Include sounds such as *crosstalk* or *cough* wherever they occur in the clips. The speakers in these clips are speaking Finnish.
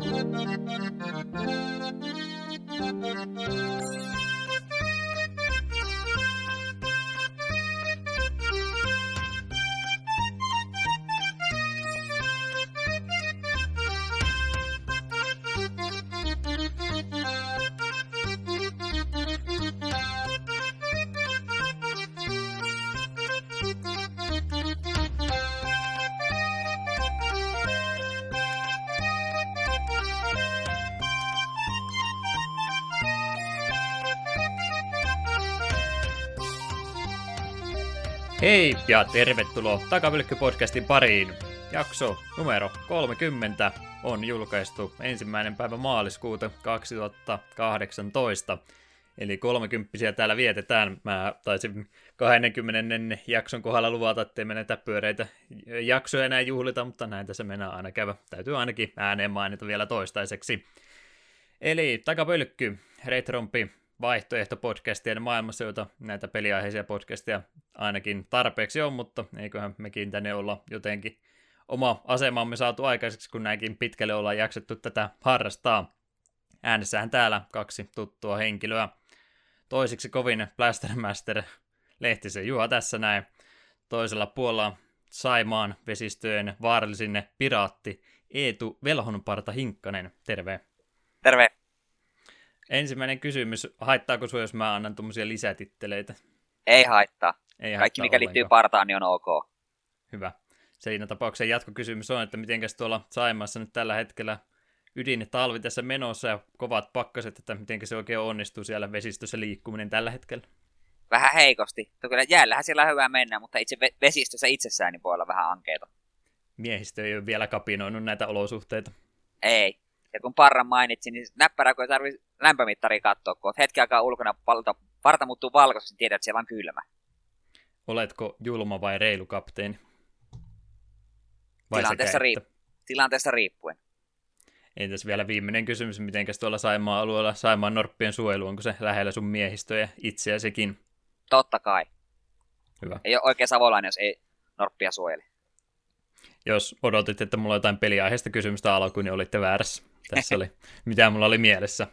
Thank you. Hei ja tervetuloa Takapylkky-podcastin pariin. Jakso numero 30 on julkaistu ensimmäinen päivä maaliskuuta 2018. Eli 30 täällä vietetään. Mä taisin 20. jakson kohdalla luvata, ettei me näitä pyöreitä jaksoja enää juhlita, mutta näin tässä mennään aina käydä. Täytyy ainakin ääneen mainita vielä toistaiseksi. Eli Takapölkky, Retrompi, vaihtoehtopodcastien maailmassa, joita näitä peliaiheisia podcasteja ainakin tarpeeksi on, mutta eiköhän mekin tänne olla jotenkin oma asemamme saatu aikaiseksi, kun näinkin pitkälle ollaan jaksettu tätä harrastaa. Äänessähän täällä kaksi tuttua henkilöä. Toisiksi kovin Blastermaster Lehtisen Juha tässä näin. Toisella puolella Saimaan vesistöjen vaarallisin piraatti Eetu Velhonparta Hinkkanen. Terve. Terve. Ensimmäinen kysymys, haittaako sinua, jos mä annan tuommoisia lisätitteleitä? Ei haittaa. Ei Kaikki, mikä liittyy partaan, niin on ok. Hyvä. Siinä tapauksessa jatkokysymys on, että mitenkäs tuolla Saimassa nyt tällä hetkellä ydin talvi tässä menossa ja kovat pakkaset, että miten se oikein onnistuu siellä vesistössä liikkuminen tällä hetkellä? Vähän heikosti. Kyllä jäällähän siellä on hyvä mennä, mutta itse vesistössä itsessään niin voi olla vähän ankeeta. Miehistö ei ole vielä kapinoinut näitä olosuhteita. Ei. Ja kun parran mainitsin, niin näppärä, kun ei tarvitse lämpömittari katsoa, kun hetki aikaa ulkona palta, parta muuttuu valkoiseksi, niin tiedät, että siellä on kylmä. Oletko julma vai reilu kapteeni? Vai tilanteessa, riip- tilanteessa riippuen. Entäs vielä viimeinen kysymys, miten tuolla Saimaan alueella Saimaan norppien suojelu, onko se lähellä sun miehistöjä itseäsikin? Totta kai. Hyvä. Ei ole oikein savolainen, jos ei norppia suojele. Jos odotit, että mulla on jotain peliaiheesta kysymystä alkuun, niin olitte väärässä. Tässä oli, *laughs* mitä mulla oli mielessä.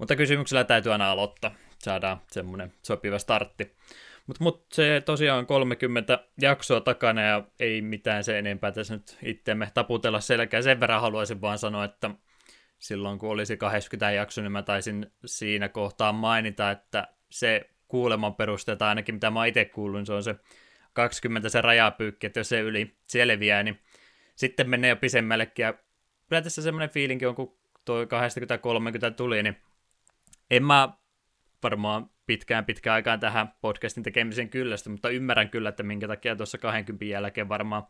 Mutta kysymyksellä täytyy aina aloittaa. Saadaan semmoinen sopiva startti. Mutta mut se tosiaan 30 jaksoa takana ja ei mitään se enempää tässä nyt itteemme taputella selkää. Sen verran haluaisin vaan sanoa, että silloin kun olisi 80 jakso, niin mä taisin siinä kohtaa mainita, että se kuuleman perusteeta ainakin mitä mä itse kuulun, se on se 20 se rajapyykki, että jos se yli selviää, niin sitten menee jo pisemmällekin. Ja kyllä tässä semmoinen fiilinki on, kun tuo 20-30 tuli, niin en mä varmaan pitkään pitkään aikaan tähän podcastin tekemiseen kyllästä, mutta ymmärrän kyllä, että minkä takia tuossa 20 jälkeen varmaan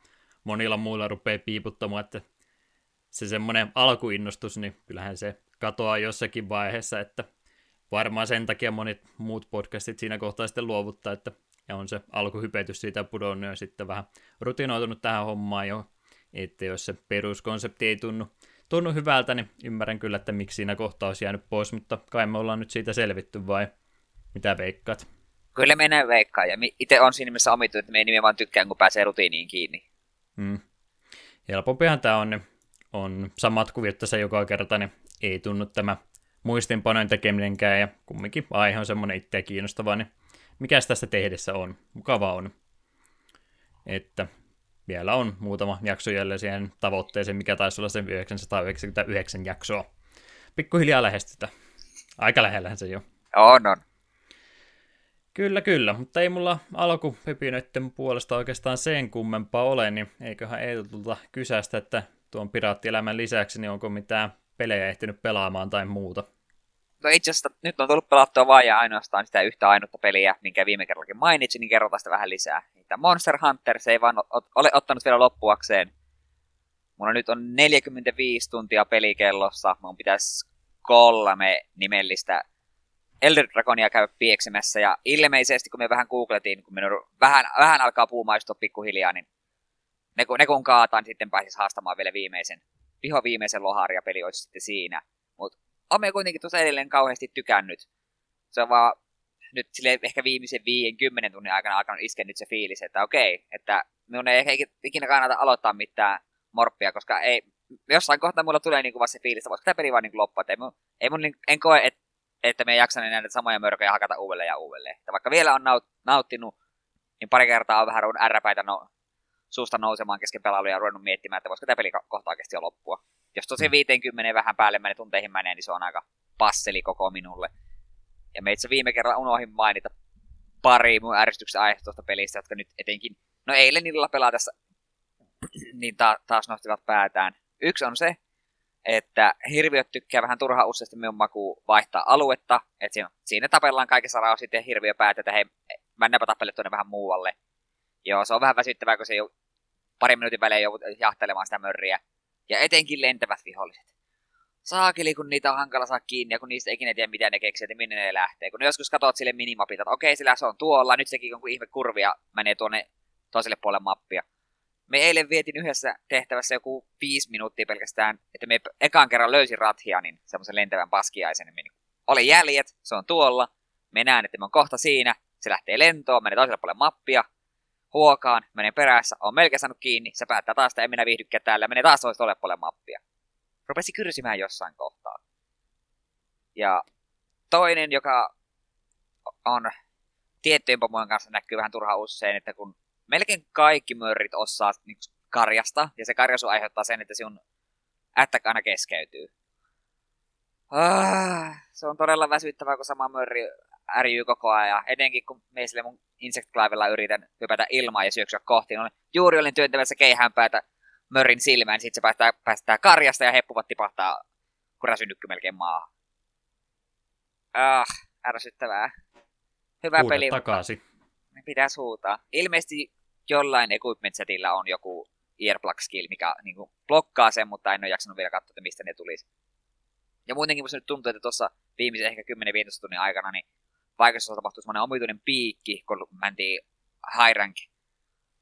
monilla muilla rupeaa piiputtamaan, että se semmoinen alkuinnostus, niin kyllähän se katoaa jossakin vaiheessa, että varmaan sen takia monet muut podcastit siinä kohtaa sitten luovuttaa, että ja on se alkuhypetys siitä pudonnut ja sitten vähän rutinoitunut tähän hommaan jo, että jos se peruskonsepti ei tunnu tunnu hyvältä, niin ymmärrän kyllä, että miksi siinä kohtaa olisi jäänyt pois, mutta kai me ollaan nyt siitä selvitty vai mitä veikkaat? Kyllä menee veikkaa, ja itse on siinä mielessä omittu, että me ei nimenomaan tykkään, kun pääsee rutiiniin kiinni. Mm. Helpompihan tämä on, niin on samat kuviot tässä joka kerta, niin ei tunnu tämä muistinpanojen tekeminenkään, ja kumminkin aihe on semmoinen itseä kiinnostava, niin mikäs tässä tehdessä on? Mukava on. Että vielä on muutama jakso jälleen siihen tavoitteeseen, mikä taisi olla sen 999 jaksoa. Pikkuhiljaa lähestytä. Aika lähellähän se jo. On, on. Kyllä, kyllä, mutta ei mulla alkupepinöiden puolesta oikeastaan sen kummempaa ole, niin eiköhän tulta kysästä, että tuon piraattielämän lisäksi, niin onko mitään pelejä ehtinyt pelaamaan tai muuta? No itse asiassa nyt on tullut pelattua vain ja ainoastaan sitä yhtä ainutta peliä, minkä viime kerrallakin mainitsin, niin kerrotaan sitä vähän lisää. Niitä Monster Hunter, se ei vaan ole ottanut vielä loppuakseen. Mulla nyt on 45 tuntia pelikellossa, mun pitäisi kolme nimellistä Elder Dragonia käy pieksemässä, ja ilmeisesti kun me vähän googletin, kun me vähän, vähän alkaa puumaistua pikkuhiljaa, niin ne, ne kun kaataan, niin sitten pääsis haastamaan vielä viimeisen, viho viimeisen lohari ja peli olisi sitten siinä. Mutta olen kuitenkin tuossa edelleen kauheasti tykännyt. Se on vaan nyt sille ehkä viimeisen 50 tunnin aikana alkanut iskeä nyt se fiilis, että okei, että minun ei ehkä ikinä kannata aloittaa mitään morppia, koska ei, jossain kohtaa mulla tulee niin kuin se fiilis, että voisiko tämä peli vaan niin loppua. Ei mun, ei mun, niin, en koe, että, että me ei jaksa näitä samoja mörköjä hakata uudelleen ja uudelleen. Että vaikka vielä on naut, nauttinut, niin pari kertaa on vähän ruvennut ärräpäitä no, suusta nousemaan kesken pelailuja ja ruvennut miettimään, että voisiko tämä peli kohta oikeasti jo loppua. Jos tosi 50 vähän päälle menee tunteihin menee, niin se on aika passeli koko minulle. Ja me itse viime kerralla unohdin mainita pari mun ärsytyksen aiheutusta pelistä, jotka nyt etenkin, no eilen niillä pelatessa, *clears throat* niin ta- taas nostivat päätään. Yksi on se, että hirviöt tykkää vähän turhaa useasti minun makuun vaihtaa aluetta. Että siinä, siinä tapellaan kaikessa rauha sitten hirviö päätä, että hei, mennäpä tappele tuonne vähän muualle. Joo, se on vähän väsyttävää, kun se jo pari minuutin välein joudut jahtelemaan sitä mörriä. Ja etenkin lentävät viholliset. Saakeli, kun niitä on hankala saa kiinni, ja kun niistä ikinä tiedä, mitä ne keksii, että minne ne lähtee. Kun joskus katsot sille minimapilta, että okei, sillä se on tuolla, nyt sekin jonkun ihme kurvia menee tuonne toiselle puolelle mappia. Me eilen vietin yhdessä tehtävässä joku viisi minuuttia pelkästään, että me ekaan kerran löysin Rathianin, semmoisen lentävän paskiaisen. Niin oli jäljet, se on tuolla, me näen, että me on kohta siinä, se lähtee lentoon, menee toiselle puolelle mappia, huokaan, menee perässä, on melkein saanut kiinni, se päättää taas, että en minä viihdykään täällä, menee taas toiselle puolelle mappia. Rupesi kyrsimään jossain kohtaa. Ja toinen, joka on tiettyjen pomojen kanssa näkyy vähän turhaa usein, että kun melkein kaikki mörrit osaa niin karjasta, ja se karjasu aiheuttaa sen, että sinun ättäk aina keskeytyy. Ah, se on todella väsyttävää, kun sama mörri ärjyy koko ajan. Etenkin kun me sille mun insect yritän hypätä ilmaa ja syöksyä kohti. Niin juuri olin työntävässä keihäänpäätä mörrin silmään, niin sitten se päästää, päästää karjasta ja heppuvat tipahtaa kuräsynykky melkein maahan. Ah, ärsyttävää. Hyvä Huuda peli. takaisin. Pitäisi huutaa. Ilmeisesti jollain equipment setillä on joku earplug skill, mikä niin kuin, blokkaa sen, mutta en ole jaksanut vielä katsoa, että mistä ne tulisi. Ja muutenkin musta nyt tuntuu, että tuossa viimeisen ehkä 10-15 tunnin aikana, niin paikassa tapahtui semmoinen omituinen piikki, kun mentiin high rank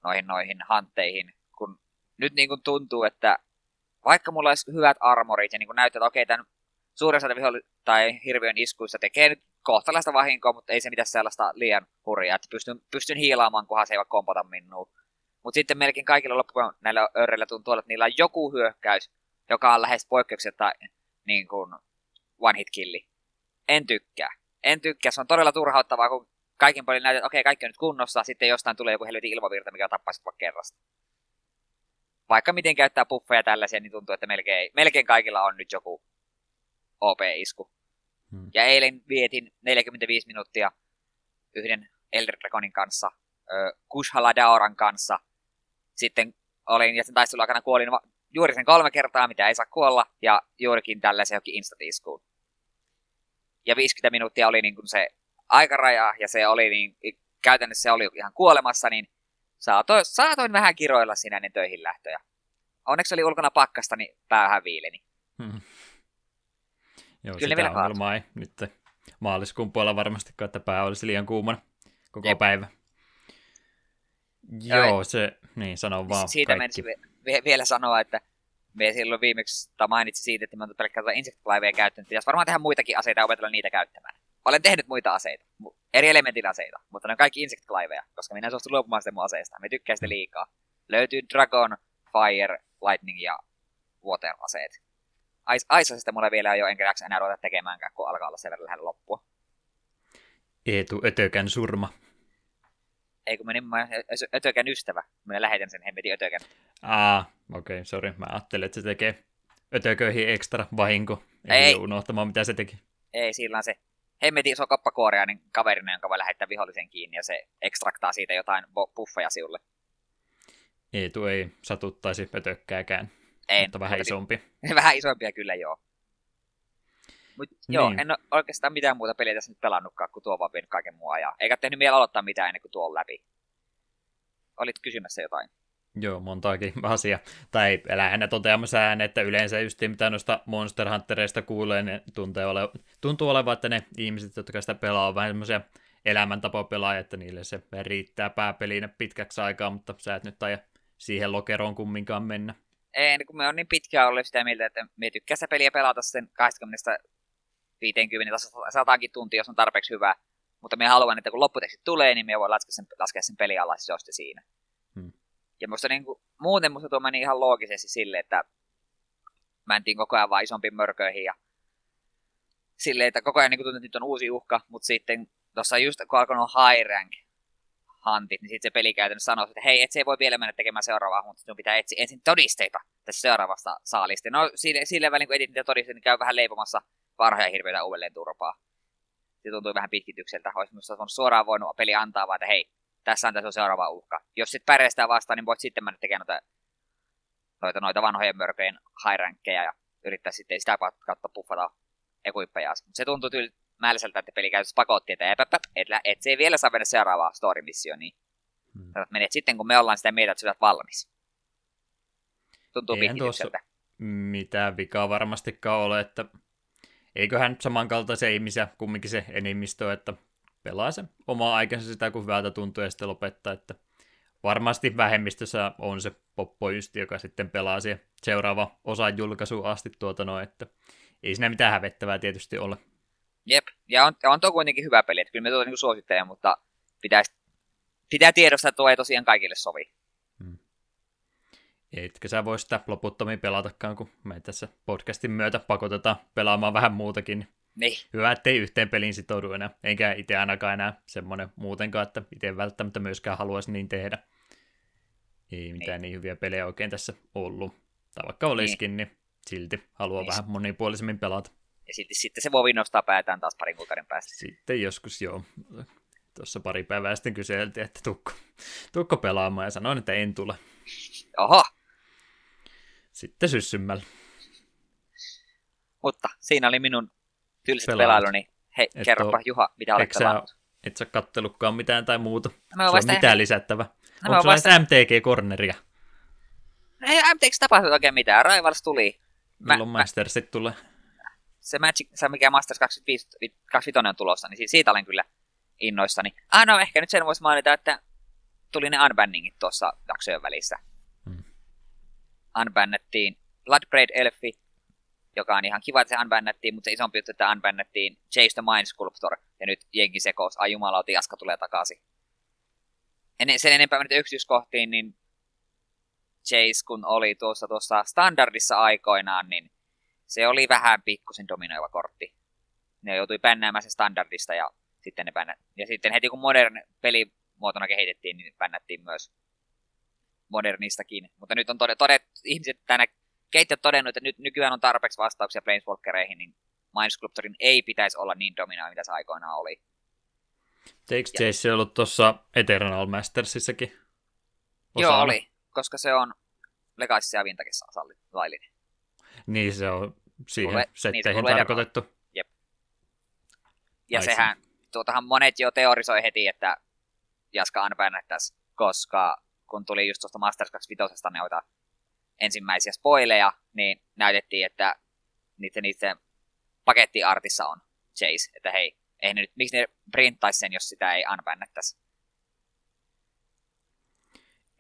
noihin, noihin hantteihin, kun nyt niin kuin tuntuu, että vaikka mulla olisi hyvät armorit ja niin kuin näyttää, että okei, tämän suurin osa viholli- tai hirviön iskuissa tekee nyt kohtalaista vahinkoa, mutta ei se mitään sellaista liian hurjaa, että pystyn, pystyn hiilaamaan, kunhan se ei vaikka kompata minua. Mutta sitten melkein kaikilla loppuun näillä örreillä tuntuu, että niillä on joku hyökkäys, joka on lähes poikkeuksetta niin kuin one hit killi. En tykkää. En tykkää, se on todella turhauttavaa, kun kaikin paljon näytetään, että okei, kaikki on nyt kunnossa, sitten jostain tulee joku helvetin ilmavirta, mikä tappaisi kerrasta. Vaikka miten käyttää puffeja tällaisia, niin tuntuu, että melkein, melkein kaikilla on nyt joku OP-isku. Hmm. Ja eilen vietin 45 minuuttia yhden Elder Dragonin kanssa, Kushala Daoran kanssa. Sitten olin, ja sen taistelun aikana kuolin juuri sen kolme kertaa, mitä ei saa kuolla, ja juurikin tällaisen jokin instant-iskuun. Ja 50 minuuttia oli niin kuin se aikaraja, ja se oli niin, käytännössä se oli ihan kuolemassa, niin saatoin, saatoin vähän kiroilla sinä ennen töihin lähtöjä. Onneksi oli ulkona pakkasta, niin päähän viileni. Hmm. Joo, Kyllä sitä ongelmaa ei nyt maaliskuun puolella varmasti, että pää olisi liian kuumana koko Jep. päivä. Joo, se, niin sanon vaan Siitä kaikki. V- vielä sanoa, että me silloin viimeksi mainitsi siitä, että me on pelkkää insect käyttänyt. Pitäisi varmaan tehdä muitakin aseita ja opetella niitä käyttämään. Olen tehnyt muita aseita, eri elementin aseita, mutta ne on kaikki insect koska minä en suostu luopumaan sitä mun aseista. Me tykkää sitä liikaa. Löytyy Dragon, Fire, Lightning ja Water aseet. Aisasesta mulla vielä ei ole, enkä jaksa enää ruveta tekemäänkään, kun alkaa olla sen verran lähellä loppua. Eetu Ötökän surma. Ei kun menin Ötökän ystävä. Minä lähetän sen hemmetin Ötökän. Aa, okei, okay, sorry. Mä ajattelin, että se tekee Ötököihin ekstra vahinko. Ei, ei. unohtamaan, mitä se teki. Ei, sillä on se hemmetin iso kappakuoriainen kaverinen, jonka voi lähettää vihollisen kiinni ja se ekstraktaa siitä jotain buffeja siulle. Eetu ei satuttaisi ötökkääkään. En. Mutta vähän isompi. *laughs* vähän isompia kyllä joo. Mut niin. joo, en ole oikeastaan mitään muuta peliä tässä nyt pelannutkaan, kun tuo vaan vienyt kaiken muu ajan. Eikä tehnyt vielä aloittaa mitään ennen kuin tuo on läpi. Olit kysymässä jotain? Joo, montaakin *laughs* asiaa. Tai lähinnä toteamassa ääneen, että yleensä just mitä noista Monster Huntereista kuulee, niin tuntee ole, tuntuu olevan, että ne ihmiset, jotka sitä pelaa, on vähän semmoisia elämäntapapelaajia, että niille se riittää pääpelinä pitkäksi aikaa, mutta sä et nyt taida siihen lokeroon kumminkaan mennä en, kun me on niin pitkään ollut sitä mieltä, että me tykkää sitä peliä pelata sen 20 50 tai 100 tuntia, jos on tarpeeksi hyvä. Mutta me haluan, että kun lopputekstit tulee, niin me voi laskea sen, laskea sen peli alas, jos se siinä. Ja musta niin kuin, muuten musta tuo meni ihan loogisesti sille, että mentiin koko ajan vaan isompiin mörköihin ja silleen, että koko ajan niin tuntuu, että nyt on uusi uhka, mutta sitten tuossa just kun alkoi high rank huntit, niin sitten se peli sanoo, että hei, et se ei voi vielä mennä tekemään seuraavaa, mutta sinun pitää etsiä ensin todisteita tässä seuraavasta saalista. No sille, sille välin kun etit niitä todisteita, niin käy vähän leipomassa varhoja hirveitä uudelleen turpaa. Se tuntui vähän pitkitykseltä. Olisi minusta suoraan voinut peli antaa vaan, että hei, tässä on tässä on seuraava uhka. Jos sitten pärjää vastaan, niin voit sitten mennä tekemään noita, noita, noita vanhojen mörköjen high ja yrittää sitten sitä kautta puffata ekuippeja. Se tuntui tyyli määliseltä, että peli käytössä pakotti, että et, et, et, se ei vielä saa mennä seuraavaan story missioniin. Hmm. Menet sitten, kun me ollaan sitä mieltä, että sä valmis. Tuntuu pitkitykseltä. mitään vikaa varmastikaan ole, että eiköhän samankaltaisia ihmisiä kumminkin se enemmistö, että pelaa se oma aikansa sitä, kun hyvältä tuntuu ja sitten lopettaa, että varmasti vähemmistössä on se poppoysti, joka sitten pelaa siihen seuraava osa julkaisu asti tuota noin, että ei siinä mitään hävettävää tietysti ole. Jep, ja on, on tuo kuitenkin hyvä peli, että kyllä me tuota niin suosittelen, mutta pitäisi, pitää tiedostaa, että tuo ei tosiaan kaikille sovi. Hmm. Etkä sä voi sitä loputtomiin pelatakaan, kun me tässä podcastin myötä pakotetaan pelaamaan vähän muutakin. Niin. Hyvä, ettei yhteen peliin sitoudu enää. Enkä itse ainakaan enää semmoinen muutenkaan, että itse välttämättä myöskään haluaisi niin tehdä. Ei mitään niin, niin hyviä pelejä oikein tässä ollut. Tai vaikka olisikin, niin, niin silti haluaa niin. vähän monipuolisemmin pelata. Ja silti sitten se voi nostaa päätään taas parin kuukauden päästä. Sitten joskus joo. Tuossa pari päivää sitten kyseltiin, että tukko, tukko pelaamaan ja sanoin, että en tule. Oho. Sitten syssymmällä. Mutta siinä oli minun tylsät pelailuni. Hei, et kerropa Juha, mitä olet pelannut. Et sä kattelutkaan mitään tai muuta. No, on mitään lisättävä. No, Onko sulla vasta... MTG-korneria? Ei MTG tapahtunut oikein mitään. Raivals tuli. Milloin mä, Mastersit tulee? Se Magic, se mikä Masters 25, 25 on tulossa, niin siitä olen kyllä innoissani. Ah no, ehkä nyt sen voisi mainita, että tuli ne unbanningit tuossa jaksojen välissä. Hmm. Unbannettiin Bloodbraid Elfi, joka on ihan kiva, että se unbannettiin, mutta se isompi juttu, että unbannettiin Chase the Mind Sculptor, ja nyt jengi sekos, ai jumalauti, Jaska tulee takaisin. En, sen enempää nyt yksityiskohtiin, niin Chase, kun oli tuossa, tuossa standardissa aikoinaan, niin se oli vähän pikkusen dominoiva kortti. Ne joutui bännäämään se standardista ja sitten, ne bännä... ja sitten heti kun modern pelimuotona kehitettiin, niin bännättiin myös modernistakin. Mutta nyt on todet, todet ihmiset tänä keittiöt todennut, että nyt nykyään on tarpeeksi vastauksia Planeswalkereihin, niin Mindsculptorin ei pitäisi olla niin dominoiva, mitä se aikoinaan oli. Eikö Chase ollut tuossa Eternal Mastersissakin? Osana? Joo, oli, koska se on Legacy ja Vintakissa laillinen. Niin, se on siihen Kuule, setteihin niin tarkoitettu. Jep. Ja Ai sehän, tuotahan monet jo teorisoi heti, että Jaska unbannettaisi, koska kun tuli just tuosta Masters 25 noita ensimmäisiä spoileja, niin näytettiin, että niiden, niiden pakettiartissa on Chase, että hei, ei ne nyt, miksi ne printtaisi sen, jos sitä ei unbannettaisi.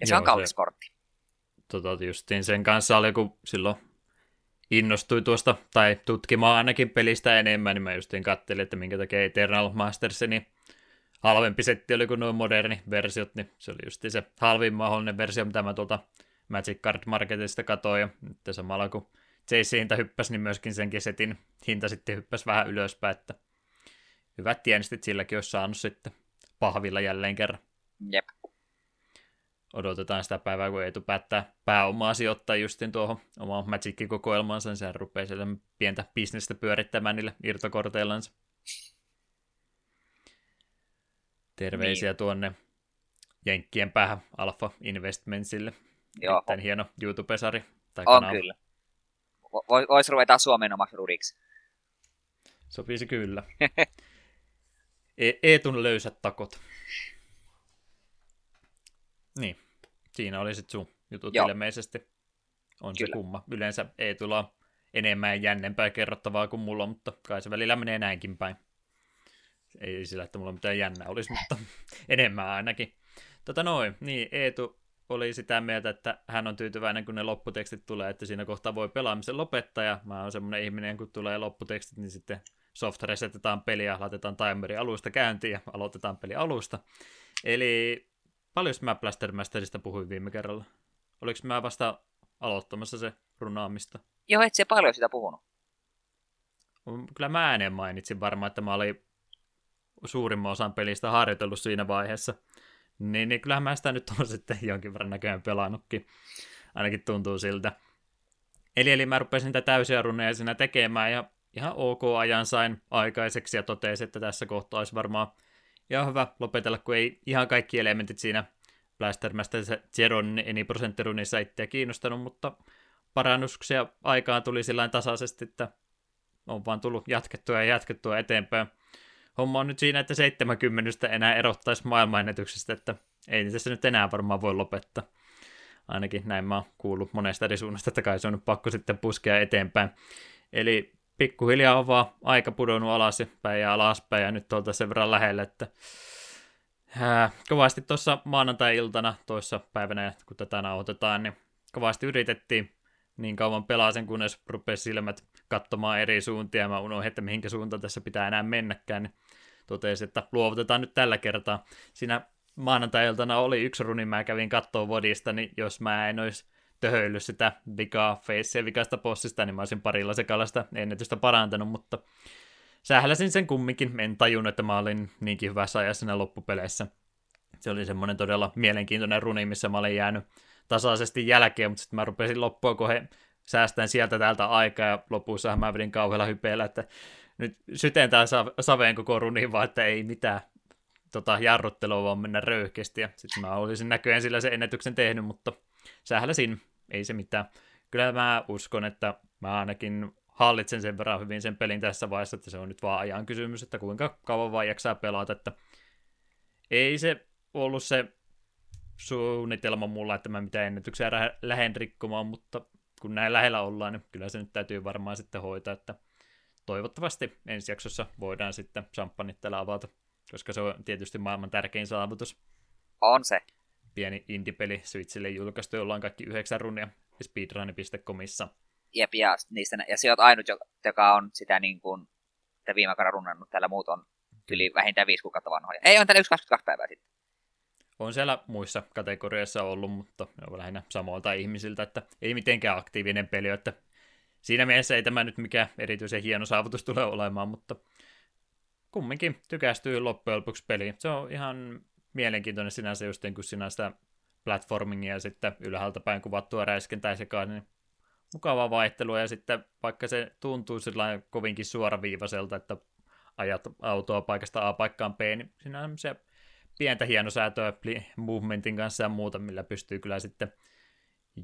Ja se Joo, on kallis se, kortti. Tota, justiin sen kanssa oli, kun silloin innostui tuosta, tai tutkimaan ainakin pelistä enemmän, niin mä justiin katselin, että minkä takia Eternal Masters, niin halvempi setti oli kuin nuo moderni versiot, niin se oli just se halvin mahdollinen versio, mitä mä tuolta Magic Card Marketista katsoin, ja nyt samalla kun Chase hinta hyppäsi, niin myöskin senkin setin hinta sitten hyppäsi vähän ylöspäin, että hyvät tienestit silläkin olisi saanut sitten pahvilla jälleen kerran. Jep. Odotetaan sitä päivää, kun Eetu päättää pääomaa sijoittaa justin tuohon omaan Magic-kokoelmaansa, niin sehän rupeaa siellä pientä bisnestä pyörittämään niille irtokorteillansa. Terveisiä niin. tuonne Jenkkien päähän Alpha Investmentsille. Joo. Erittäin hieno YouTube-sari. Tai on kanava. kyllä. Voisi ruveta Suomen omaksi rudiksi. Sopisi kyllä. *laughs* e- Eetun löysät takot. Niin, siinä oli sitten sun jutut Joo. ilmeisesti. On kyllä. se kumma. Yleensä Eetulla enemmän jännempää kerrottavaa kuin mulla, mutta kai se välillä menee näinkin päin. Ei sillä, että mulla mitään jännää olisi, mutta *laughs* enemmän ainakin. Tota noin, niin Eetu oli sitä mieltä, että hän on tyytyväinen, kun ne lopputekstit tulee, että siinä kohtaa voi pelaamisen lopettaa, ja mä oon semmoinen ihminen, kun tulee lopputekstit, niin sitten soft resetetaan peliä, laitetaan timeri alusta käyntiin ja aloitetaan peli alusta. Eli paljon mä Blaster Masterista puhuin viime kerralla? Oliko mä vasta aloittamassa se runaamista? Joo, et se paljon sitä puhunut. Kyllä mä ääneen mainitsin varmaan, että mä olin suurimman osan pelistä harjoitellut siinä vaiheessa. Niin, niin kyllähän mä sitä nyt on *laughs* sitten jonkin verran näköjään pelannutkin. Ainakin tuntuu siltä. Eli, eli mä rupesin niitä täysiä runeja siinä tekemään ja ihan ok ajan sain aikaiseksi ja totesin, että tässä kohtaa olisi varmaan ihan hyvä lopetella, kun ei ihan kaikki elementit siinä Blastermästä Zeron eni prosenttirunissa itseä kiinnostanut, mutta parannuksia aikaan tuli sillä tasaisesti, että on vaan tullut jatkettua ja jatkettua eteenpäin. Homma on nyt siinä, että 70 enää erottaisi maailmanennätyksestä, että ei tässä nyt enää varmaan voi lopettaa. Ainakin näin mä oon kuullut monesta eri suunnasta, että kai se on nyt pakko sitten puskea eteenpäin. Eli pikkuhiljaa on vaan aika pudonnut alaspäin ja alaspäin ja nyt oltaan sen verran lähellä, että Ää, kovasti tuossa maanantai-iltana toissa päivänä, kun tätä nauhoitetaan, niin kovasti yritettiin niin kauan pelaa sen, kunnes rupesi silmät katsomaan eri suuntia, ja mä unohdin, että mihinkä suuntaan tässä pitää enää mennäkään, niin totesin, että luovutetaan nyt tällä kertaa. Siinä maanantai-iltana oli yksi runi, mä kävin kattoon vodista, niin jos mä en olisi töhöillyt sitä vikaa facea vikasta bossista, niin mä olisin parilla sekalla sitä ennätystä parantanut, mutta sähläsin sen kumminkin, en tajunnut, että mä olin niinkin hyvässä ajassa siinä loppupeleissä. Se oli semmoinen todella mielenkiintoinen runi, missä mä olin jäänyt tasaisesti jälkeen, mutta sitten mä rupesin loppua he säästän sieltä täältä aikaa, ja lopussa mä vedin kauhealla hypeellä, että nyt sytentää saveen koko runi, vaan että ei mitään tota, jarruttelua, vaan mennä röyhkeästi, ja sitten mä olisin näköjään sillä sen ennätyksen tehnyt, mutta sähläsin, ei se mitään. Kyllä mä uskon, että mä ainakin hallitsen sen verran hyvin sen pelin tässä vaiheessa, että se on nyt vaan ajan kysymys, että kuinka kauan vaan jaksaa pelata, että ei se ollut se suunnitelma mulla, että mä mitään ennätyksiä lähden rikkomaan, mutta kun näin lähellä ollaan, niin kyllä se nyt täytyy varmaan sitten hoitaa, että toivottavasti ensi jaksossa voidaan sitten champagnet täällä avata, koska se on tietysti maailman tärkein saavutus. On se. Pieni indie-peli Switchille julkaistu, jolla on kaikki yhdeksän runia speedrun.comissa. Jep, ja, niistä, ja se on ainut, joka on sitä niin kuin, että viime kaudella runnannut, täällä muut on yli vähintään viisi kuukautta vanhoja. Ei, on täällä yksi 22 päivää sitten. On siellä muissa kategorioissa ollut, mutta ne on lähinnä samoilta ihmisiltä, että ei mitenkään aktiivinen peli, että siinä mielessä ei tämä nyt mikään erityisen hieno saavutus tule olemaan, mutta kumminkin tykästyy loppujen lopuksi peli. Se on ihan mielenkiintoinen sinänsä just niin kun sinä sitä platformingia ja sitten ylhäältä päin kuvattua räiskentää sekaan, niin mukavaa vaihtelua ja sitten vaikka se tuntuu kovinkin suoraviivaiselta, että ajat autoa paikasta A paikkaan B, niin siinä on se pientä hienosäätöä movementin kanssa ja muuta, millä pystyy kyllä sitten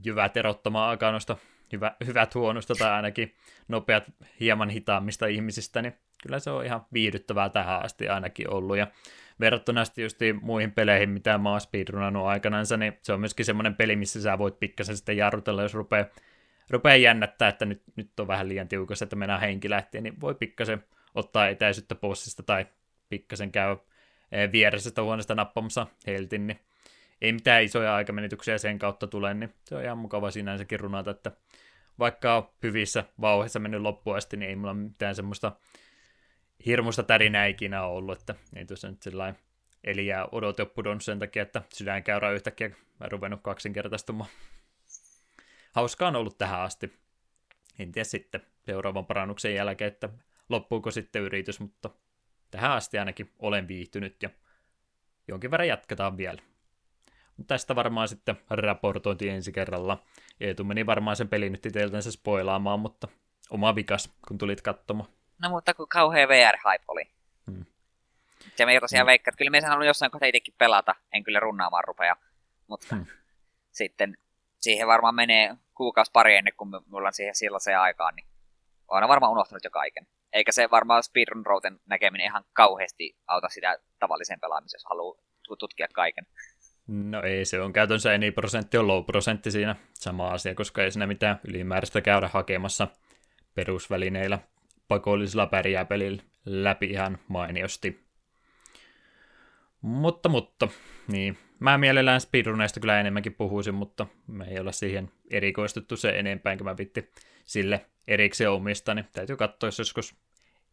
jyvät erottamaan aikaa noista hyvä, hyvät huonosta tai ainakin nopeat hieman hitaammista ihmisistä, niin kyllä se on ihan viihdyttävää tähän asti ainakin ollut. Ja verrattuna just muihin peleihin, mitä mä oon speedrunannut niin se on myöskin semmoinen peli, missä sä voit pikkasen sitten jarrutella, jos rupeaa, rupeaa jännättää, että nyt, nyt on vähän liian tiukassa, että mennään henki lähtien, niin voi pikkasen ottaa etäisyyttä bossista tai pikkasen käy viereisestä huoneesta nappamassa heltin, niin ei mitään isoja aikamenityksiä sen kautta tule, niin se on ihan mukava sinänsäkin runata, että vaikka on hyvissä vauheissa mennyt loppuun asti, niin ei mulla mitään semmoista hirmuista tärinää ikinä ollut, että ei tuossa nyt sellainen jää odote pudonnut sen takia, että sydänkäyrä yhtäkkiä ruvennut kaksinkertaistumaan. Hauskaa on ollut tähän asti. En tiedä sitten seuraavan parannuksen jälkeen, että loppuuko sitten yritys, mutta tähän asti ainakin olen viihtynyt ja jonkin verran jatketaan vielä. Mutta tästä varmaan sitten raportointi ensi kerralla. Eetu meni varmaan sen pelin nyt teiltänsä spoilaamaan, mutta oma vikas, kun tulit katsomaan. No mutta kun kauhea VR-hype oli. Hmm. Ja me tosiaan hmm. veikkaan, että kyllä me halunnut jossain kohtaa itsekin pelata, en kyllä runnaamaan rupea. Mutta hmm. sitten siihen varmaan menee kuukausi pari ennen kuin mulla on siihen silloin se aikaan, niin olen varmaan unohtanut jo kaiken. Eikä se varmaan speedrun routen näkeminen ihan kauheasti auta sitä tavalliseen pelaamiseen, jos haluaa tutkia kaiken. No ei, se on käytännössä eni prosentti on low prosentti siinä sama asia, koska ei siinä mitään ylimääräistä käydä hakemassa perusvälineillä pakollisilla pärjää pelillä läpi ihan mainiosti. Mutta, mutta, niin. Mä mielellään speedruneista kyllä enemmänkin puhuisin, mutta me ei olla siihen erikoistuttu se enempää, mä vitti sille erikseen omista, niin täytyy katsoa, jos joskus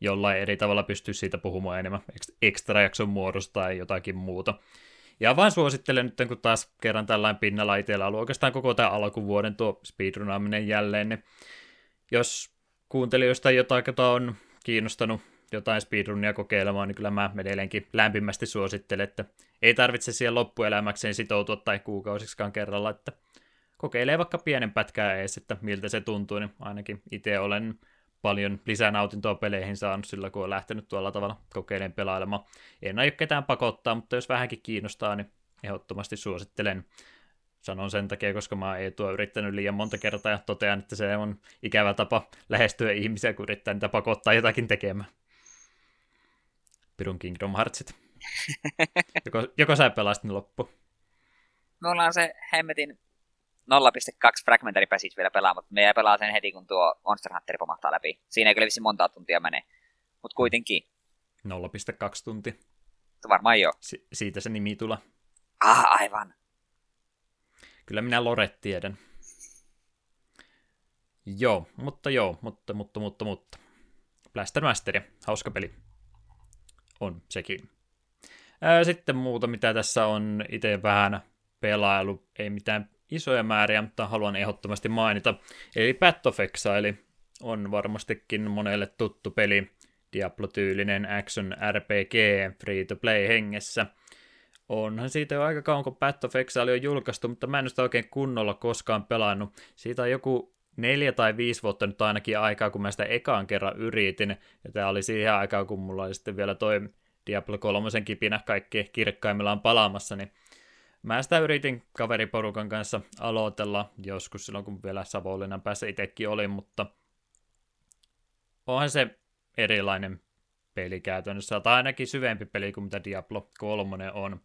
jollain eri tavalla pystyy siitä puhumaan enemmän ekstra jakson muodosta tai jotakin muuta. Ja vain suosittelen nyt, kun taas kerran tällainen pinnalla itsellä ollut oikeastaan koko tämä alkuvuoden tuo speedrunaaminen jälleen, niin jos kuuntelijoista jotain, jota on kiinnostanut jotain speedrunia kokeilemaan, niin kyllä mä edelleenkin lämpimästi suosittelen, että ei tarvitse siihen loppuelämäkseen sitoutua tai kuukausiksi kerralla, että kokeilee vaikka pienen pätkää ees, että miltä se tuntuu, niin ainakin itse olen paljon lisää nautintoa peleihin saanut sillä, kun on lähtenyt tuolla tavalla kokeilemaan pelailemaan. En aio ketään pakottaa, mutta jos vähänkin kiinnostaa, niin ehdottomasti suosittelen. Sanon sen takia, koska mä ei tuo yrittänyt liian monta kertaa ja totean, että se on ikävä tapa lähestyä ihmisiä, kun yrittää niitä pakottaa jotakin tekemään. Pirun Kingdom Heartsit. *laughs* joko, joko sä pelasit ne loppu? Me ollaan se hemmetin 0.2 Fragmentary Passage vielä pelaa, mutta me ei pelaa sen heti, kun tuo Monster Hunter pomahtaa läpi. Siinä ei kyllä vissi monta tuntia mene, mutta kuitenkin. 0.2 tunti. Varmaan joo. Si- siitä se nimi tulee. Ah, aivan. Kyllä minä Loret tiedän. Joo, mutta joo, mutta, mutta, mutta, mutta. Blaster Master, hauska peli. On sekin. Ää, sitten muuta, mitä tässä on itse vähän pelailu, ei mitään isoja määriä, mutta haluan ehdottomasti mainita. Eli Path of Exile on varmastikin monelle tuttu peli, Diablo-tyylinen action RPG free-to-play hengessä. Onhan siitä jo aika kauan, kun Path of Exile on julkaistu, mutta mä en sitä oikein kunnolla koskaan pelannut. Siitä on joku neljä tai viisi vuotta nyt ainakin aikaa, kun mä sitä ekaan kerran yritin. Ja tämä oli siihen aikaan, kun mulla oli sitten vielä toi Diablo 3 kipinä kaikki kirkkaimmillaan palaamassa, niin Mä sitä yritin kaveriporukan kanssa aloitella joskus silloin, kun vielä Savonlinnan päässä itsekin olin, mutta onhan se erilainen peli käytännössä, tai ainakin syvempi peli kuin mitä Diablo 3 on.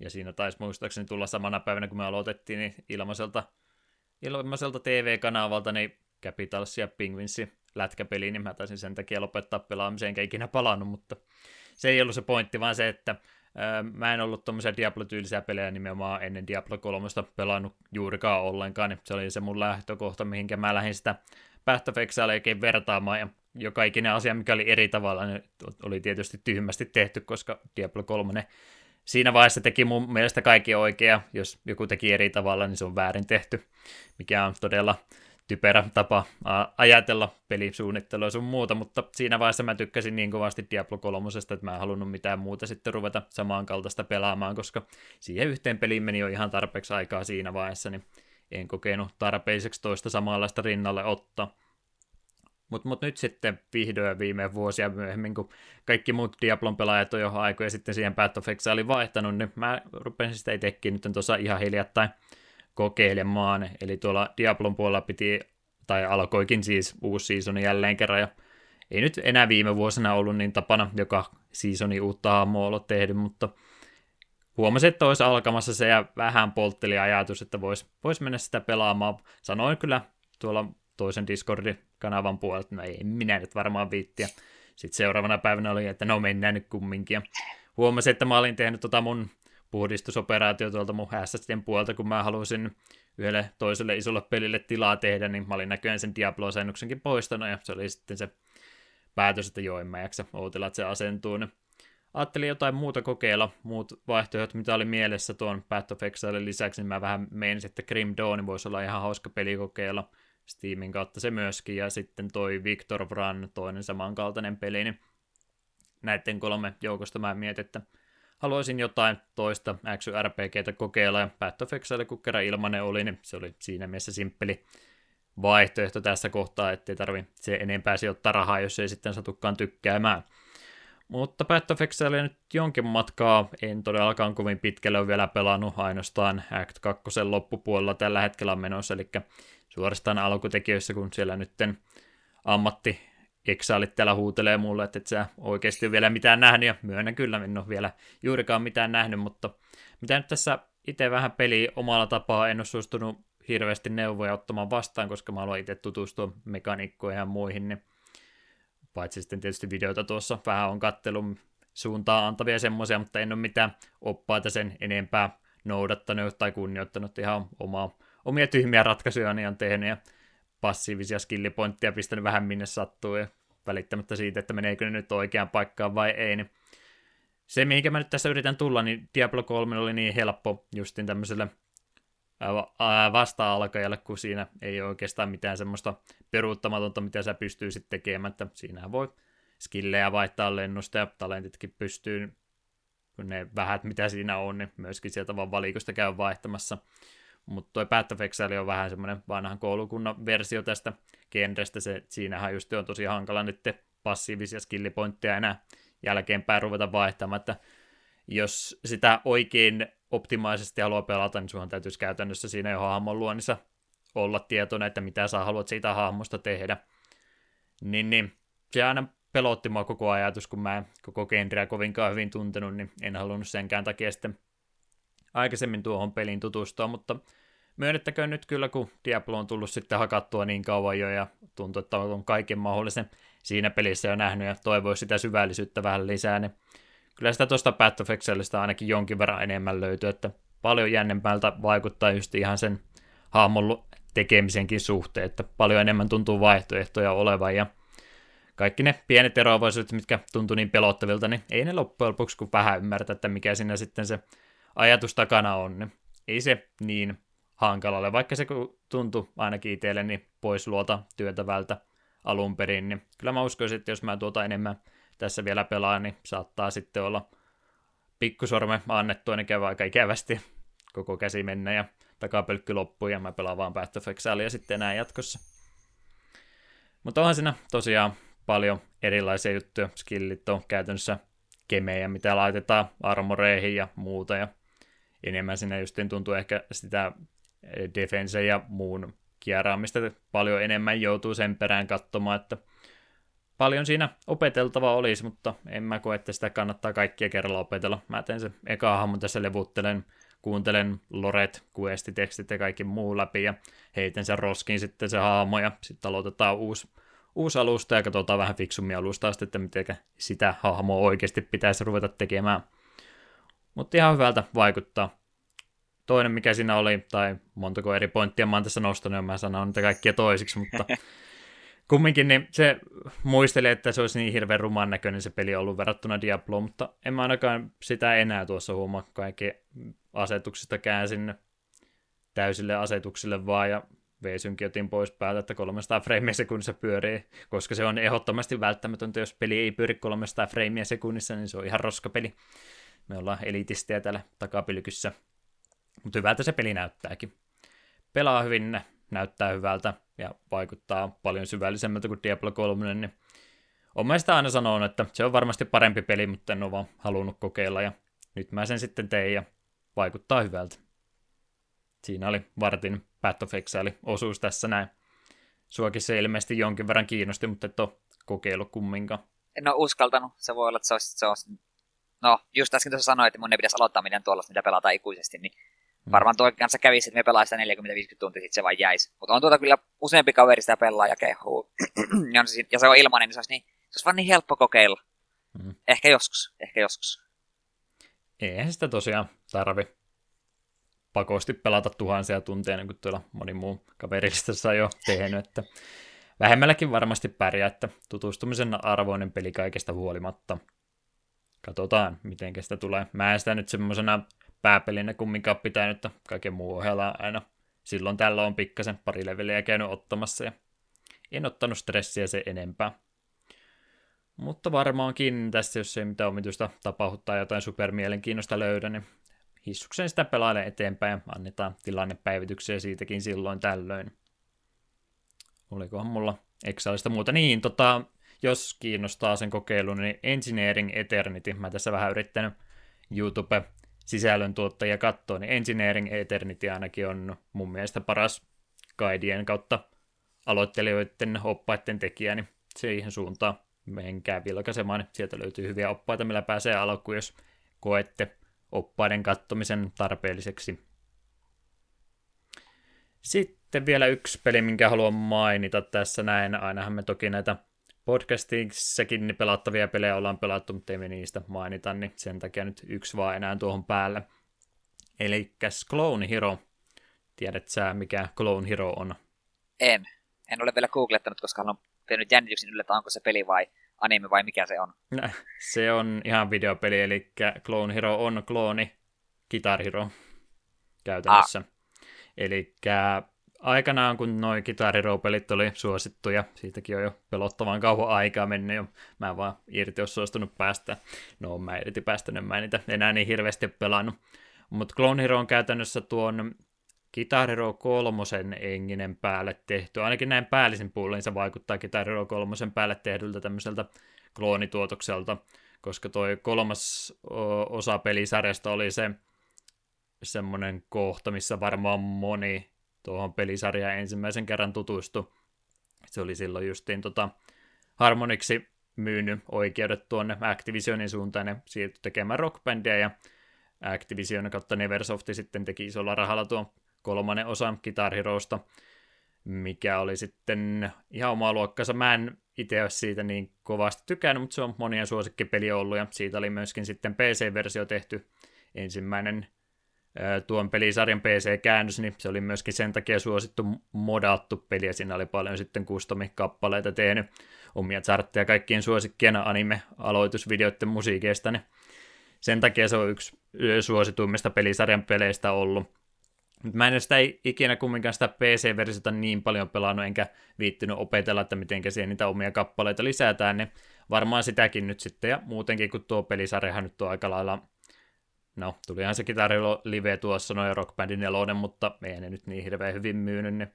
Ja siinä taisi muistaakseni tulla samana päivänä, kun me aloitettiin, niin ilmaiselta, ilmaiselta TV-kanavalta, niin Capitals ja Penguinsi lätkäpeli, niin mä taisin sen takia lopettaa pelaamiseen, enkä ikinä palannut, mutta se ei ollut se pointti, vaan se, että Mä en ollut tuommoisia Diablo-tyylisiä pelejä nimenomaan ennen Diablo 3 pelannut juurikaan ollenkaan, niin se oli se mun lähtökohta, mihinkä mä lähdin sitä Path of Exile vertaamaan, ja joka ikinen asia, mikä oli eri tavalla, niin oli tietysti tyhmästi tehty, koska Diablo 3 siinä vaiheessa teki mun mielestä kaikki oikea, jos joku teki eri tavalla, niin se on väärin tehty, mikä on todella typerä tapa ajatella pelisuunnittelua sun muuta, mutta siinä vaiheessa mä tykkäsin niin kovasti Diablo 3, että mä en halunnut mitään muuta sitten ruveta samankaltaista pelaamaan, koska siihen yhteen peliin meni jo ihan tarpeeksi aikaa siinä vaiheessa, niin en kokenut tarpeiseksi toista samanlaista rinnalle ottaa. Mutta mut nyt sitten vihdoin viime vuosia myöhemmin, kun kaikki muut Diablon pelaajat on jo aikoja sitten siihen Path of Exile vaihtanut, niin mä rupesin sitä itsekin nyt tuossa ihan hiljattain kokeilemaan. Eli tuolla Diablon puolella piti, tai alkoikin siis uusi seasoni jälleen kerran, ja ei nyt enää viime vuosina ollut niin tapana joka seasoni uutta hahmoa olla tehty, mutta huomasin, että olisi alkamassa se ja vähän poltteli ajatus, että voisi vois mennä sitä pelaamaan. Sanoin kyllä tuolla toisen Discord-kanavan puolelta, että no ei minä nyt varmaan viittiä. Sitten seuraavana päivänä oli, että no mennään nyt kumminkin. Ja huomasin, että mä olin tehnyt tota mun puhdistusoperaatio tuolta mun SSDn puolta, kun mä halusin yhdelle toiselle isolle pelille tilaa tehdä, niin mä olin näköjään sen Diablo-asennuksenkin poistanut, ja se oli sitten se päätös, että joo, en mä jaksa ootella, että se asentuu. Niin ajattelin jotain muuta kokeilla, muut vaihtoehdot, mitä oli mielessä tuon Path of Exile lisäksi, niin mä vähän menin, että Grim Dawn voisi olla ihan hauska peli kokeilla Steamin kautta se myöskin, ja sitten toi Victor Run, toinen samankaltainen peli, niin näiden kolme joukosta mä mietin, että haluaisin jotain toista XYRPGtä kokeilla, ja Path of Exile, kun kerran ilmanen oli, niin se oli siinä mielessä simppeli vaihtoehto tässä kohtaa, ettei tarvi se enempää sijoittaa rahaa, jos ei sitten satukaan tykkäämään. Mutta Path of Exile nyt jonkin matkaa, en todellakaan kovin pitkälle ole vielä pelannut, ainoastaan Act 2 loppupuolella tällä hetkellä on menossa, eli suorastaan alkutekijöissä, kun siellä nytten ammatti eksaalit täällä huutelee mulle, että et sä oikeasti ole vielä mitään nähnyt, ja myönnän kyllä, en ole vielä juurikaan mitään nähnyt, mutta mitä nyt tässä itse vähän peli omalla tapaa, en ole suostunut hirveästi neuvoja ottamaan vastaan, koska mä haluan itse tutustua mekaniikkoihin ja muihin, niin paitsi sitten tietysti videoita tuossa vähän on kattelun suuntaan antavia semmoisia, mutta en ole mitään oppaita sen enempää noudattanut tai kunnioittanut ihan omaa, omia tyhmiä ratkaisuja on tehnyt ja passiivisia skillipointteja pistänyt vähän minne sattuu ja välittämättä siitä, että meneekö ne nyt oikeaan paikkaan vai ei, niin se, mihinkä mä nyt tässä yritän tulla, niin Diablo 3 oli niin helppo justin tämmöiselle vasta-alkajalle, kun siinä ei ole oikeastaan mitään semmoista peruuttamatonta, mitä sä pystyisit tekemään, että siinähän voi skillejä vaihtaa lennosta ja talentitkin pystyy, kun ne vähät mitä siinä on, niin myöskin sieltä vaan valikosta käy vaihtamassa. Mutta toi Path of Exile on vähän semmoinen vanhan koulukunnan versio tästä genrestä, se, siinähän just on tosi hankala nyt passiivisia skillipointteja enää jälkeenpäin ruveta vaihtamaan, että jos sitä oikein optimaisesti haluaa pelata, niin sunhan täytyisi käytännössä siinä jo hahmon luonnissa olla tietoinen, että mitä sä haluat siitä hahmosta tehdä. Niin, niin se aina pelotti mua koko ajatus, kun mä en koko genreä kovinkaan hyvin tuntenut, niin en halunnut senkään takia sitten aikaisemmin tuohon peliin tutustua, mutta myönnettäköön nyt kyllä, kun Diablo on tullut sitten hakattua niin kauan jo ja tuntuu, että on kaiken mahdollisen siinä pelissä jo nähnyt ja toivoisi sitä syvällisyyttä vähän lisää, niin kyllä sitä tuosta Path of Excelistä ainakin jonkin verran enemmän löytyy, että paljon jännempältä vaikuttaa just ihan sen hahmon tekemisenkin suhteen, että paljon enemmän tuntuu vaihtoehtoja olevan ja kaikki ne pienet eroavaisuudet, mitkä tuntuu niin pelottavilta, niin ei ne loppujen lopuksi kun vähän ymmärtää, että mikä siinä sitten se ajatus takana on, niin ei se niin hankalalle, vaikka se tuntui ainakin itselle niin pois luota työtävältä alun perin, niin kyllä mä uskoisin, että jos mä tuota enemmän tässä vielä pelaan, niin saattaa sitten olla pikkusorme annettu, niin käy aika ikävästi koko käsi mennä ja takapölkky loppuu ja mä pelaan vaan Path of ja sitten enää jatkossa. Mutta onhan siinä tosiaan paljon erilaisia juttuja. Skillit on käytännössä kemejä, mitä laitetaan armoreihin ja muuta. Ja enemmän sinne just tuntuu ehkä sitä defense ja muun kierraamista paljon enemmän joutuu sen perään katsomaan, että paljon siinä opeteltavaa olisi, mutta en mä koe, että sitä kannattaa kaikkia kerralla opetella. Mä teen se eka hahmon tässä levuttelen, kuuntelen loret, questitekstit ja kaikki muu läpi ja heitän sen roskiin sitten se hahmo ja sitten aloitetaan uusi, uusi alusta ja katsotaan vähän fiksummin alusta asti, että miten sitä hahmoa oikeasti pitäisi ruveta tekemään. Mutta ihan hyvältä vaikuttaa. Toinen, mikä siinä oli, tai montako eri pointtia mä oon tässä nostanut, ja mä sanon niitä kaikkia toisiksi, mutta *laughs* kumminkin niin se muisteli, että se olisi niin hirveän ruman näköinen se peli ollut verrattuna Diablo, mutta en mä ainakaan sitä enää tuossa huomaa kaikki asetuksista käänsin täysille asetuksille vaan ja V-synkin otin pois päältä, että 300 freimiä sekunnissa pyörii, koska se on ehdottomasti välttämätöntä, jos peli ei pyöri 300 freimiä sekunnissa, niin se on ihan roskapeli. Me ollaan elitistiä täällä takapylkyssä. Mutta hyvältä se peli näyttääkin. Pelaa hyvin, näyttää hyvältä ja vaikuttaa paljon syvällisemmältä kuin Diablo 3, niin olen sitä aina sanonut, että se on varmasti parempi peli, mutta en ole vaan halunnut kokeilla ja nyt mä sen sitten tein ja vaikuttaa hyvältä. Siinä oli vartin Path of Exile-osuus tässä näin. Suokin se ilmeisesti jonkin verran kiinnosti, mutta et ole kokeillut kumminkaan. En ole uskaltanut. Se voi olla, että se olisi, se olisi... No, just äsken tuossa sanoin, että mun ei pitäisi aloittaa miten tuollaista, mitä pelataan ikuisesti, niin Mm. Varmaan tuo kanssa kävisi, että me pelaa sitä 40-50 tuntia, sitten se vaan jäisi. Mutta on tuota kyllä useampi kaveri sitä pelaa ja kehuu. *clears throat* ja se on ilmainen, niin se olisi, niin, se olisi vaan niin helppo kokeilla. Mm. Ehkä joskus, ehkä joskus. Eihän sitä tosiaan tarvi pakosti pelata tuhansia tunteja, niin kuin tuolla moni muu kaverillistassa on jo tehnyt, että vähemmälläkin varmasti pärjää, että tutustumisen arvoinen peli kaikesta huolimatta. Katsotaan, miten sitä tulee. Mä en sitä nyt semmoisena pääpelinä kumminkaan pitänyt kaiken muu ohella aina. Silloin tällä on pikkasen pari leveliä käynyt ottamassa ja en ottanut stressiä se enempää. Mutta varmaankin tässä, jos ei mitään omituista tapahuttaa jotain supermielenkiinnosta löydä, niin hissuksen sitä pelailen eteenpäin ja annetaan tilannepäivityksiä siitäkin silloin tällöin. Olikohan mulla Excelista muuta? Niin, tota, jos kiinnostaa sen kokeilu, niin Engineering Eternity, mä tässä vähän yrittänyt YouTube sisällöntuottajia katsoo, niin Engineering Eternity ainakin on mun mielestä paras guidien kautta aloittelijoiden oppaiden tekijä, niin siihen suuntaan menkää vilkaisemaan. Sieltä löytyy hyviä oppaita, millä pääsee alkuun, jos koette oppaiden kattomisen tarpeelliseksi. Sitten vielä yksi peli, minkä haluan mainita tässä näin. Ainahan me toki näitä podcastissakin niin pelattavia pelejä ollaan pelattu, mutta ei me niistä mainita, niin sen takia nyt yksi vaan enää tuohon päälle. Eli Clone Hero. Tiedät sä, mikä Clone Hero on? En. En ole vielä googlettanut, koska olen tehnyt jännityksen yllä, että onko se peli vai anime vai mikä se on. Se on ihan videopeli, eli Clone Hero on klooni Guitar Hero käytännössä. Ah. Eli aikanaan, kun noin kitariroupelit oli suosittuja, siitäkin on jo pelottavan kauan aikaa mennyt jo, mä en vaan irti olisi suostunut päästä. No, mä irti päästänyt, mä en niitä enää niin hirveästi pelannut. Mutta Clone Hero on käytännössä tuon Guitar Hero 3 enginen päälle tehty. Ainakin näin päällisin puolin se vaikuttaa Guitar Hero 3 päälle tehdyltä tämmöiseltä kloonituotokselta, koska toi kolmas osa pelisarjasta oli se semmoinen kohta, missä varmaan moni tuohon pelisarjaan ensimmäisen kerran tutustui. Se oli silloin justiin tota Harmoniksi myynyt oikeudet tuonne Activisionin suuntaan ja siirtyi tekemään rockbändiä ja Activision kautta Neversofti sitten teki isolla rahalla tuon kolmannen osan Guitar Heroista, mikä oli sitten ihan oma luokkansa. Mä en itse ole siitä niin kovasti tykännyt, mutta se on monia suosikkipeliä ollut, ja siitä oli myöskin sitten PC-versio tehty ensimmäinen tuon pelisarjan PC-käännös, niin se oli myöskin sen takia suosittu modattu peli, ja siinä oli paljon sitten custom-kappaleita tehnyt omia chartteja kaikkien suosikkien anime-aloitusvideoiden musiikeista, niin sen takia se on yksi suosituimmista pelisarjan peleistä ollut. Mä en sitä ikinä kumminkaan sitä PC-versiota niin paljon pelannut, enkä viittynyt opetella, että miten siihen niitä omia kappaleita lisätään, niin varmaan sitäkin nyt sitten, ja muutenkin kun tuo pelisarjahan nyt on aika lailla, no tulihan se kitarilo live tuossa, noin Rock Bandin nelonen, mutta ei ne nyt niin hirveän hyvin myynyt, niin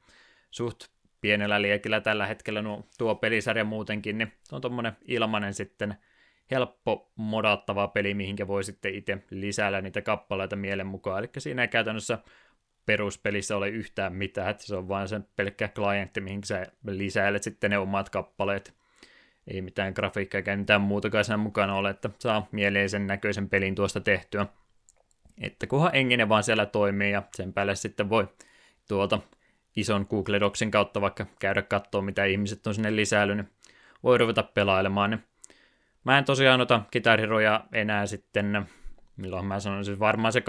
suht pienellä liekillä tällä hetkellä nuo, tuo pelisarja muutenkin, niin on tommonen ilmanen sitten helppo modattava peli, mihinkä voi sitten itse lisäillä niitä kappaleita mielen mukaan, eli siinä ei käytännössä peruspelissä ole yhtään mitään, että se on vain sen pelkkä klientti, mihin sä lisäilet sitten ne omat kappaleet. Ei mitään grafiikkaa eikä mitään muutakaan sen mukana ole, että saa mieleisen näköisen pelin tuosta tehtyä. Että kunhan engine vaan siellä toimii ja sen päälle sitten voi tuolta ison Google Docsin kautta vaikka käydä katsoa, mitä ihmiset on sinne lisäillyt, niin voi ruveta pelailemaan. Niin mä en tosiaan ota Guitar enää sitten milloin mä sanoin, siis varmaan se 2010-2011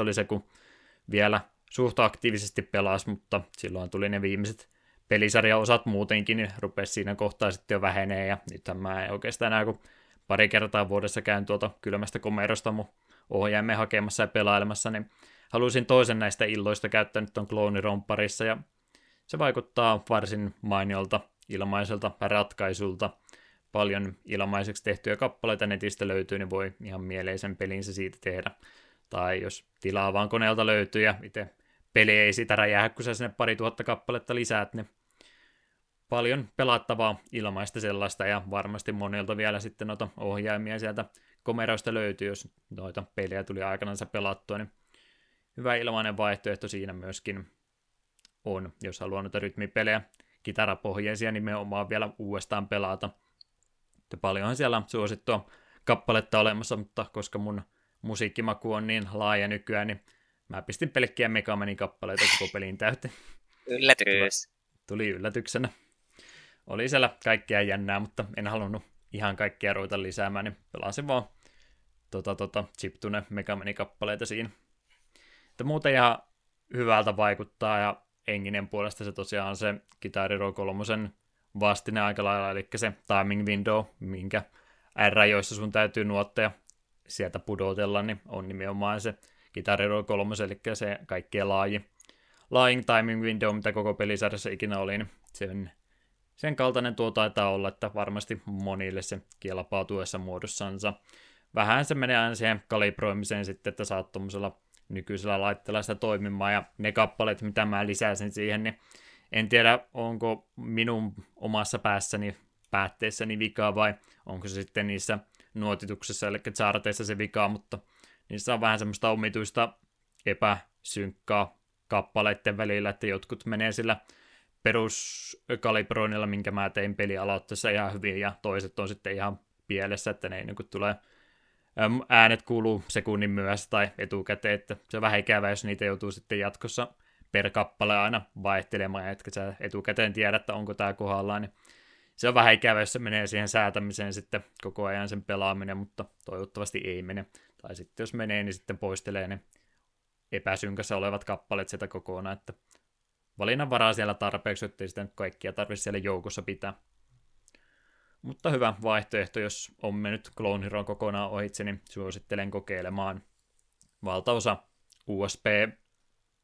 oli se, kun vielä suht aktiivisesti pelasi, mutta silloin tuli ne viimeiset pelisarjaosat muutenkin, niin rupesi siinä kohtaa sitten jo vähenee, ja nythän mä en oikeastaan enää kun pari kertaa vuodessa käyn tuolta kylmästä komerosta mun ohjaimen hakemassa ja pelailemassa, niin halusin toisen näistä illoista käyttää nyt on parissa, ja se vaikuttaa varsin mainiolta ilmaiselta ratkaisulta, paljon ilmaiseksi tehtyjä kappaleita netistä löytyy, niin voi ihan mieleisen pelinsä siitä tehdä. Tai jos tilaa vaan koneelta löytyy ja itse peli ei sitä räjähä, kun sä sinne pari tuhatta kappaletta lisäät, niin paljon pelattavaa ilmaista sellaista ja varmasti monilta vielä sitten noita ohjaimia sieltä komeroista löytyy, jos noita pelejä tuli aikanaan pelattua, niin hyvä ilmainen vaihtoehto siinä myöskin on, jos haluaa noita rytmipelejä, kitarapohjaisia nimenomaan vielä uudestaan pelata – että paljonhan siellä on suosittua kappaletta olemassa, mutta koska mun musiikkimaku on niin laaja nykyään, niin mä pistin pelkkiä Megamanin kappaleita koko peliin täyteen. Yllätys. Tuli yllätyksenä. Oli siellä kaikkea jännää, mutta en halunnut ihan kaikkia ruveta lisäämään, niin pelasin vaan tota, tota, chiptune Megamanin kappaleita siinä. Että muuten ihan hyvältä vaikuttaa ja Enginen puolesta se tosiaan se Hero 3 vastine aika lailla, eli se timing window, minkä R, joissa sun täytyy nuotteja sieltä pudotella, niin on nimenomaan se Guitar Hero 3, eli se kaikkien laaji, laajin timing window, mitä koko pelisarjassa ikinä oli, niin sen, sen kaltainen tuo taitaa olla, että varmasti monille se kielapaa tuessa muodossansa. Vähän se menee aina siihen kalibroimiseen sitten, että saat tuommoisella nykyisellä laitteella sitä toimimaan, ja ne kappaleet, mitä mä lisäsin siihen, niin en tiedä, onko minun omassa päässäni päätteessäni vikaa vai onko se sitten niissä nuotituksessa, eli charteissa se vika, mutta niissä on vähän semmoista omituista epäsynkkaa kappaleiden välillä, että jotkut menee sillä peruskalibroinnilla, minkä mä tein peli aloitteessa ihan hyvin, ja toiset on sitten ihan pielessä, että ne ei niin tulee äänet kuuluu sekunnin myöhässä tai etukäteen, että se on vähän ikävä, jos niitä joutuu sitten jatkossa per kappale aina vaihtelemaan, etkä sä etukäteen tiedä, että onko tämä kohdallaan, niin se on vähän ikävä, jos se menee siihen säätämiseen sitten koko ajan sen pelaaminen, mutta toivottavasti ei mene. Tai sitten jos menee, niin sitten poistelee ne epäsynkässä olevat kappaleet sieltä kokonaan, että valinnanvaraa siellä tarpeeksi, ettei sitten kaikkia tarvitse siellä joukossa pitää. Mutta hyvä vaihtoehto, jos on mennyt Clone Hero kokonaan ohitse, niin suosittelen kokeilemaan. Valtaosa USB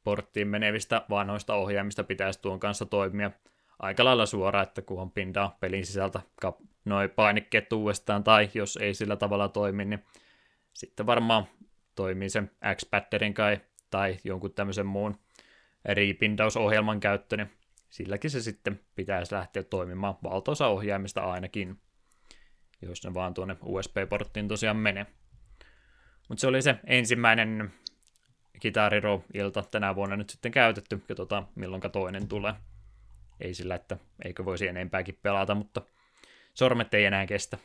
porttiin menevistä vanhoista ohjaimista pitäisi tuon kanssa toimia aika lailla suora, että kun on pindaa pelin sisältä noin painikkeet uudestaan, tai jos ei sillä tavalla toimi, niin sitten varmaan toimii sen x kai tai jonkun tämmöisen muun riipindausohjelman käyttö, niin silläkin se sitten pitäisi lähteä toimimaan valtaosa ohjaimista ainakin, jos ne vaan tuonne USB-porttiin tosiaan menee. Mutta se oli se ensimmäinen Kitariro-ilta tänä vuonna nyt sitten käytetty, katsotaan milloinka toinen tulee. Ei sillä, että eikö voisi enempääkin pelata, mutta sormet ei enää kestä.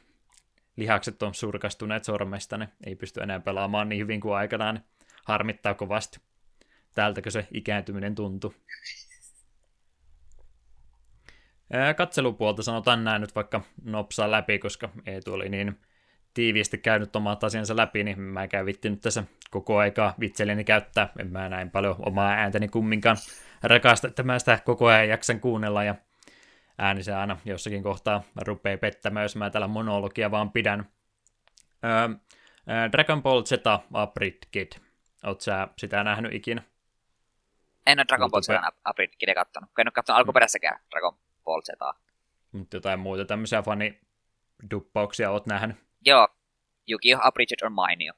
Lihakset on surkastuneet sormesta, ne ei pysty enää pelaamaan niin hyvin kuin aikanaan, harmittaa kovasti. Tältäkö se ikääntyminen tuntuu? Katselupuolta sanotaan näin nyt vaikka nopsaa läpi, koska Eetu oli niin tiiviisti käynyt omat asiansa läpi, niin mä käyn nyt tässä koko aikaa vitselleni käyttää. En mä näin paljon omaa ääntäni kumminkaan rakasta, että mä sitä koko ajan jaksan kuunnella ja ääni se aina jossakin kohtaa rupeaa pettämään, jos mä täällä monologia vaan pidän. Öö, Dragon Ball Z Kid. Oot sä sitä nähnyt ikinä? En ole Dragon Ball Z Upgrade kattonut. En ole kattonut alkuperäissäkään Dragon Ball Z. Mutta jotain muuta tämmöisiä faniduppauksia oot nähnyt? Joo, Yu-Gi-Oh! Abridged on mainio.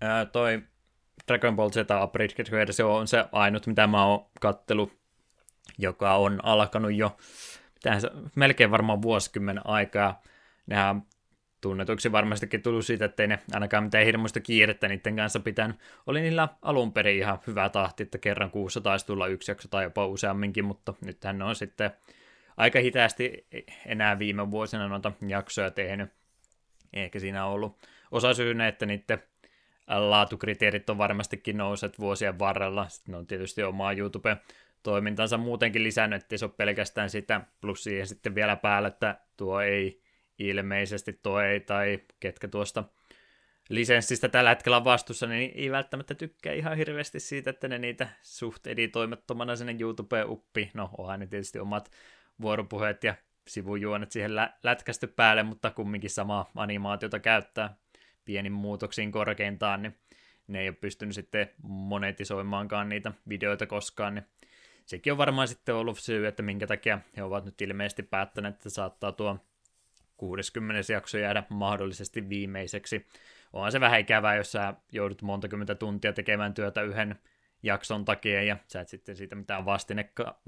Ää, toi Dragon Ball Z Abridged versio on se ainut, mitä mä oon kattelu, joka on alkanut jo se, melkein varmaan vuosikymmenen aikaa. Nehän tunnetuksi varmastikin tullut siitä, ettei ne ainakaan mitään hirmuista kiirettä niiden kanssa pitänyt. Oli niillä alun perin ihan hyvä tahti, että kerran kuussa taisi tulla yksi jakso tai jopa useamminkin, mutta nythän ne on sitten aika hitaasti enää viime vuosina noita jaksoja tehnyt. Ehkä siinä on ollut osa syynä, että niiden laatukriteerit on varmastikin nouset vuosien varrella. Sitten ne on tietysti omaa YouTube-toimintansa muutenkin lisännyt, ettei se ole pelkästään sitä, plus siihen sitten vielä päällä, että tuo ei ilmeisesti tuo ei, tai ketkä tuosta lisenssistä tällä hetkellä on vastuussa, niin ei välttämättä tykkää ihan hirveästi siitä, että ne niitä suht editoimattomana sinne YouTubeen uppi. No, onhan ne tietysti omat vuoropuheet ja sivujuonet siihen lä- lätkästy päälle, mutta kumminkin samaa animaatiota käyttää pienin muutoksiin korkeintaan, niin ne ei ole pystynyt sitten monetisoimaankaan niitä videoita koskaan, niin sekin on varmaan sitten ollut syy, että minkä takia he ovat nyt ilmeisesti päättäneet, että saattaa tuo 60. jakso jäädä mahdollisesti viimeiseksi. Onhan se vähän ikävää, jos sä joudut monta kymmentä tuntia tekemään työtä yhden jakson takia ja sä et sitten siitä mitään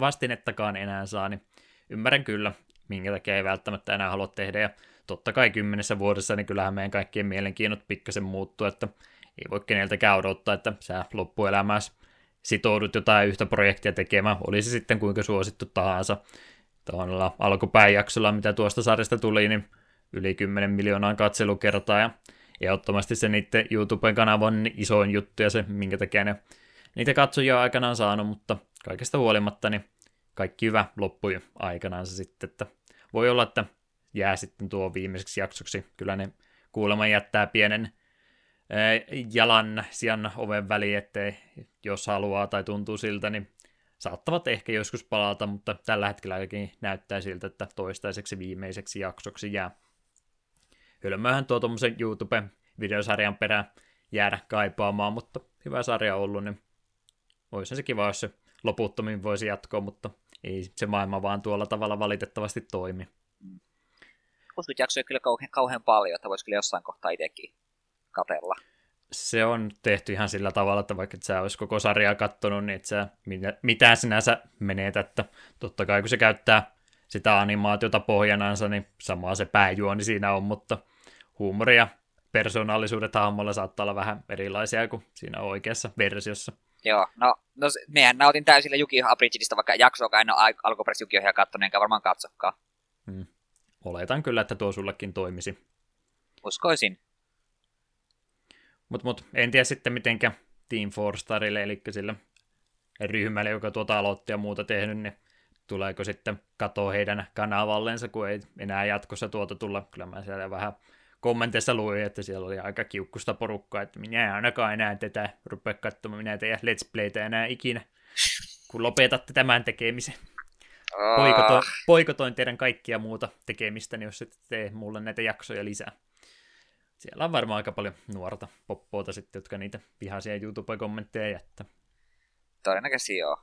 vastinettakaan enää saa, niin ymmärrän kyllä, minkä takia ei välttämättä enää halua tehdä, ja totta kai kymmenessä vuodessa, niin kyllähän meidän kaikkien mielenkiinnot pikkasen muuttuu, että ei voi keneltäkään odottaa, että sä loppuelämässä sitoudut jotain yhtä projektia tekemään, oli se sitten kuinka suosittu tahansa. Tuolla alkupääjaksolla, mitä tuosta sarjasta tuli, niin yli 10 miljoonaa katselukertaa, ja ehdottomasti se niiden YouTuben kanavan isoin juttu, ja se, minkä takia ne niitä katsojia aikanaan saanut, mutta kaikesta huolimatta, niin kaikki hyvä loppui aikanaan se sitten, että voi olla, että jää sitten tuo viimeiseksi jaksoksi. Kyllä ne kuulemma jättää pienen jalan sijan oven väliin, ettei jos haluaa tai tuntuu siltä, niin saattavat ehkä joskus palata, mutta tällä hetkellä näyttää siltä, että toistaiseksi viimeiseksi jaksoksi jää. Hölmöhän tuo tuommoisen YouTube-videosarjan perään jäädä kaipaamaan, mutta hyvä sarja ollut, niin voisi se kiva, jos se loputtomin voisi jatkoa, mutta ei se maailma vaan tuolla tavalla valitettavasti toimi. 60 jaksoja kyllä kauhean, kauhean paljon, että voisi kyllä jossain kohtaa itsekin katella. Se on tehty ihan sillä tavalla, että vaikka et sä olisi koko sarjaa kattonut, niin et sä mitään sinänsä totta kai kun se käyttää sitä animaatiota pohjanansa, niin samaa se pääjuoni siinä on, mutta huumori ja persoonallisuudet hahmolla saattaa olla vähän erilaisia kuin siinä oikeassa versiossa. Joo, no, no mehän nautin täysillä Yuki Abridgedista, vaikka jaksoakaan en ole alkuperäistä Yuki katsonut, enkä varmaan katsokaan. Hmm. Oletan kyllä, että tuo sullekin toimisi. Uskoisin. Mutta mut, en tiedä sitten mitenkä Team Four Starille, eli sille ryhmälle, joka tuota aloitti ja muuta tehnyt, niin tuleeko sitten katoa heidän kanavallensa, kun ei enää jatkossa tuota tulla. Kyllä mä siellä vähän kommenteissa luin, että siellä oli aika kiukkusta porukkaa, että minä en ainakaan enää tätä rupea katsomaan, minä teidän Let's Playtä enää ikinä, kun lopetatte tämän tekemisen. Poikotoin, ah. poikotoin teidän kaikkia muuta tekemistä, niin jos et tee mulle näitä jaksoja lisää. Siellä on varmaan aika paljon nuorta poppoota sitten, jotka niitä vihaisia YouTube-kommentteja jättää. todennäköisesti joo.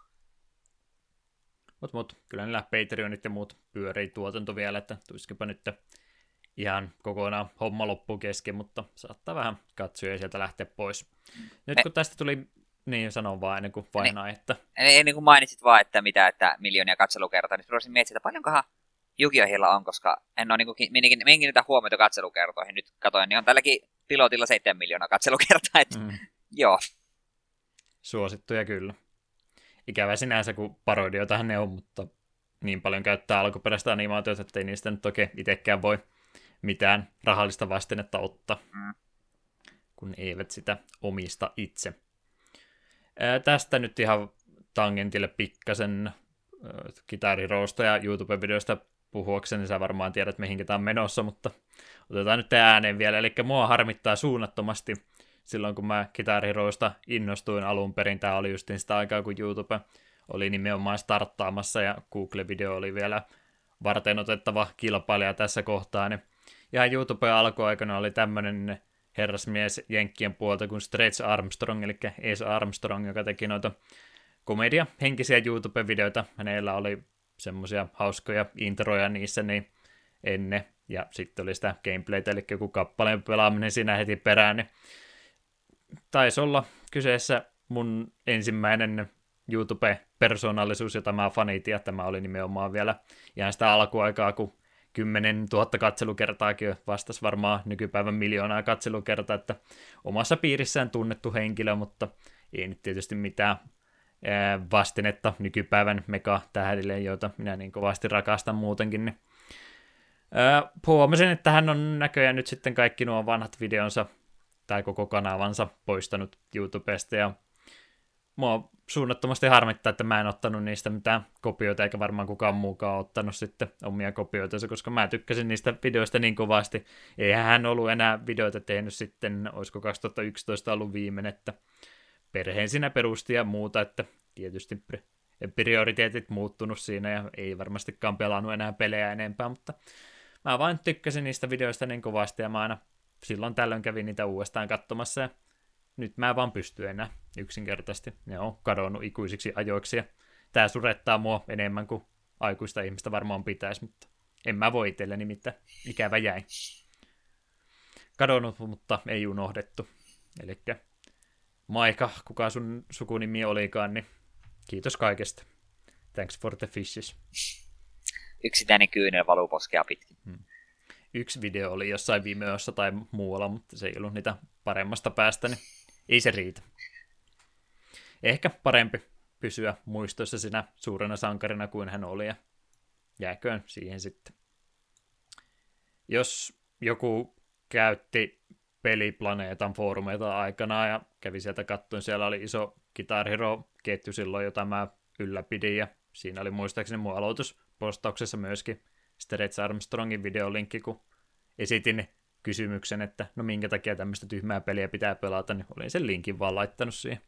Mutta mut, kyllä niillä Patreonit ja muut pyörii tuotanto vielä, että tuiskipa nyt ihan kokonaan homma loppuu kesken, mutta saattaa vähän katsoa sieltä lähteä pois. Nyt kun tästä tuli, niin sanon vaan ennen kuin vainaa, että... Niin kuin mainitsit vaan, että mitä, että miljoonia katselukertaa, niin haluaisin miettiä, että paljonkohan Jukiohilla on, koska en ole niin minkin, minkin niitä huomioita katselukertoihin. Nyt katoin, niin on tälläkin pilotilla 7 miljoonaa katselukertaa, että mm. joo. Suosittuja kyllä. Ikävä sinänsä, kun parodioitahan ne on, mutta niin paljon käyttää alkuperäistä animaatiota, että ei niistä nyt oikein itsekään voi mitään rahallista vastinetta ottaa, mm. kun eivät sitä omista itse. Ää, tästä nyt ihan tangentille pikkasen kitariroosta ja YouTube-videosta puhuakseni, niin sä varmaan tiedät, mihin tämä on menossa, mutta otetaan nyt ääneen vielä. Eli mua harmittaa suunnattomasti silloin, kun mä kitariroista innostuin alun perin. Tämä oli just sitä aikaa, kun YouTube oli nimenomaan starttaamassa ja Google-video oli vielä varten otettava kilpailija tässä kohtaa. Niin ihan YouTube alkuaikana oli tämmöinen herrasmies Jenkkien puolta kuin Stretch Armstrong, eli Ace Armstrong, joka teki noita komedia henkisiä YouTube-videoita. Hänellä oli semmoisia hauskoja introja niissä niin ennen, ja sitten oli sitä gameplaytä, eli joku kappaleen pelaaminen siinä heti perään, niin taisi olla kyseessä mun ensimmäinen YouTube-persoonallisuus, jota mä fanitin, ja tämä oli nimenomaan vielä ihan sitä alkuaikaa, kun 10 000 katselukertaakin vastasi varmaan nykypäivän miljoonaa katselukertaa, että omassa piirissään tunnettu henkilö, mutta ei nyt tietysti mitään vastinetta nykypäivän megatähdille, joita minä niin kovasti rakastan muutenkin. Niin. Huomasin, että hän on näköjään nyt sitten kaikki nuo vanhat videonsa tai koko kanavansa poistanut YouTubesta ja mua suunnattomasti harmittaa, että mä en ottanut niistä mitään kopioita, eikä varmaan kukaan muukaan ottanut sitten omia kopioita, koska mä tykkäsin niistä videoista niin kovasti. Eihän hän ollut enää videoita tehnyt sitten, olisiko 2011 ollut viimeinen, että perheen siinä perusti ja muuta, että tietysti prioriteetit muuttunut siinä ja ei varmastikaan pelannut enää pelejä enempää, mutta mä vain tykkäsin niistä videoista niin kovasti ja mä aina silloin tällöin kävin niitä uudestaan katsomassa ja nyt mä vaan pysty enää yksinkertaisesti. Ne on kadonnut ikuisiksi ajoiksi ja tää surettaa mua enemmän kuin aikuista ihmistä varmaan pitäisi, mutta en mä voi itselleni nimittäin ikävä jäi. Kadonnut, mutta ei unohdettu. Eli Maika, kuka sun sukunimi olikaan, niin kiitos kaikesta. Thanks for the fishes. Yksittäinen kyynel valuu poskea pitkin. Hmm. Yksi video oli jossain Vimeossa tai muualla, mutta se ei ollut niitä paremmasta päästä, niin ei se riitä. Ehkä parempi pysyä muistoissa sinä suurena sankarina kuin hän oli, ja jääköön siihen sitten. Jos joku käytti peliplaneetan foorumeita aikana ja kävi sieltä kattoon. Siellä oli iso Guitar Hero-ketju silloin, jota mä ylläpidin ja siinä oli muistaakseni mun aloituspostauksessa myöskin Stretch Armstrongin videolinkki, kun esitin kysymyksen, että no minkä takia tämmöistä tyhmää peliä pitää pelata, niin olin sen linkin vaan laittanut siihen,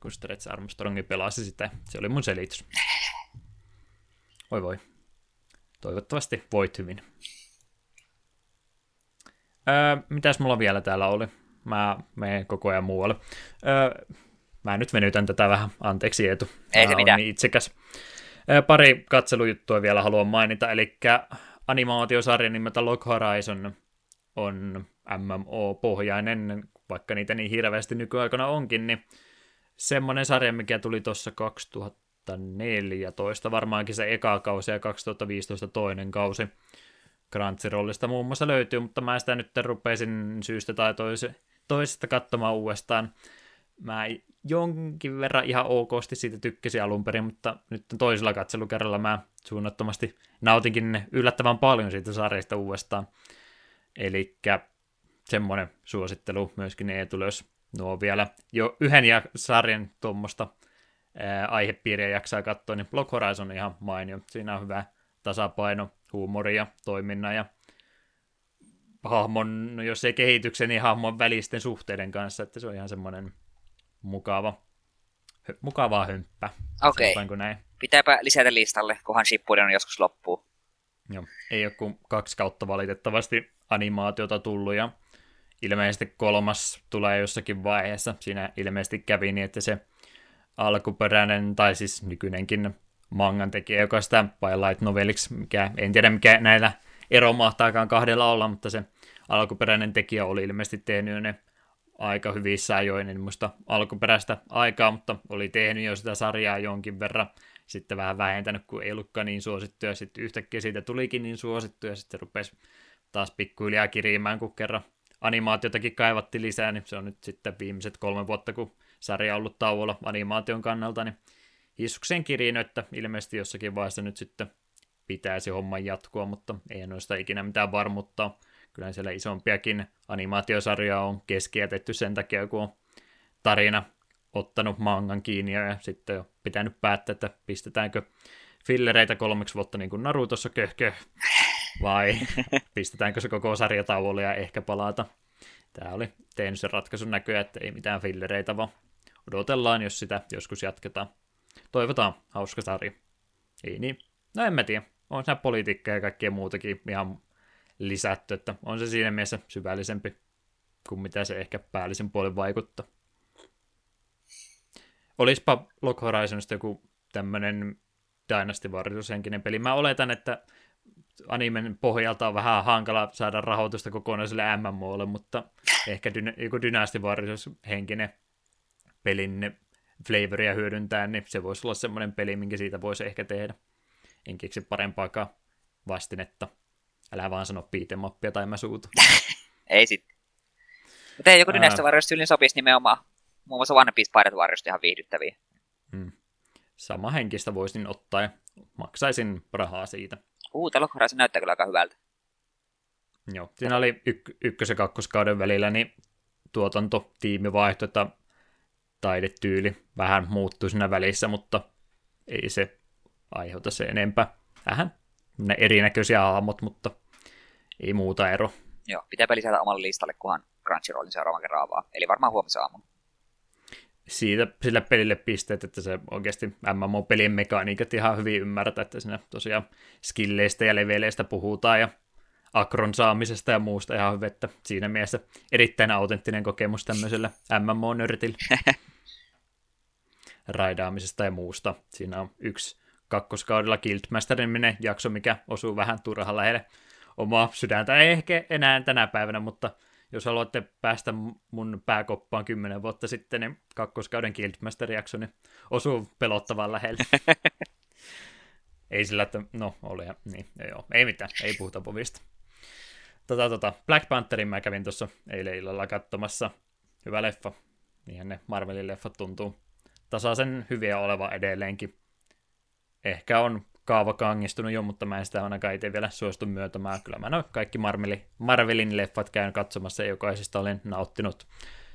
kun Stretch Armstrongi pelasi sitä. Se oli mun selitys. Oi voi. Toivottavasti voit hyvin. Öö, mitäs mulla vielä täällä oli? Mä menen koko ajan muualle. Öö, mä nyt venytän tätä vähän. Anteeksi Eetu. Ei se mitään. Niin itsekäs. Öö, pari katselujuttua vielä haluan mainita. Eli animaatiosarja nimeltä Log Horizon on MMO-pohjainen, vaikka niitä niin hirveästi nykyaikana onkin, niin semmoinen sarja, mikä tuli tuossa 2014, varmaankin se eka kausi ja 2015 toinen kausi Crunchyrollista muun muassa löytyy, mutta mä sitä nyt rupesin syystä tai toisesta katsomaan uudestaan. Mä jonkin verran ihan okosti siitä tykkäsin alun perin, mutta nyt toisella katselukerralla mä suunnattomasti nautinkin yllättävän paljon siitä sarjasta uudestaan. Eli semmoinen suosittelu myöskin Eetulle, jos nuo vielä jo yhden ja sarjan tuommoista aihepiiriä jaksaa katsoa, niin Block Horizon on ihan mainio. Siinä on hyvä tasapaino huumoria, toiminnan ja hahmon, no jos ei kehityksen, niin hahmon välisten suhteiden kanssa, että se on ihan semmoinen mukava, hö, mukavaa hömppä. Okei, okay. näin. pitääpä lisätä listalle, kunhan Shippuden on joskus loppuu. Joo, ei ole kuin kaksi kautta valitettavasti animaatiota tullut ja ilmeisesti kolmas tulee jossakin vaiheessa. Siinä ilmeisesti kävi niin, että se alkuperäinen, tai siis nykyinenkin mangan tekijä, joka sitä Twilight Noveliksi, mikä, en tiedä mikä näillä ero mahtaakaan kahdella olla, mutta se alkuperäinen tekijä oli ilmeisesti tehnyt ne aika hyvissä ajoin, en muista alkuperäistä aikaa, mutta oli tehnyt jo sitä sarjaa jonkin verran, sitten vähän vähentänyt, kun ei ollutkaan niin suosittuja, sitten yhtäkkiä siitä tulikin niin suosittuja, sitten rupesi taas pikkuhiljaa kiriimään, kun kerran animaatiotakin kaivatti lisää, niin se on nyt sitten viimeiset kolme vuotta, kun sarja on ollut tauolla animaation kannalta, niin hissukseen kiriin, että ilmeisesti jossakin vaiheessa nyt sitten pitäisi homman jatkua, mutta ei noista ikinä mitään varmuutta. Kyllä siellä isompiakin animaatiosarjaa on keskeytetty sen takia, kun on tarina ottanut mangan kiinni ja sitten jo pitänyt päättää, että pistetäänkö fillereitä kolmeksi vuotta niin kuin Narutossa köhkö, vai *laughs* pistetäänkö se koko sarja tauolle ja ehkä palata. Tämä oli tehnyt sen ratkaisun näköjään, että ei mitään fillereitä, vaan odotellaan, jos sitä joskus jatketaan. Toivotaan, hauska sarja. Ei niin. No en mä tiedä. On siinä politiikka ja kaikkea muutakin ihan lisätty, että on se siinä mielessä syvällisempi kuin mitä se ehkä päällisen puolen vaikuttaa. Olispa Lock Horizonista joku tämmönen Dynasty Warriors henkinen peli. Mä oletan, että animen pohjalta on vähän hankala saada rahoitusta kokonaiselle MMOlle, mutta ehkä dyna- joku Dynasty Warriors henkinen pelin flavoria hyödyntää, niin se voisi olla semmoinen peli, minkä siitä voisi ehkä tehdä. En keksi parempaakaan vastinetta. Älä vaan sano piitemappia tai mä suutu. *laughs* ei sitten. Mutta ei joku Dynasty Warriors tyylin sopisi nimenomaan. Muun muassa One Piece Pirate Warriors ihan viihdyttäviä. Hmm. Sama henkistä voisin ottaa ja maksaisin rahaa siitä. Uu, tämä se näyttää kyllä aika hyvältä. Joo, siinä oli yk- ykkös- ja kakkoskauden välillä niin tuotantotiimi vaihto, että taidetyyli vähän muuttui siinä välissä, mutta ei se aiheuta se enempää. Vähän ne erinäköisiä hahmot, mutta ei muuta ero. Joo, pitää lisätä omalle listalle, kunhan Crunchyrollin seuraavan kerran avaa. Eli varmaan huomisen aamun. Siitä sille pelille pisteet, että se oikeasti MMO-pelin mekaniikat ihan hyvin ymmärtää, että siinä tosiaan skilleistä ja leveleistä puhutaan ja akron saamisesta ja muusta ihan hyvin, että siinä mielessä erittäin autenttinen kokemus tämmöisellä MMO-nörtillä. *laughs* Raidaamisesta ja muusta. Siinä on yksi kakkoskaudella Guildmasterin jakso, mikä osuu vähän turhan lähelle omaa sydäntä. Ei ehkä enää tänä päivänä, mutta jos haluatte päästä mun pääkoppaan kymmenen vuotta sitten, niin kakkoskauden Guildmaster-jakso niin osuu pelottavan lähelle. *laughs* ei sillä, että no oli, niin, ei, ole. ei mitään, ei puhuta povista. Tota, tota, Black Pantherin mä kävin tuossa eilen illalla katsomassa. Hyvä leffa. Niinhän ne Marvelin leffat tuntuu tasaisen hyviä oleva edelleenkin. Ehkä on kaava kangistunut jo, mutta mä en sitä ainakaan itse vielä suostu myötämään. Kyllä mä kaikki Marvelin, Marvelin leffat käyn katsomassa ja jokaisesta olen nauttinut.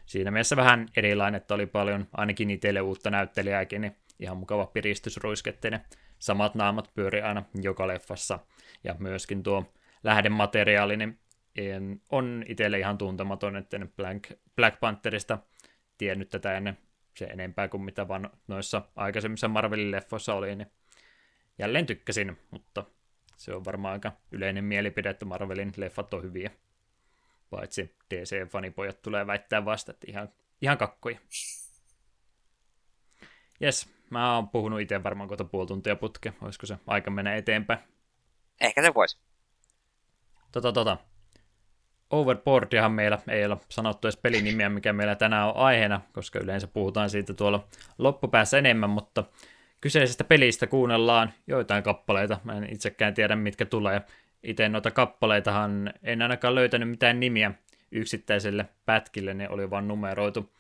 Siinä mielessä vähän erilainen, että oli paljon ainakin itselle uutta näyttelijääkin, niin ihan mukava piristysruisketteinen. Samat naamat pyöri aina joka leffassa. Ja myöskin tuo lähdemateriaali niin on itselle ihan tuntematon, että Black, Black Pantherista tiennyt tätä ennen se enempää kuin mitä vaan noissa aikaisemmissa Marvelin leffoissa oli, niin jälleen tykkäsin, mutta se on varmaan aika yleinen mielipide, että Marvelin leffat on hyviä. Paitsi DC-fanipojat tulee väittää vasta, että ihan, ihan kakkoja. Jes, mä oon puhunut itse varmaan kohta puoli tuntia putke. Olisiko se aika mennä eteenpäin? Ehkä se voisi. Tota, tota. Overboardiahan meillä ei ole sanottu edes pelinimiä, mikä meillä tänään on aiheena, koska yleensä puhutaan siitä tuolla loppupäässä enemmän, mutta kyseisestä pelistä kuunnellaan joitain kappaleita. Mä en itsekään tiedä, mitkä tulee. Itse noita kappaleitahan en ainakaan löytänyt mitään nimiä yksittäiselle pätkille, ne oli vain numeroitu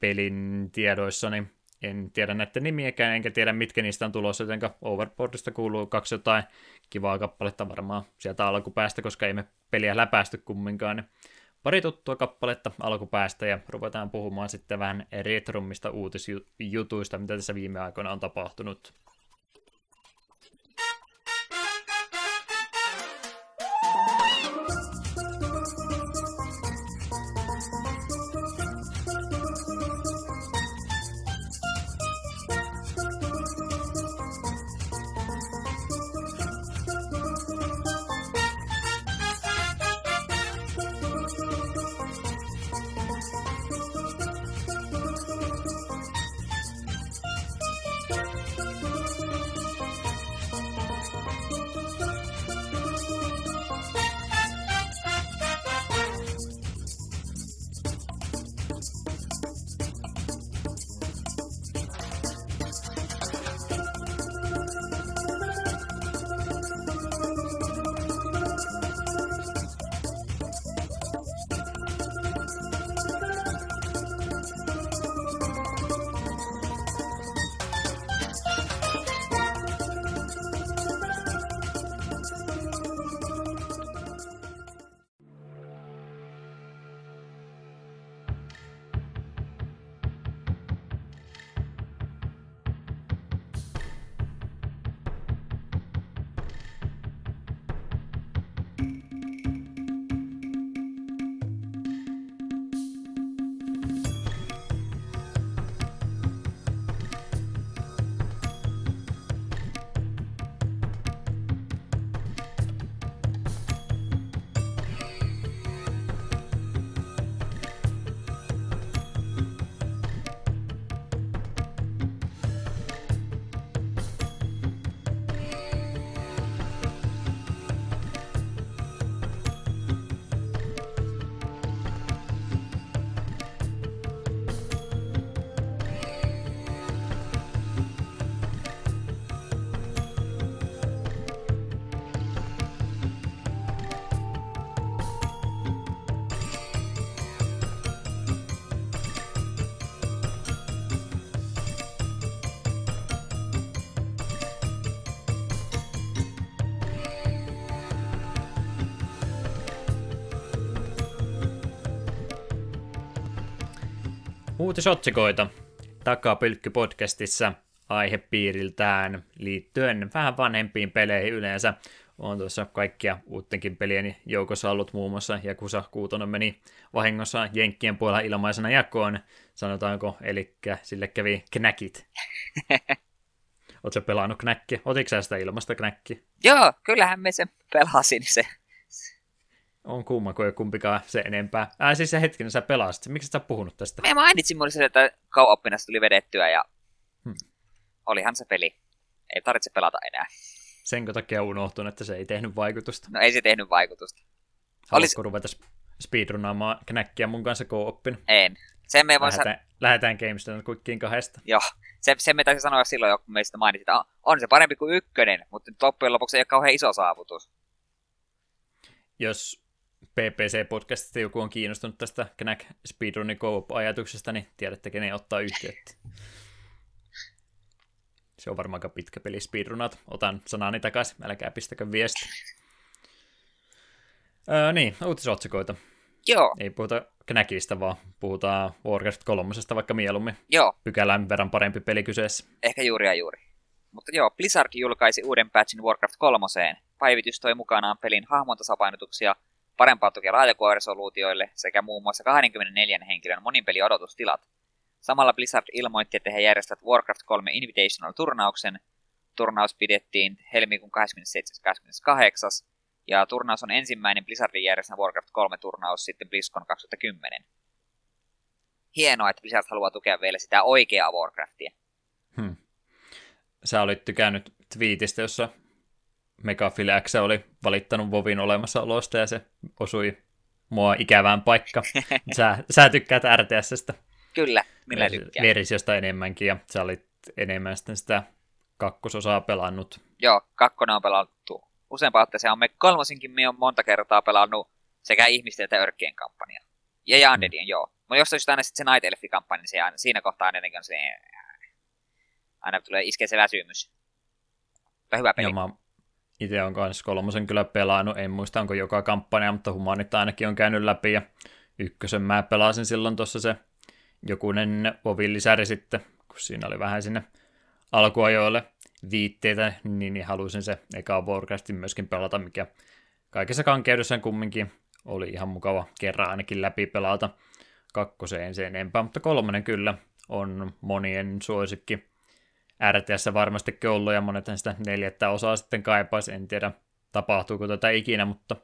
pelin tiedoissani. En tiedä näiden nimiäkään, enkä tiedä mitkä niistä on tulossa, joten Overboardista kuuluu kaksi jotain kivaa kappaletta varmaan sieltä alkupäästä, koska ei me peliä läpäisty kumminkaan. Niin pari tuttua kappaletta alkupäästä ja ruvetaan puhumaan sitten vähän retrummista uutisjutuista, mitä tässä viime aikoina on tapahtunut. Uutisotsikoita Takapylkky-podcastissa aihepiiriltään liittyen vähän vanhempiin peleihin yleensä. On tuossa kaikkia uutenkin pelien joukossa ollut muun muassa Jakusa Kuutonen meni vahingossa Jenkkien puolella ilmaisena jakoon, sanotaanko, eli sille kävi knäkit. *laughs* Oletko pelannut knäkki? Otitko sä sitä ilmasta knäkki? Joo, kyllähän me sen pelasin se. On kumma, kun ei kumpikaan se enempää. Ää, siis se hetkinen sä pelasit. Miksi sä puhunut tästä? Me mainitsin mulle sen, että kauoppinasta tuli vedettyä ja Hmm. olihan se peli. Ei tarvitse pelata enää. Senkö takia unohtun, että se ei tehnyt vaikutusta. No ei se tehnyt vaikutusta. Haluatko ruveta speedrunaamaan knäkkiä mun kanssa co-oppin? En. Sen me voin sa- Lähdetään, lähdetään GameStone Quickiin kahdesta. Joo. Se, sen me taisi sanoa silloin kun meistä mainitsit, että on- on se parempi kuin ykkönen, mutta loppujen lopuksi ei ole kauhean iso saavutus. Jos PPC-podcastista joku on kiinnostunut tästä Knack Speedrunin co-op-ajatuksesta, niin tiedätte, kenen ottaa yhteyttä. Se on varmaan aika pitkä peli speedrunat. Otan sanani takaisin, älkää pistäkö viesti. Öö, niin, uutisotsikoita. Joo, Ei puhuta Knackista, vaan puhutaan Warcraft 3, vaikka mieluummin. joo, Pykälän verran parempi peli kyseessä. ehkä juuri ja juuri. Mutta joo, Blizzard julkaisi uuden patchin Warcraft 3. Päivitys toi mukanaan pelin hahmon tasapainotuksia, parempaa tukea laajakoresoluutioille sekä muun muassa 24 henkilön monipeliodotustilat. Samalla Blizzard ilmoitti, että he järjestävät Warcraft 3 Invitational-turnauksen. Turnaus pidettiin helmikuun 27.28. Ja turnaus on ensimmäinen Blizzardin järjestämä Warcraft 3-turnaus sitten BlizzCon 2010. Hienoa, että Blizzard haluaa tukea vielä sitä oikeaa Warcraftia. Hmm. Sä olit tykännyt twiitistä, jossa Megafil X oli valittanut Vovin olemassaolosta ja se osui mua ikävään paikka. *laughs* Sä, sä tykkäät RTSstä Kyllä, minä tykkään. versiosta enemmänkin ja sä olit enemmän sitten sitä kakkososaa pelannut. Joo, kakkonen on pelattu useampaan otteeseen. On me kolmosinkin me on monta kertaa pelannut sekä ihmisten että örkkien kampanjaa. Ja, ja Undeadien, mm. joo. Mutta jos olisi aina sitten se Night Elf-kampanja, niin se aina, siinä kohtaa aina on se... Aina tulee iskeä se väsymys. Mutta hyvä peli. Ja mä itse on kanssa kolmosen kyllä pelannut, en muista onko joka kampanja, mutta humanit ainakin on käynyt läpi ja ykkösen mä pelasin silloin tuossa se jokunen Vovin lisäri sitten, kun siinä oli vähän sinne alkuajoille viitteitä, niin, halusin se eka Warcraftin myöskin pelata, mikä kaikessa kankeudessaan kumminkin oli ihan mukava kerran ainakin läpi pelata kakkoseen sen enempää, mutta kolmonen kyllä on monien suosikki. RTS varmastikin ollut ja monet sitä neljättä osaa sitten kaipaisi, en tiedä tapahtuuko tätä ikinä, mutta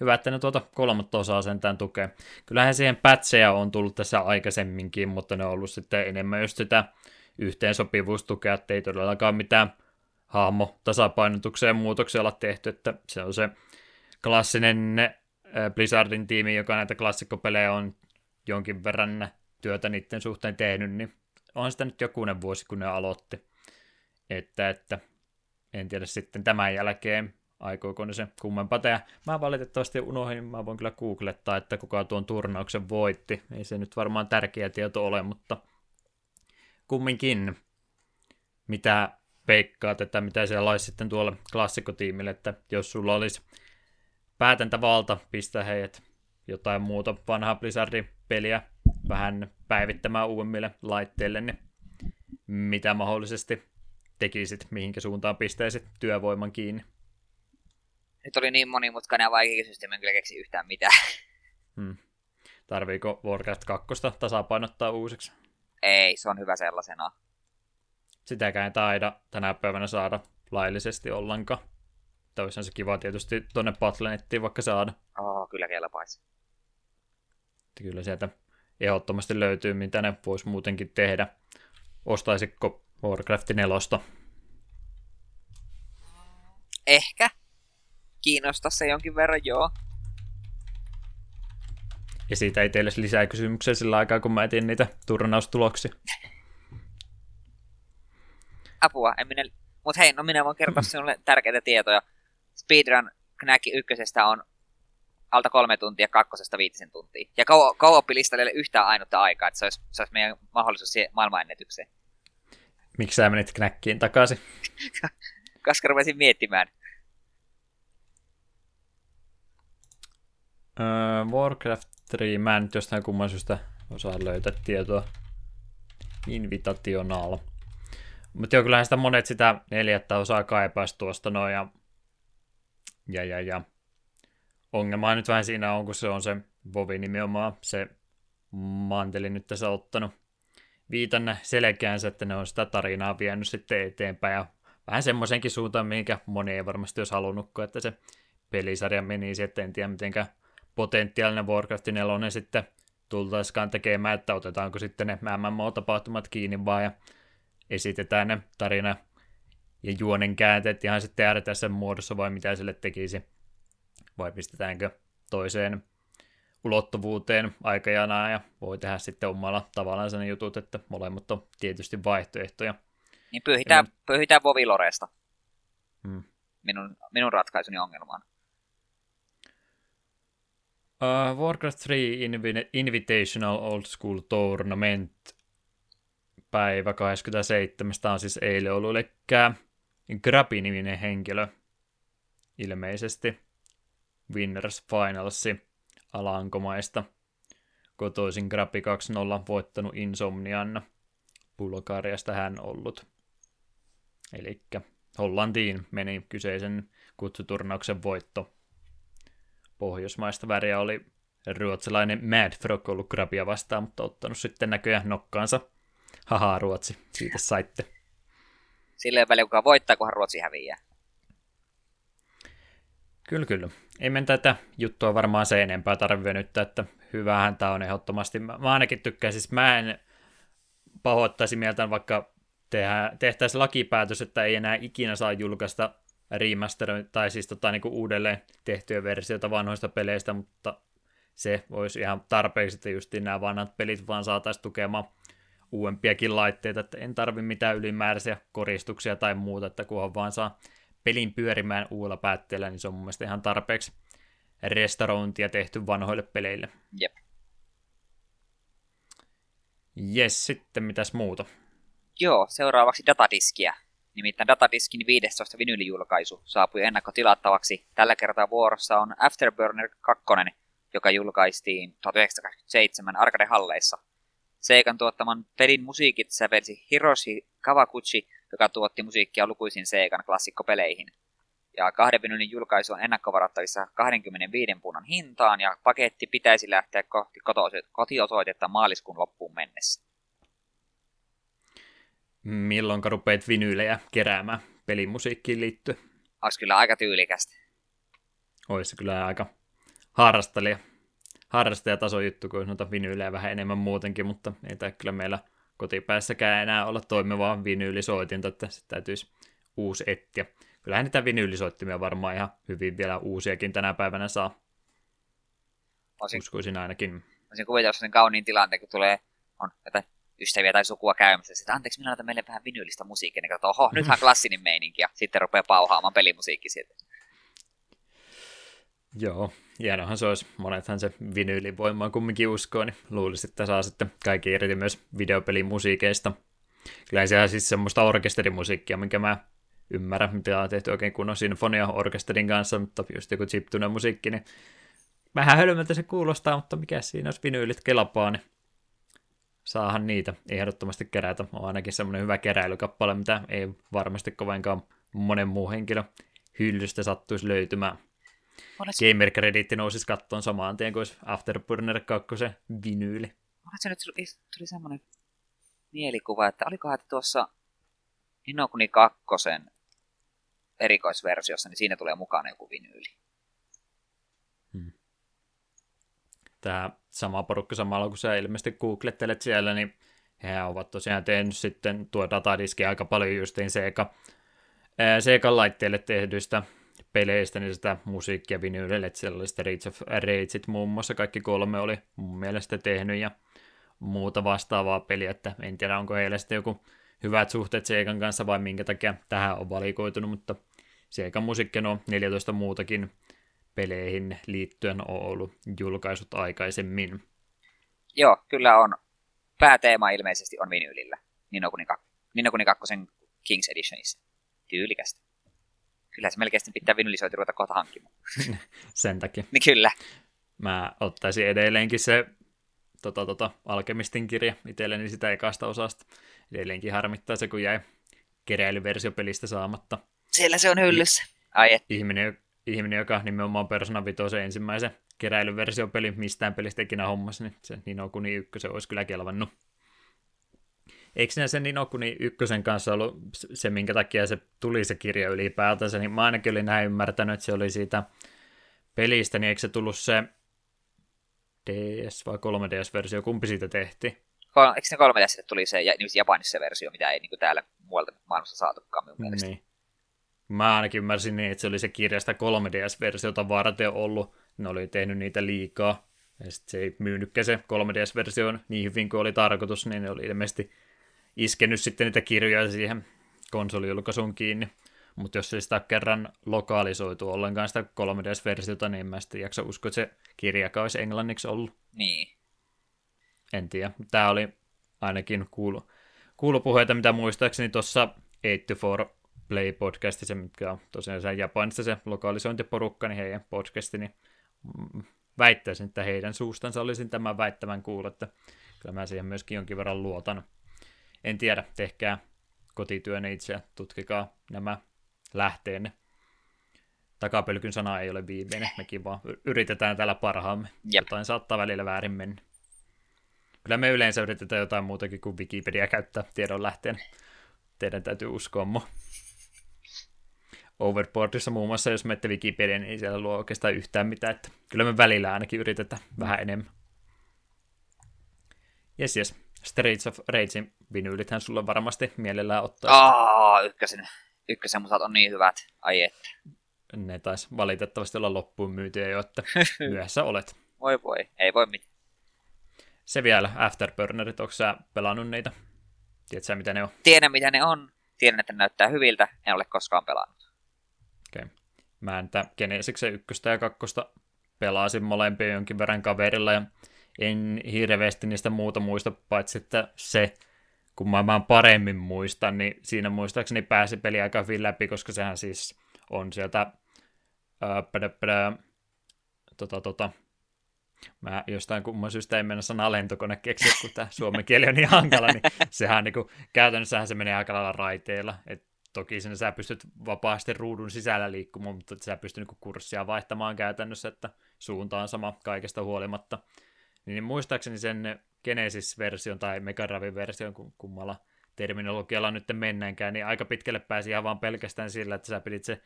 hyvä, että ne tuota kolmatta osaa sentään tukee. Kyllähän siihen pätsejä on tullut tässä aikaisemminkin, mutta ne on ollut sitten enemmän just sitä yhteensopivuustukea, että ei todellakaan mitään hahmo tasapainotuksia ja muutoksia olla tehty, että se on se klassinen Blizzardin tiimi, joka näitä klassikkopelejä on jonkin verran työtä niiden suhteen tehnyt, niin on sitä nyt jokunen vuosi, kun ne aloitti. Että, että en tiedä sitten tämän jälkeen, aikooko ne se kummempaa tehdä. Mä valitettavasti unohdin, mä voin kyllä googlettaa, että kuka tuon turnauksen voitti. Ei se nyt varmaan tärkeä tieto ole, mutta kumminkin, mitä veikkaat, että mitä siellä olisi sitten tuolla klassikkotiimille, että jos sulla olisi päätäntävalta pistää heidät jotain muuta vanhaa Blizzardin peliä vähän päivittämään uudemmille laitteille, niin mitä mahdollisesti tekisit, mihinkä suuntaan pistäisit työvoiman kiinni? Nyt oli niin monimutkainen ja vaikea kysymys, että en kyllä keksi yhtään mitään. Hmm. Tarviiko Warcraft 2 tasapainottaa uusiksi? Ei, se on hyvä sellaisena. Sitäkään ei taida tänä päivänä saada laillisesti ollenkaan. Toisaan se kiva tietysti tuonne Battle.nettiin vaikka saada. Oh, kyllä kelpaisi. Kyllä sieltä ehdottomasti löytyy, mitä ne voisi muutenkin tehdä. Ostaisitko Warcraft 4? Ehkä. Kiinnostaa se jonkin verran, joo. Ja siitä ei teille lisää kysymyksiä sillä aikaa, kun mä etin niitä turnaustuloksia. Apua, en minä... Mut hei, no minä voin kertoa *clears throat* sinulle tärkeitä tietoja. Speedrun Knack ykkösestä on alta kolme tuntia, kakkosesta viitisen tuntia. Ja ole yhtään ainutta aikaa, että se olisi, se olisi meidän mahdollisuus siihen maailmanennätykseen. Miksi sä menit knäkkiin takaisin? *laughs* Koska rupesin miettimään. Öö, Warcraft 3, mä en nyt jostain kumman syystä osaa löytää tietoa. Invitational. Mutta joo, kyllähän sitä monet sitä neljättä osaa kaipaisi tuosta noin. Ja, ja, ja, ja. Ongelma nyt vähän siinä on, kun se on se Vovi nimenomaan se manteli nyt tässä ottanut viitannä selkeänsä, että ne on sitä tarinaa vienyt sitten eteenpäin ja vähän semmoisenkin suuntaan, minkä moni ei varmasti olisi halunnut, että se pelisarja menisi, että en tiedä mitenkä potentiaalinen Warcraft 4 sitten tultaiskaan tekemään, että otetaanko sitten ne MMO-tapahtumat kiinni vaan ja esitetään ne tarina ja juonen käänteet ihan sitten RTS muodossa vai mitä sille tekisi, vai pistetäänkö toiseen ulottuvuuteen aikajanaa ja voi tehdä sitten omalla tavallaan sen jutut, että molemmat on tietysti vaihtoehtoja. Niin pyyhitään, ja... pyyhitään Voviloresta. Hmm. Minun, minun ratkaisuni ongelmaan. Uh, Warcraft 3 Invi- Invitational Old School Tournament päivä 27. Tämä on siis eilen ollut, eli Grapi-niminen henkilö ilmeisesti Winners Finalsi Alankomaista. Kotoisin Grapi 2.0 voittanut Insomnian. Bulgariasta hän ollut. Eli Hollantiin meni kyseisen kutsuturnauksen voitto. Pohjoismaista väriä oli ruotsalainen Mad Frog ollut Grabia vastaan, mutta ottanut sitten näköjään nokkaansa. Haha, Ruotsi, siitä saitte. Silleen väliä, kuka voittaa, kunhan Ruotsi häviää. Kyllä, kyllä. Ei men tätä juttua varmaan se enempää tarvitse nyt, että hyvähän tämä on ehdottomasti. Mä ainakin tykkään, siis mä en pahoittaisi mieltä, vaikka tehtäisiin lakipäätös, että ei enää ikinä saa julkaista remaster, tai siis tota, niin uudelleen tehtyjä versioita vanhoista peleistä, mutta se olisi ihan tarpeeksi, että just nämä vanhat pelit vaan saataisiin tukemaan uudempiakin laitteita, että en tarvi mitään ylimääräisiä koristuksia tai muuta, että kunhan vaan saa pelin pyörimään uudella päätteellä, niin se on mun mielestä ihan tarpeeksi restaurointia tehty vanhoille peleille. Jep. Jes, sitten mitäs muuta? Joo, seuraavaksi datadiskiä. Nimittäin Datadiskin 15 vinylijulkaisu saapui ennakkotilattavaksi. Tällä kertaa vuorossa on Afterburner 2, joka julkaistiin 1987 Arcade-halleissa. Seikan tuottaman pelin musiikit sävelsi Hiroshi Kawaguchi, joka tuotti musiikkia lukuisiin Seikan klassikkopeleihin. Ja kahden vinylin julkaisu on ennakkovarattavissa 25 punnan hintaan, ja paketti pitäisi lähteä kohti kotiosoitetta maaliskuun loppuun mennessä milloin rupeat vinyylejä keräämään pelimusiikkiin liittyen. Olisi kyllä aika tyylikästä. Olisi kyllä aika harrastelija, harrastajataso juttu, kun noita vinyylejä vähän enemmän muutenkin, mutta ei tämä kyllä meillä kotipäässäkään enää olla toimivaa vinyylisoitinta, että se täytyisi uusi etsiä. Kyllähän niitä vinyylisoittimia varmaan ihan hyvin vielä uusiakin tänä päivänä saa. Olisin, Uskoisin ainakin. Olisin kuvitella sen kauniin tilanteen, kun tulee on jotain ystäviä tai sukua käymässä. Sitten anteeksi, minä laitan meille vähän vinyylistä musiikkia. Niin katsotaan, oho, nythän klassinen meininki. Ja sitten rupeaa pauhaamaan pelimusiikki sieltä. Joo, hienohan se olisi. Monethan se vinyylivoimaa kumminkin uskoo, niin luulisin, että saa sitten kaikki irti myös videopelimusiikeista. Kyllä se on siis semmoista orkesterimusiikkia, minkä mä ymmärrän, mitä on tehty oikein kunnon sinfonia-orkesterin kanssa, mutta just joku chiptune musiikki, niin vähän hölmöltä se kuulostaa, mutta mikä siinä olisi vinyylit kelpaa, niin saahan niitä ehdottomasti kerätä. On ainakin semmoinen hyvä keräilykappale, mitä ei varmasti kovinkaan monen muu henkilö hyllystä sattuisi löytymään. Olet... Gamer Credit nousisi kattoon samaan tien kuin Afterburner 2 vinyyli. se nyt tuli, tuli semmoinen mielikuva, että olikohan tuossa Inokuni 2 erikoisversiossa, niin siinä tulee mukana joku vinyyli. Hmm tämä sama porukka samalla, kun sä ilmeisesti googlettelet siellä, niin he ovat tosiaan tehnyt sitten tuo datadiski aika paljon justiin Sega, Sega laitteelle tehdyistä peleistä, niin sitä musiikkia vinyylille, että siellä oli sitä Rage of Rageit muun muassa, kaikki kolme oli mun mielestä tehnyt ja muuta vastaavaa peliä, että en tiedä onko heillä sitten joku hyvät suhteet Segan kanssa vai minkä takia tähän on valikoitunut, mutta Segan musiikki on 14 muutakin peleihin liittyen on ollut julkaisut aikaisemmin. Joo, kyllä on. Pääteema ilmeisesti on vinyylillä. Ninokuni 2 Kings Editionissa. Tyylikästä. Kyllä se melkein pitää vinylisoiti ruveta kohta hankkimaan. *laughs* Sen takia. niin kyllä. Mä ottaisin edelleenkin se tota, tota, Alkemistin kirja itselleni sitä ekasta osasta. Edelleenkin harmittaa se, kun jäi keräilyversio pelistä saamatta. Siellä se on hyllyssä. Ai et. Ihminen, ihminen joka nimenomaan Persona 5 ensimmäisen keräilyversiopeli mistään pelistä ikinä hommassa, niin se Nino Kuni 1 olisi kyllä kelvannut. Eikö siinä se Nino Kuni 1 kanssa ollut se, minkä takia se tuli se kirja ylipäätänsä, niin mä ainakin olin näin ymmärtänyt, että se oli siitä pelistä, niin eikö se tullut se DS vai 3DS-versio, kumpi siitä tehtiin? Kol- eikö ne 3 ds tuli se Japanissa versio, mitä ei niin kuin täällä muualta maailmassa saatukaan minun mielestä. Niin. Mä ainakin ymmärsin niin, että se oli se kirjasta 3DS-versiota varten ollut. Ne oli tehnyt niitä liikaa. Ja sitten se ei myynytkään se 3DS-versio niin hyvin kuin oli tarkoitus, niin ne oli ilmeisesti iskenyt sitten niitä kirjoja siihen konsolijulkaisuun kiinni. Mutta jos se sitä kerran lokalisoitu ollenkaan sitä 3DS-versiota, niin mä sitten jaksa uskoa, että se kirjakaan olisi englanniksi ollut. Niin. En tiedä. Tämä oli ainakin kuulu, kuulupuheita, mitä muistaakseni tuossa 8 Play podcastissa, mitkä on tosiaan se Japanissa se lokalisointiporukka, niin heidän podcasti, niin mm, väittäisin, että heidän suustansa olisin tämän väittämän kuullut, että kyllä mä siihen myöskin jonkin verran luotan. En tiedä, tehkää kotityönne itse ja tutkikaa nämä lähteenne. Takapölkyn sana ei ole viimeinen, mekin vaan yritetään täällä parhaamme. Jep. Jotain saattaa välillä väärin mennä. Kyllä me yleensä yritetään jotain muutakin kuin Wikipedia käyttää tiedon lähteen. Teidän täytyy uskoa mua. Overboardissa muun muassa, jos menette Wikipedia, niin ei siellä luo oikeastaan yhtään mitään. Että kyllä me välillä ainakin yritetään vähän enemmän. Jes, jes. Streets of Ragein vinyylithän sulla varmasti mielellään ottaa. Aa, ykkösen, ykkösen musat on niin hyvät. Ai että. Ne taisi valitettavasti olla loppuun myytyjä jo, että *laughs* myöhässä olet. Voi voi, ei voi mitään. Se vielä, Afterburnerit, onko sä pelannut niitä? Tiedätkö sä, mitä ne on? Tiedän mitä ne on. Tiedän, että ne näyttää hyviltä. En ole koskaan pelannut. Okei. Okay. Mä en Genesiksen ykköstä ja kakkosta pelasin molempia jonkin verran kaverilla ja en hirveästi niistä muuta muista, paitsi että se, kun mä vaan paremmin muistan, niin siinä muistaakseni pääsi peli aika hyvin läpi, koska sehän siis on sieltä ää, pärä, pärä, tota, tota, mä jostain kumman syystä ei mennä sanaa lentokone keksiä, kun tämä suomen kieli on niin hankala, niin sehän niin kuin, käytännössähän se menee aika lailla raiteilla, et toki sinne sä pystyt vapaasti ruudun sisällä liikkumaan, mutta sä pystyt niin kurssia vaihtamaan käytännössä, että suunta on sama kaikesta huolimatta. Niin muistaakseni sen Genesis-version tai Megaravin-version, kummalla terminologialla nyt mennäänkään, niin aika pitkälle pääsi ihan vaan pelkästään sillä, että sä pidit se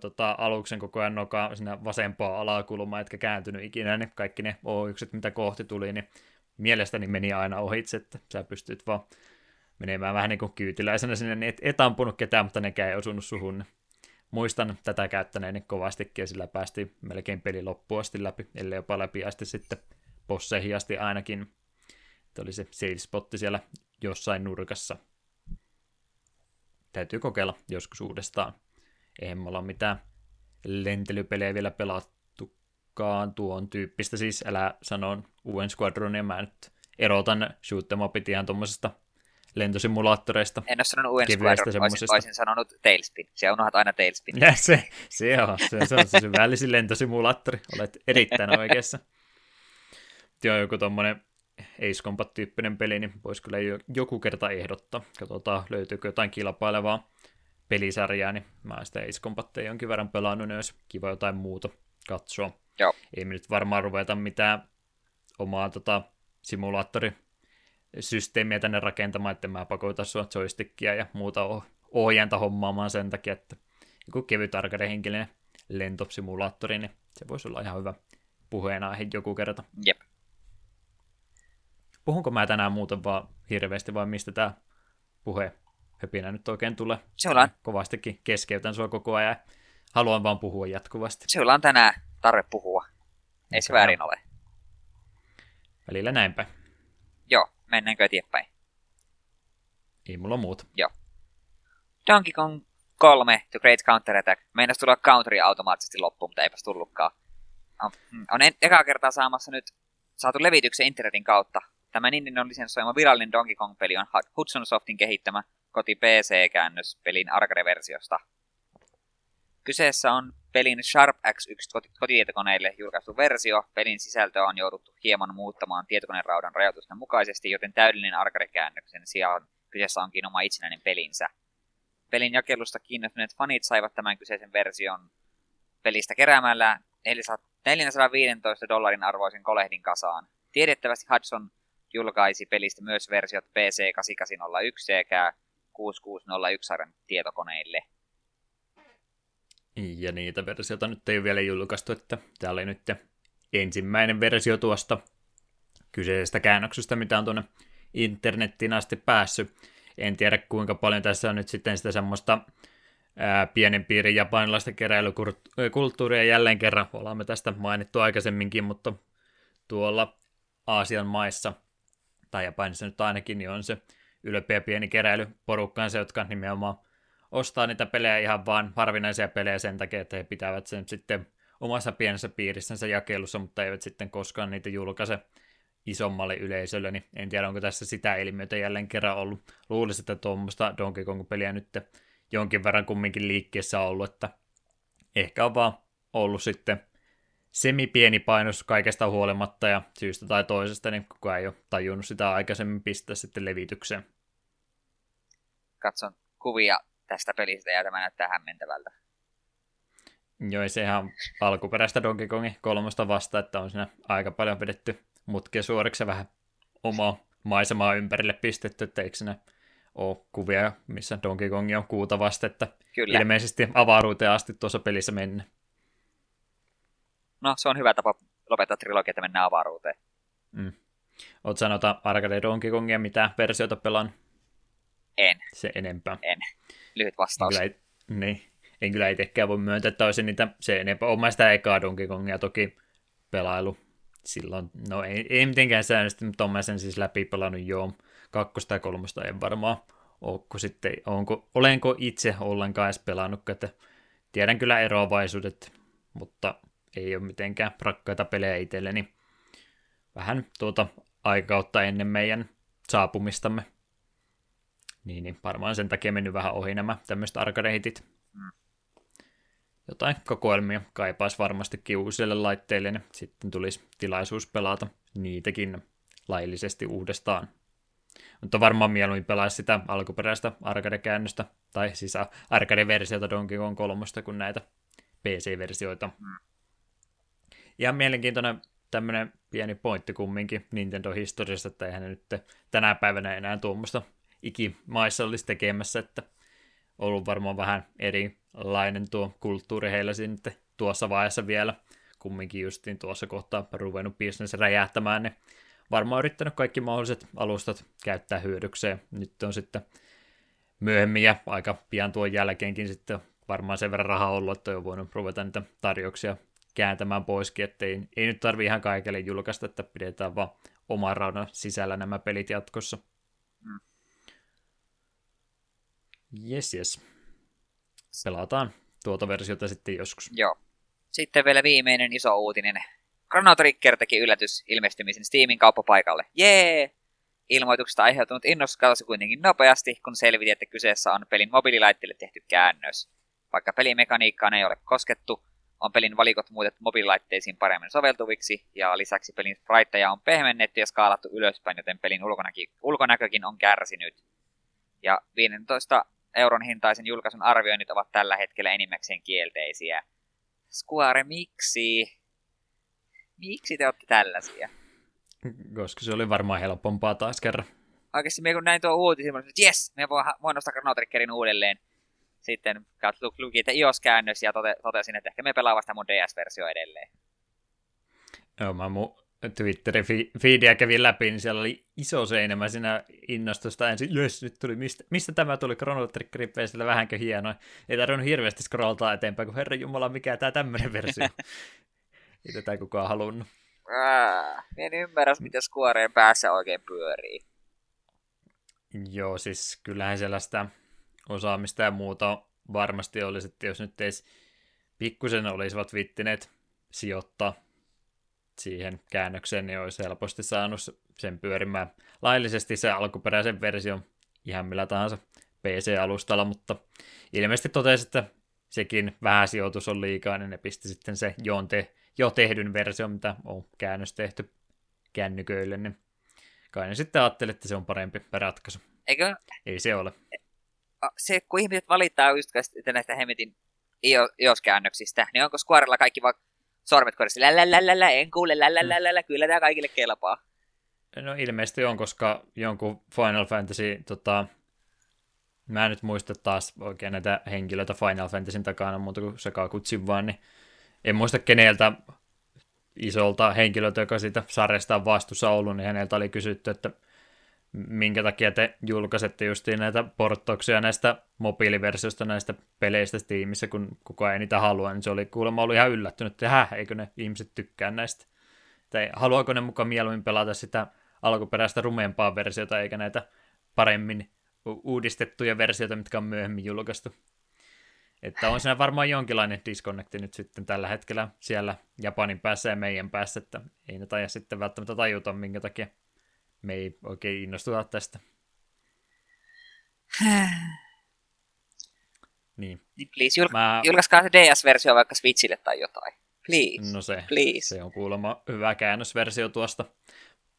tota, aluksen koko ajan nokaa sinne vasempaa alakulmaa, etkä kääntynyt ikinä, niin kaikki ne o mitä kohti tuli, niin mielestäni meni aina ohitse, että sä pystyt vaan menemään vähän niin kuin kyytiläisenä sinne, niin et, et ampunut ketään, mutta nekään ei osunut suhun. Muistan tätä käyttäneeni kovastikin, ja sillä päästiin melkein peli loppuun asti läpi, ellei jopa läpi asti sitten bosseihin asti ainakin. Että oli se save spotti siellä jossain nurkassa. Täytyy kokeilla joskus uudestaan. Eihän me olla mitään lentelypelejä vielä pelattukaan tuon tyyppistä. Siis älä sano uuden squadronin, mä nyt erotan shoot upit ihan tuommoisesta lentosimulaattoreista. En ole sanonut uuden squadron, olisin, olisin sanonut Tailspin. Se unohat aina Tailspin. Ja *laughs* se, se on, se, se on se syvällisin lentosimulaattori. Olet erittäin oikeassa. Joo, joku tommonen Ace Combat-tyyppinen peli, niin voisi kyllä joku kerta ehdottaa. Katsotaan, löytyykö jotain kilpailevaa pelisarjaa, niin mä sitä Ace Combatia jonkin verran pelannut, niin olisi kiva jotain muuta katsoa. Joo. Ei me nyt varmaan ruveta mitään omaa tota, simulaattorisysteemiä tänne rakentamaan, että mä pakoita sua joystickia ja muuta ohjainta hommaamaan sen takia, että joku kevyt arcade-henkilöinen lentosimulaattori, niin se voisi olla ihan hyvä puheenaihe joku kerta. Jep. Puhunko mä tänään muuten vaan hirveästi vai mistä tämä puhe höpinä nyt oikein tulee? Sulla on. Kovastikin keskeytän sua koko ajan. Haluan vaan puhua jatkuvasti. Sulla on tänään tarve puhua. Ei se väärin ole. Välillä näinpä. Joo, mennäänkö eteenpäin? Ei mulla muuta. Joo. Donkey Kong 3, The Great Counter Attack. Meinas tulla counteri automaattisesti loppuun, mutta eipäs tullutkaan. On, mm, on en, ekaa kertaa saamassa nyt saatu levityksen internetin kautta Tämä Nintendo on lisensoima virallinen Donkey Kong-peli on Hudson Softin kehittämä koti PC-käännös pelin arcade-versiosta. Kyseessä on pelin Sharp X1 kotitietokoneille julkaistu versio. Pelin sisältö on jouduttu hieman muuttamaan tietokoneraudan rajoitusten mukaisesti, joten täydellinen arcade-käännöksen sijaan kyseessä onkin oma itsenäinen pelinsä. Pelin jakelusta kiinnostuneet fanit saivat tämän kyseisen version pelistä keräämällä 415 dollarin arvoisen kolehdin kasaan. Tiedettävästi Hudson julkaisi pelistä myös versiot PC 8801 sekä 6601 sarjan tietokoneille. Ja niitä versioita nyt ei ole vielä julkaistu, että tämä oli nyt ensimmäinen versio tuosta kyseisestä käännöksestä, mitä on tuonne internettiin asti päässyt. En tiedä kuinka paljon tässä on nyt sitten sitä semmoista ää, pienen piirin japanilaista keräilykulttuuria jälleen kerran. Ollaan me tästä mainittu aikaisemminkin, mutta tuolla Aasian maissa, tai Japanissa nyt ainakin, niin on se ylpeä pieni keräilyporukkaansa, jotka nimenomaan ostaa niitä pelejä ihan vaan harvinaisia pelejä sen takia, että he pitävät sen sitten omassa pienessä piirissänsä jakelussa, mutta eivät sitten koskaan niitä julkaise isommalle yleisölle, niin en tiedä, onko tässä sitä ilmiötä jälleen kerran ollut. Luulisin, että tuommoista Donkey Kong-peliä nyt jonkin verran kumminkin liikkeessä ollut, että ehkä on vaan ollut sitten semi-pieni painos kaikesta huolimatta ja syystä tai toisesta, niin kukaan ei ole tajunnut sitä aikaisemmin pistää sitten levitykseen. Katson kuvia tästä pelistä ja tämä näyttää hämmentävältä. Joo, se ihan alkuperäistä Donkey Kongin kolmosta vasta, että on siinä aika paljon vedetty mutkia suoriksi ja vähän omaa maisemaa ympärille pistetty, että eikö siinä ole kuvia, missä Donkey Kong on kuuta vasta, että Kyllä. ilmeisesti avaruuteen asti tuossa pelissä mennä. No, se on hyvä tapa lopettaa trilogia, että mennään avaruuteen. Mm. Oot sanota Arcade Donkey Kongia, mitä versiota pelaan? En. Se enempää. En. Lyhyt vastaus. En kyllä, niin. En kyllä itsekään voi myöntää, että olisin niitä se enempää. Olen sitä ekaa Donkey Kongia toki pelailu silloin. No ei, ei mitenkään säännöllisesti, mutta olen sen siis läpi pelannut joo. Kakkosta ja kolmosta en varmaan ole, sitten, onko, olenko itse ollenkaan edes pelannut, että tiedän kyllä eroavaisuudet, mutta ei ole mitenkään rakkaita pelejä itselleni. Vähän tuota aikautta ennen meidän saapumistamme. Niin, niin varmaan sen takia mennyt vähän ohi nämä tämmöiset arkadehitit. Mm. Jotain kokoelmia kaipaisi varmasti uusille laitteille, niin sitten tulisi tilaisuus pelata niitäkin laillisesti uudestaan. Mutta varmaan mieluummin pelaisi sitä alkuperäistä arcade-käännöstä, tai siis arcade-versiota Donkey Kong 3, kuin näitä PC-versioita. Mm. Ihan mielenkiintoinen tämmöinen pieni pointti kumminkin Nintendo-historiassa, että eihän ne nyt tänä päivänä enää tuommoista ikimaissa olisi tekemässä, että ollut varmaan vähän erilainen tuo kulttuuri heillä sitten tuossa vaiheessa vielä, kumminkin justiin tuossa kohtaa ruvennut business räjähtämään, niin varmaan yrittänyt kaikki mahdolliset alustat käyttää hyödykseen. Nyt on sitten myöhemmin ja aika pian tuon jälkeenkin sitten varmaan sen verran rahaa ollut, että on voinut ruveta niitä tarjouksia kääntämään poiskin, että ei, ei nyt tarvi ihan kaikille julkaista, että pidetään vaan oman raudan sisällä nämä pelit jatkossa. Mm. Yes, yes. Pelataan tuota versiota sitten joskus. Joo. Sitten vielä viimeinen iso uutinen. Chrono Trigger teki yllätys ilmestymisen Steamin kauppapaikalle. Jee! Ilmoituksesta aiheutunut innostus katosi kuitenkin nopeasti, kun selviti, että kyseessä on pelin mobiililaitteelle tehty käännös. Vaikka pelimekaniikkaan ei ole koskettu, on pelin valikot muutettu mobiililaitteisiin paremmin soveltuviksi, ja lisäksi pelin spriteja on pehmennetty ja skaalattu ylöspäin, joten pelin ulkonäkö, ulkonäkökin on kärsinyt. Ja 15 euron hintaisen julkaisun arvioinnit ovat tällä hetkellä enimmäkseen kielteisiä. Square, miksi? Miksi te olette tällaisia? Koska se oli varmaan helpompaa taas kerran. Oikeasti me kun näin tuo uutisen, että jes, me voin, voin nostaa Chrono Triggerin uudelleen sitten luki, että iOS-käännös ja tote, totesin, että ehkä me pelaa vasta mun DS-versio edelleen. Joo, mä mun Twitterin feedia kävin läpi, niin siellä oli iso seinämä siinä innostusta ensin, jes, nyt tuli, mistä, mistä tämä tuli Chrono Triggerin PCllä vähänkö hieno. Ei tarvinnut hirveästi scrolltaa eteenpäin, kun herra jumala, mikä tämä tämmöinen versio. *laughs* Ei tätä kukaan halunnut. Ää, en ymmärrä, miten Squareen päässä oikein pyörii. Joo, siis kyllähän sellaista osaamista ja muuta varmasti olisi, että jos nyt edes pikkusen olisivat vittineet sijoittaa siihen käännökseen, niin olisi helposti saanut sen pyörimään laillisesti se alkuperäisen version ihan millä tahansa PC-alustalla, mutta ilmeisesti totesi, että sekin vähän sijoitus on liikaa, niin ne pisti sitten se jo, te, jo tehdyn versio, mitä on käännös tehty kännyköille, niin kai ne sitten ajattelee, että se on parempi ratkaisu. Eikö? Ei se ole. Se, kun ihmiset valittaa just näistä hemmetin iOS-käännöksistä, niin onko Squarella kaikki vaan sormet korissa, lällälällä, en kuule, lällälällä, kyllä tämä kaikille kelpaa. No ilmeisesti on, koska jonkun Final Fantasy, tota, mä en nyt muista taas oikein näitä henkilöitä Final Fantasyn takana, muuta kuin Sakakutsin vaan, niin en muista keneltä isolta henkilöltä, joka siitä sarjasta on vastuussa ollut, niin häneltä oli kysytty, että minkä takia te julkaisette justiin näitä porttouksia näistä mobiiliversioista näistä peleistä tiimissä, kun kukaan ei niitä halua, niin se oli kuulemma ollut ihan yllättynyt, että häh, eikö ne ihmiset tykkää näistä. Tai haluaako ne mukaan mieluummin pelata sitä alkuperäistä rumeempaa versiota, eikä näitä paremmin uudistettuja versioita, mitkä on myöhemmin julkaistu. Että on siinä varmaan jonkinlainen disconnecti nyt sitten tällä hetkellä siellä Japanin päässä ja meidän päässä, että ei ne taida sitten välttämättä tajuta, minkä takia me ei oikein innostuta tästä. niin. niin please, jul- Mä... julkaiskaa se DS-versio vaikka Switchille tai jotain. Please. No se, please. se on kuulemma hyvä käännösversio tuosta.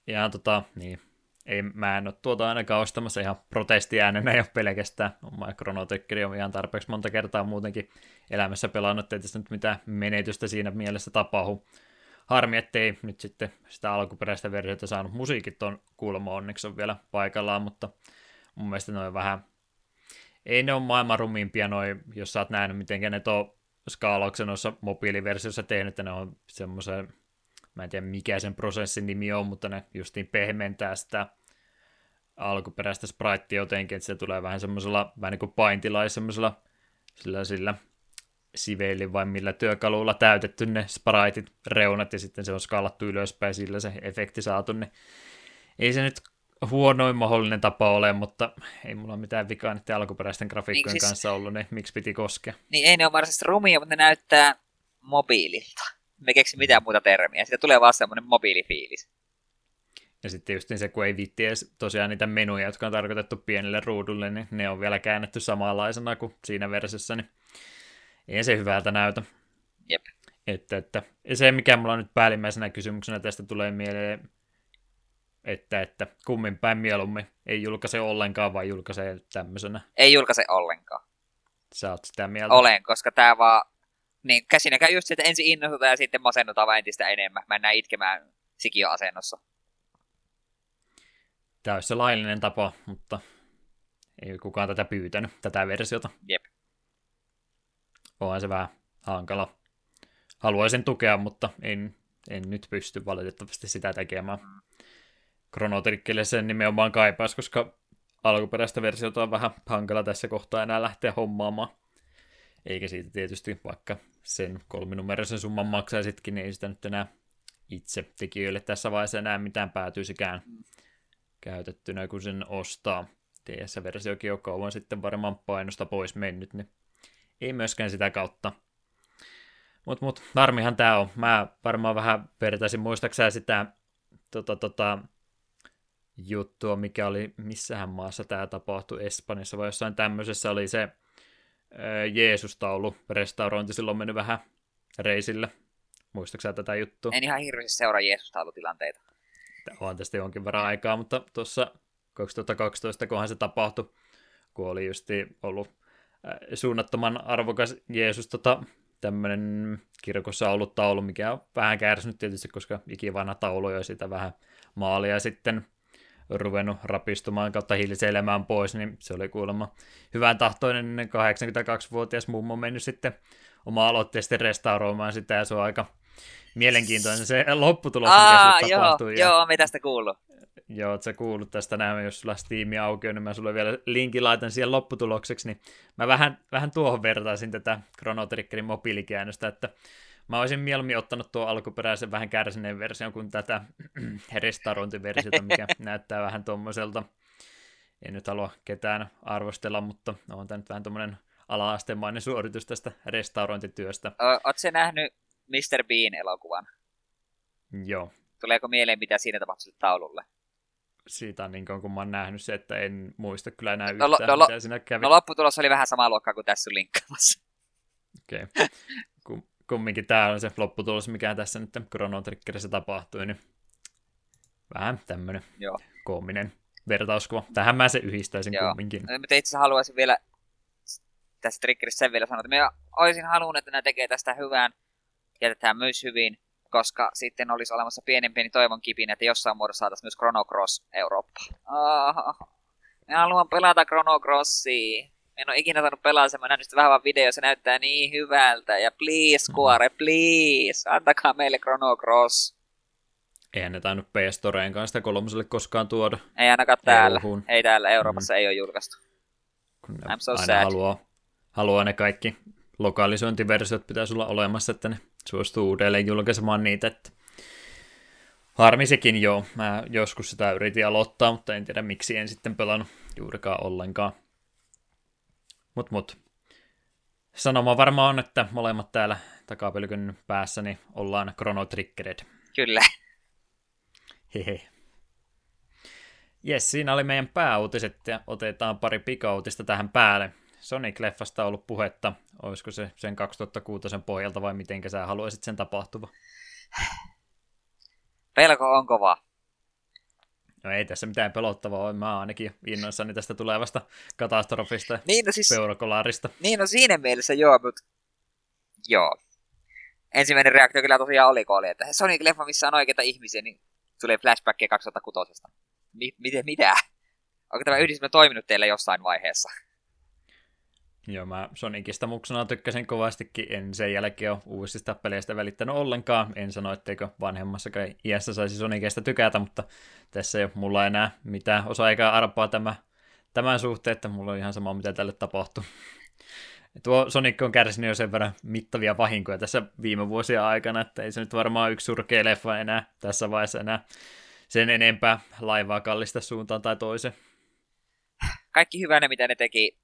Ja tota, niin, ei, mä en ole tuota ainakaan ostamassa ihan protestiäänenä jo pelkästään. Oma Chrono on ihan tarpeeksi monta kertaa muutenkin elämässä pelannut, ettei nyt mitään menetystä siinä mielessä tapahdu. Harmi, ettei nyt sitten sitä alkuperäistä versiota saanut. Musiikit on kuulemma onneksi on vielä paikallaan, mutta mun mielestä ne on vähän... Ei ne ole maailman rumiimpia noin, jos sä oot nähnyt, miten ne on skaalauksena noissa mobiiliversiossa tehnyt, että ne on semmoisen mä en tiedä mikä sen prosessin nimi on, mutta ne justiin pehmentää sitä alkuperäistä spritea jotenkin, että se tulee vähän semmoisella, vähän niin kuin paintilla, semmoisella sillä, sillä siveili vai millä työkalulla täytetty ne spriteit, reunat ja sitten se on skaalattu ylöspäin sillä se efekti saatu, niin ei se nyt huonoin mahdollinen tapa ole, mutta ei mulla mitään vikaa niiden alkuperäisten grafiikkojen niin, siis, kanssa ollut, niin miksi piti koskea? Niin ei ne ole varsinaisesti rumia, mutta ne näyttää mobiililta me keksi mitään muuta termiä. Siitä tulee vaan semmoinen mobiilifiilis. Ja sitten just se, kun ei vitti edes tosiaan niitä menuja, jotka on tarkoitettu pienelle ruudulle, niin ne on vielä käännetty samanlaisena kuin siinä versiossa, niin ei se hyvältä näytä. Jep. Että, että ja se, mikä mulla nyt päällimmäisenä kysymyksenä tästä tulee mieleen, että, että kummin päin mieluummin ei julkaise ollenkaan, vai julkaise tämmöisenä? Ei julkaise ollenkaan. Sä oot sitä mieltä? Olen, koska tämä vaan niin käsinäkään just että ensin innostutaan ja sitten masennutaan vaan entistä enemmän. Mennään itkemään sikioasennossa. Tämä olisi se laillinen tapa, mutta ei kukaan tätä pyytänyt, tätä versiota. Jep. Onhan se vähän hankala. Haluaisin tukea, mutta en, en nyt pysty valitettavasti sitä tekemään. Chrono sen nimenomaan kaipaisi, koska alkuperäistä versiota on vähän hankala tässä kohtaa enää lähteä hommaamaan. Eikä siitä tietysti, vaikka sen kolminumeroisen summan maksaisitkin, niin ei sitä nyt enää itse tekijöille tässä vaiheessa enää mitään päätyisikään käytettynä, kun sen ostaa. DS-versiokin on kauan sitten varmaan painosta pois mennyt, niin ei myöskään sitä kautta. Mutta mut, harmihan tämä on. Mä varmaan vähän vertaisin, muistaakseni sitä tota, tota, juttua, mikä oli, missähän maassa tämä tapahtui, Espanjassa vai jossain tämmöisessä oli se Jeesus-taulu restaurointi silloin mennyt vähän reisille. Muistatko tätä juttua? En ihan hirveästi seuraa Jeesus-taulutilanteita. On tästä jonkin verran aikaa, mutta tuossa 2012, kunhan se tapahtui, kun oli justi ollut suunnattoman arvokas Jeesus tota, tämmöinen kirkossa ollut taulu, mikä on vähän kärsinyt tietysti, koska ikivanha taulu jo sitä vähän maalia sitten ruvennut rapistumaan kautta hilseilemään pois, niin se oli kuulemma hyvän tahtoinen 82-vuotias mummo mennyt sitten oma-aloitteisesti restauroimaan sitä, ja se on aika mielenkiintoinen se lopputulos, Aa, mikä joo, ja... joo, mitä tästä kuullut. Joo, oot sä kuullut tästä näin, jos sulla Steam auki on, niin mä sulle vielä linkin laitan siihen lopputulokseksi, niin mä vähän, vähän tuohon vertaisin tätä Chrono Triggerin mobiilikäännöstä, että Mä olisin mieluummin ottanut tuon alkuperäisen vähän kärsineen version kuin tätä *clears throat* restaurointiversiota, mikä *laughs* näyttää vähän tuommoiselta. En nyt halua ketään arvostella, mutta on tämä nyt vähän tuommoinen ala-astemainen suoritus tästä restaurointityöstä. Oletko se nähnyt Mr. Bean-elokuvan? Joo. Tuleeko mieleen, mitä siinä tapahtui taululle? Siitä niin kuin, kun mä oon nähnyt se, että en muista kyllä enää no, yhtään, no, no, mitä siinä kävi. No lopputulos oli vähän sama luokkaa kuin tässä linkkaamassa. Okei. Okay. kumminkin tämä on se lopputulos, mikä tässä nyt Chrono Triggerissä tapahtui, niin vähän tämmöinen Joo. koominen vertauskuva. Tähän mä se yhdistäisin Joo. kumminkin. Mutta itse haluaisin vielä tässä Triggerissä sen vielä sanoa, että minä olisin halunnut, että ne tekee tästä hyvän ja tätä myös hyvin, koska sitten olisi olemassa pienen pieni toivon kipin, että jossain muodossa saataisiin myös Chrono Cross Eurooppaan. Oh, minä haluan pelata Chrono Crossia. En ole ikinä saanut pelaa sen, mä näin vähän vaan video, se näyttää niin hyvältä. Ja please, mm. please, antakaa meille Chrono Cross. Eihän ne tainnut PS-Storeen kanssa kolmoselle koskaan tuoda. Ei ainakaan täällä. EU-hun. Ei täällä, Euroopassa mm. ei ole julkaistu. Kun I'm so aina sad. Haluaa, haluaa ne kaikki lokalisointiversiot pitäisi olla olemassa, että ne suostuu uudelleen julkaisemaan niitä. Että... Harmi sekin joo. Mä joskus sitä yritin aloittaa, mutta en tiedä miksi en sitten pelannut juurikaan ollenkaan. Mut mut. Sanoma varmaan on, että molemmat täällä takapelkyn päässä niin ollaan Chrono Triggered. Kyllä. Hehe. Jes, siinä oli meidän pääuutiset ja otetaan pari pikauutista tähän päälle. Sonic-leffasta on ollut puhetta. Olisiko se sen 2006 pohjalta vai miten sä haluaisit sen tapahtuva? Pelko on kova. No ei tässä mitään pelottavaa ole. Mä ainakin innoissani tästä tulevasta katastrofista niin, no siis, peurokolaarista. Niin, no siinä mielessä joo, mutta joo. Ensimmäinen reaktio kyllä tosiaan oli, kun oli, että Sonic-leffa, missä on oikeita ihmisiä, niin tulee flashbackia 2006. Miten, mitä? Onko tämä yhdistelmä toiminut teille jossain vaiheessa? Joo, mä Sonicista muksuna tykkäsin kovastikin. En sen jälkeen ole uusista peleistä välittänyt ollenkaan. En sano, etteikö vanhemmassakaan iässä saisi Sonicista tykätä, mutta tässä ei ole mulla enää mitään osa eikä arpaa tämä, tämän suhteen, että mulla on ihan sama, mitä tälle tapahtuu. Tuo Sonic on kärsinyt jo sen verran mittavia vahinkoja tässä viime vuosien aikana, että ei se nyt varmaan yksi surkea leffa enää tässä vaiheessa enää sen enempää laivaa kallista suuntaan tai toiseen. Kaikki hyvänä, mitä ne teki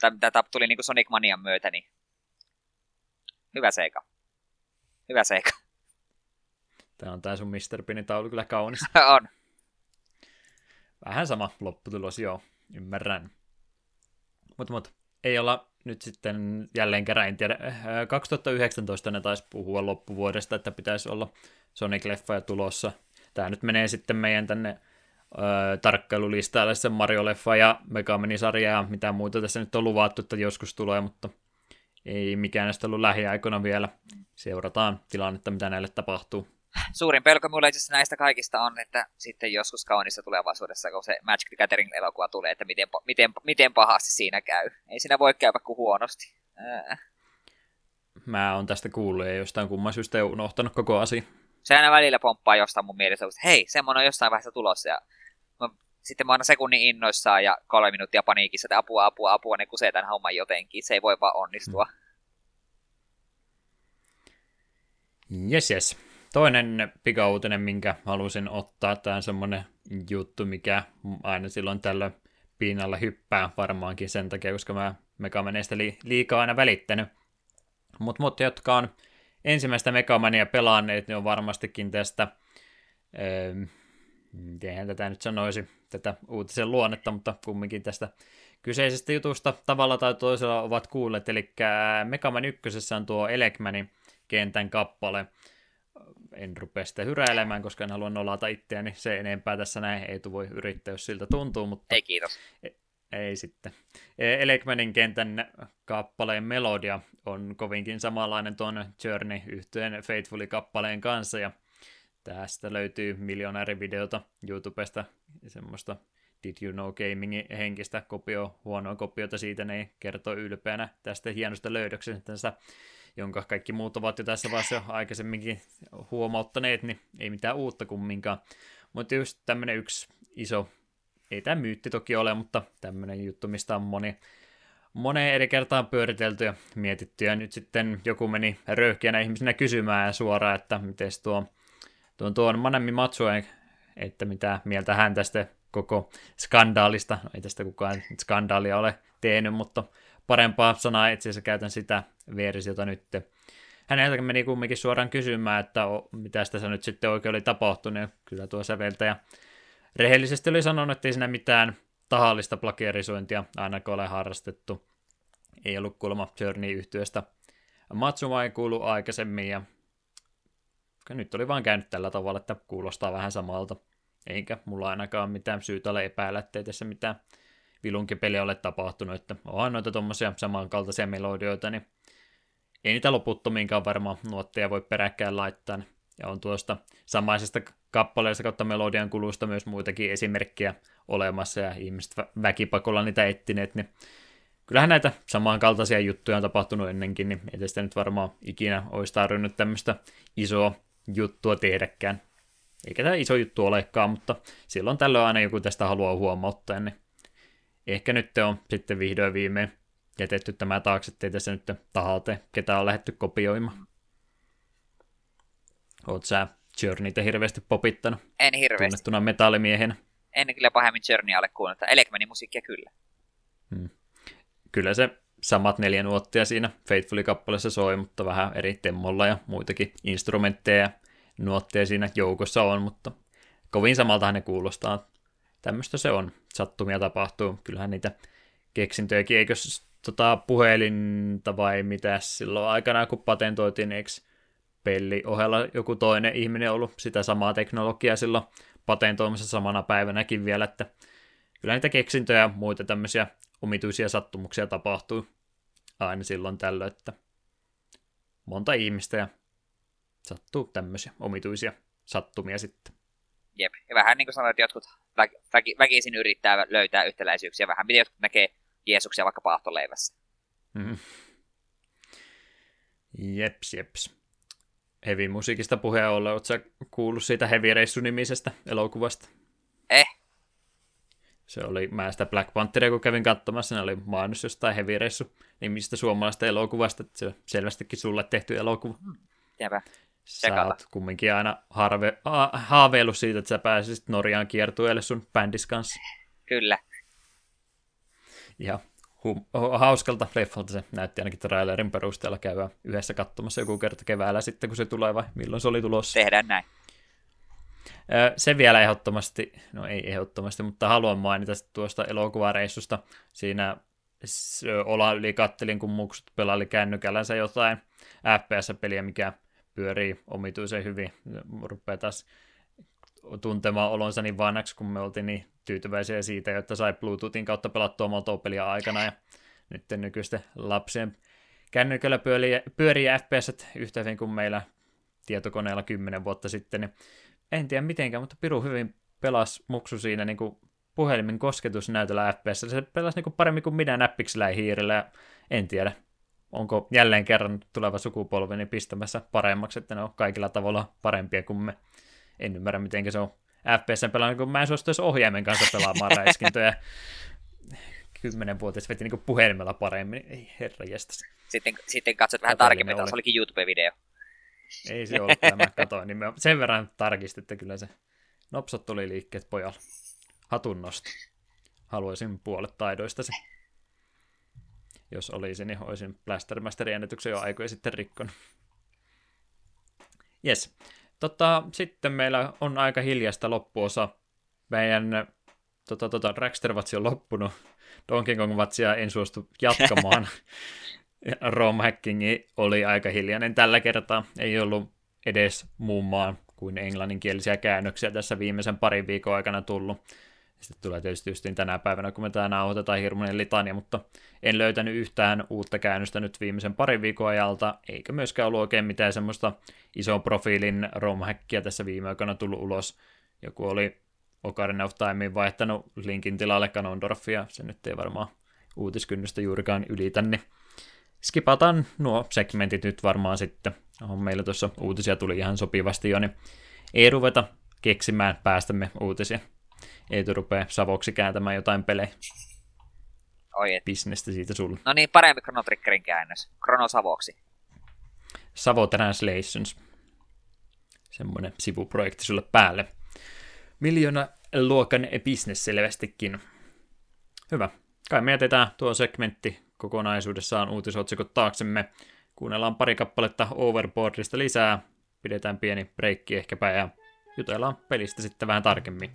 tämä tuli niin kuin Sonic Manian myötä, niin hyvä seika. Hyvä seika. *laughs* Tämä on tämä sun Mr. Pinin taulu kyllä kaunis. *laughs* on. Vähän sama lopputulos, joo. Ymmärrän. Mutta mut, ei olla nyt sitten jälleen kerran, en tiedä, 2019 ne taisi puhua loppuvuodesta, että pitäisi olla Sonic-leffa ja tulossa. Tämä nyt menee sitten meidän tänne öö, tarkkailulistalle se Mario-leffa ja Megamini-sarja ja mitä muuta tässä nyt on luvattu, että joskus tulee, mutta ei mikään näistä ollut lähiaikoina vielä. Seurataan tilannetta, mitä näille tapahtuu. Suurin pelko mulla itse näistä kaikista on, että sitten joskus kaunissa tulevaisuudessa, kun se Magic the Gathering-elokuva tulee, että miten, miten, miten pahasti siinä käy. Ei siinä voi käydä kuin huonosti. Ää. Mä oon tästä kuullut ja jostain kumman syystä unohtanut koko asia. Se aina välillä pomppaa jostain mun mielessä, että hei, semmoinen on jossain vaiheessa tulossa. Ja sitten mä oon sekunnin innoissaan ja kolme minuuttia paniikissa, että apua, apua, apua, ne kusee tämän homman jotenkin. Se ei voi vaan onnistua. Jes, jes. Toinen pikauutinen, minkä halusin ottaa, tämä on semmoinen juttu, mikä aina silloin tällöin piinalla hyppää varmaankin sen takia, koska mä Megamaneista li- liikaa aina välittänyt. Mutta mut, jotka on ensimmäistä Megamania pelanneet, niin on varmastikin tästä öö, miten tätä nyt sanoisi, tätä uutisen luonnetta, mutta kumminkin tästä kyseisestä jutusta tavalla tai toisella ovat kuulleet, eli Megaman 1 on tuo Elekmanin kentän kappale. En rupea sitä hyräilemään, koska en halua nolata itseäni se enempää tässä näin, ei voi yrittää, jos siltä tuntuu, mutta... Ei kiitos. Ei, ei sitten. E, Elekmanin kentän kappaleen melodia on kovinkin samanlainen tuon Journey yhtyeen Faithfully-kappaleen kanssa, ja Tästä löytyy videota YouTubesta, semmoista Did You Know Gamingin henkistä kopio, huonoa kopiota siitä, ne kertoo ylpeänä tästä hienosta löydöksestä, jonka kaikki muut ovat jo tässä vaiheessa aikaisemminkin huomauttaneet, niin ei mitään uutta kumminkaan. Mutta just tämmöinen yksi iso, ei tämä myytti toki ole, mutta tämmöinen juttu, mistä on moni, moneen eri kertaan pyöritelty ja mietitty, ja nyt sitten joku meni röyhkeänä ihmisenä kysymään suoraan, että miten tuo tuon, tuon Manami Matsuen, että mitä mieltä hän tästä koko skandaalista, no ei tästä kukaan skandaalia ole tehnyt, mutta parempaa sanaa itse asiassa käytän sitä versiota nyt. Häneltä meni kumminkin suoraan kysymään, että mitä tässä nyt sitten oikein oli tapahtunut, ja kyllä tuo säveltäjä rehellisesti oli sanonut, että ei siinä mitään tahallista plagiarisointia ainakaan ole harrastettu. Ei ollut kuulemma Journey-yhtiöstä Matsuma ei kuulu aikaisemmin ja nyt oli vaan käynyt tällä tavalla, että kuulostaa vähän samalta. Eikä mulla ainakaan mitään syytä ole epäillä, ettei tässä mitään vilunkipeliä ole tapahtunut, että onhan noita tuommoisia samankaltaisia melodioita, niin ei niitä loputtomiinkaan varmaan nuotteja voi peräkkäin laittaa. Ja on tuosta samaisesta kappaleesta kautta melodian kulusta myös muitakin esimerkkejä olemassa, ja ihmiset väkipakolla niitä etsineet, niin kyllähän näitä samankaltaisia juttuja on tapahtunut ennenkin, niin ei tästä nyt varmaan ikinä olisi tarvinnut tämmöistä isoa juttua tehdäkään. Eikä tämä iso juttu olekaan, mutta silloin tällöin aina joku tästä haluaa huomauttaa, niin ehkä nyt on sitten vihdoin viimein jätetty tämä taakse, ettei tässä nyt tahalta ketä on lähdetty kopioimaan. Oot sä Journeytä hirveästi popittanut? En hirveästi. Tunnettuna metallimiehenä. En kyllä pahemmin Journey alle kuunnella. Elecmanin musiikkia kyllä. Hmm. Kyllä se samat neljä nuottia siinä Faithfully-kappaleessa soi, mutta vähän eri temmolla ja muitakin instrumentteja ja nuotteja siinä joukossa on, mutta kovin samaltahan ne kuulostaa. Tämmöistä se on. Sattumia tapahtuu. Kyllähän niitä keksintöjäkin, eikö tota, puhelinta vai mitä silloin aikanaan, kun patentoitiin, eikö pelli ohella joku toinen ihminen ollut sitä samaa teknologiaa silloin patentoimassa samana päivänäkin vielä, että kyllä niitä keksintöjä ja muita tämmöisiä omituisia sattumuksia tapahtuu aina silloin tällöin, että monta ihmistä ja sattuu tämmöisiä omituisia sattumia sitten. Jep, ja vähän niin kuin sanoit, että jotkut väk- väk- väkisin yrittää löytää yhtäläisyyksiä, vähän miten jotkut näkee Jeesuksia vaikka paahtoleivässä. Mm. Jeps, jeps. Heavy musiikista puheen ollen, oletko kuullut siitä Heavy Reissu-nimisestä elokuvasta? Eh, se oli, mä sitä Black Pantheria kun kävin katsomassa, ne oli mainos jostain Heavy Reissu nimistä suomalaista elokuvasta, että se on selvästikin sulle tehty elokuva. Jääpä. Sä oot kumminkin aina harve, ha, haaveillut siitä, että sä pääsisit Norjaan kiertueelle sun bändis kanssa. Kyllä. Ja hum, hauskalta leffalta se näytti ainakin trailerin perusteella käydä yhdessä katsomassa joku kerta keväällä sitten, kun se tulee vai milloin se oli tulossa. Tehdään näin. Se vielä ehdottomasti, no ei ehdottomasti, mutta haluan mainita tuosta elokuvareissusta. Siinä olla yli kattelin, kun muksut pelaili kännykällänsä jotain FPS-peliä, mikä pyörii omituisen hyvin. Rupeaa taas tuntemaan olonsa niin vanhaksi, kun me oltiin niin tyytyväisiä siitä, että sai Bluetoothin kautta pelattua Molto-peliä aikana, ja nyt nykyisten lapsien kännykällä pyörii, pyörii FPS yhtä hyvin kuin meillä tietokoneella kymmenen vuotta sitten, niin en tiedä mitenkään, mutta Piru hyvin pelasi muksu siinä niin kuin puhelimen kosketusnäytöllä FPS. Se pelasi niin kuin paremmin kuin minä näppiksellä ja hiirillä, ja en tiedä, onko jälleen kerran tuleva sukupolvi niin pistämässä paremmaksi, että ne on kaikilla tavalla parempia kuin me. En ymmärrä, miten se on FPS pelaa, kun mä en suostu ohjaimen kanssa pelaamaan *laughs* räiskintöjä. Kymmenenvuotias veti niin puhelimella paremmin, ei herra jästäs. Sitten, sitten katsot vähän tarkemmin, taas olikin YouTube-video. Ei se ollut, tämä katoin. Niin sen verran tarkistitte kyllä se. Nopsat tuli liikkeet pojalla. Hatun nosto. Haluaisin puolet taidoista se. Jos olisi, niin olisin Blastermasterin ennätyksen jo aikoja sitten rikkon. Yes. Tota, sitten meillä on aika hiljasta loppuosa. Meidän tota, tota, Dragster-vatsi on loppunut. Donkey Kong-vatsia en suostu jatkamaan. *laughs* rom hackingi oli aika hiljainen tällä kertaa. Ei ollut edes muun maan kuin englanninkielisiä käännöksiä tässä viimeisen parin viikon aikana tullut. Sitten tulee tietysti just tänä päivänä, kun me tää nauhoitetaan hirmuinen litania, mutta en löytänyt yhtään uutta käännöstä nyt viimeisen parin viikon ajalta, eikä myöskään ollut oikein mitään semmoista ison profiilin romhackia tässä viime aikoina tullut ulos. Joku oli Ocarina of Timein vaihtanut linkin tilalle Ganondorfia, se nyt ei varmaan uutiskynnystä juurikaan ylitä, niin skipataan nuo segmentit nyt varmaan sitten. On meillä tuossa uutisia tuli ihan sopivasti jo, niin ei ruveta keksimään päästämme uutisia. Ei rupea savoksi kääntämään jotain pelejä. Oi et. Bisnestä siitä sulle. No niin, parempi Chrono Triggerin käännös. Chrono Savoksi. Savo Translations. Semmoinen sivuprojekti sulle päälle. Miljoona luokan business selvästikin. Hyvä. Kai me jätetään tuo segmentti kokonaisuudessaan uutisotsikot taaksemme. Kuunnellaan pari kappaletta Overboardista lisää, pidetään pieni breikki ehkäpä ja jutellaan pelistä sitten vähän tarkemmin.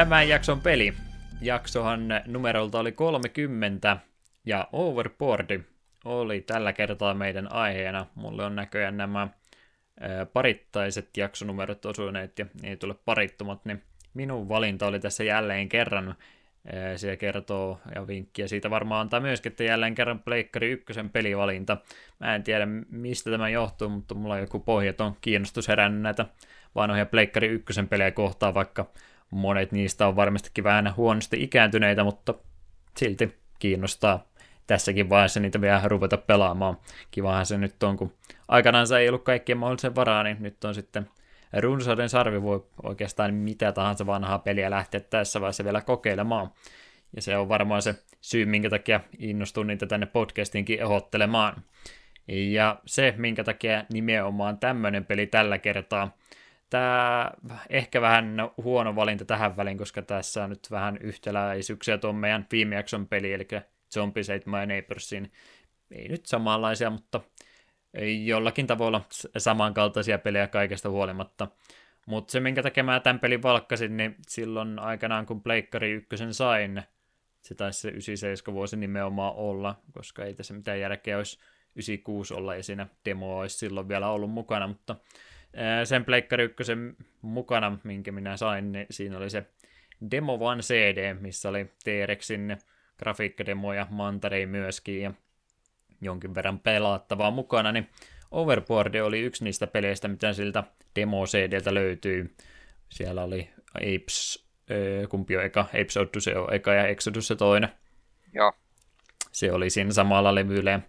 Tämän jakson peli. Jaksohan numerolta oli 30 ja Overboard oli tällä kertaa meidän aiheena. Mulle on näköjään nämä parittaiset jaksonumerot osuneet ja ei tule parittomat, niin minun valinta oli tässä jälleen kerran. Se kertoo ja vinkkiä siitä varmaan antaa myöskin, että jälleen kerran Pleikkari ykkösen pelivalinta. Mä en tiedä mistä tämä johtuu, mutta mulla on joku pohjaton kiinnostus herännyt näitä vanhoja Pleikkari ykkösen pelejä kohtaan, vaikka monet niistä on varmastikin vähän huonosti ikääntyneitä, mutta silti kiinnostaa tässäkin vaiheessa niitä vielä ruveta pelaamaan. Kivahan se nyt on, kun aikanaan se ei ollut kaikkien mahdollisen varaa, niin nyt on sitten runsauden sarvi voi oikeastaan mitä tahansa vanhaa peliä lähteä tässä vaiheessa vielä kokeilemaan. Ja se on varmaan se syy, minkä takia innostun niitä tänne podcastinkin ehottelemaan. Ja se, minkä takia nimenomaan tämmöinen peli tällä kertaa, tämä ehkä vähän huono valinta tähän väliin, koska tässä on nyt vähän yhtäläisyyksiä tuon meidän viime jakson peli, eli Zombies Ate My Neighborsin. Ei nyt samanlaisia, mutta jollakin tavalla samankaltaisia pelejä kaikesta huolimatta. Mutta se, minkä takia mä tämän pelin valkkasin, niin silloin aikanaan, kun Pleikkari ykkösen sain, se taisi se 97 vuosi nimenomaan olla, koska ei tässä mitään järkeä olisi 96 olla, ja siinä demo olisi silloin vielä ollut mukana, mutta sen Pleikkari ykkösen mukana, minkä minä sain, niin siinä oli se Demo One CD, missä oli T-Rexin grafiikkademo ja Mantarei myöskin, ja jonkin verran pelattavaa mukana, niin Overboard oli yksi niistä peleistä, mitä siltä demo CDltä löytyy. Siellä oli Apes, kumpi on eka, Apes Odyssey on eka ja Exodus se toinen. Joo. Se oli siinä samalla levyllä ja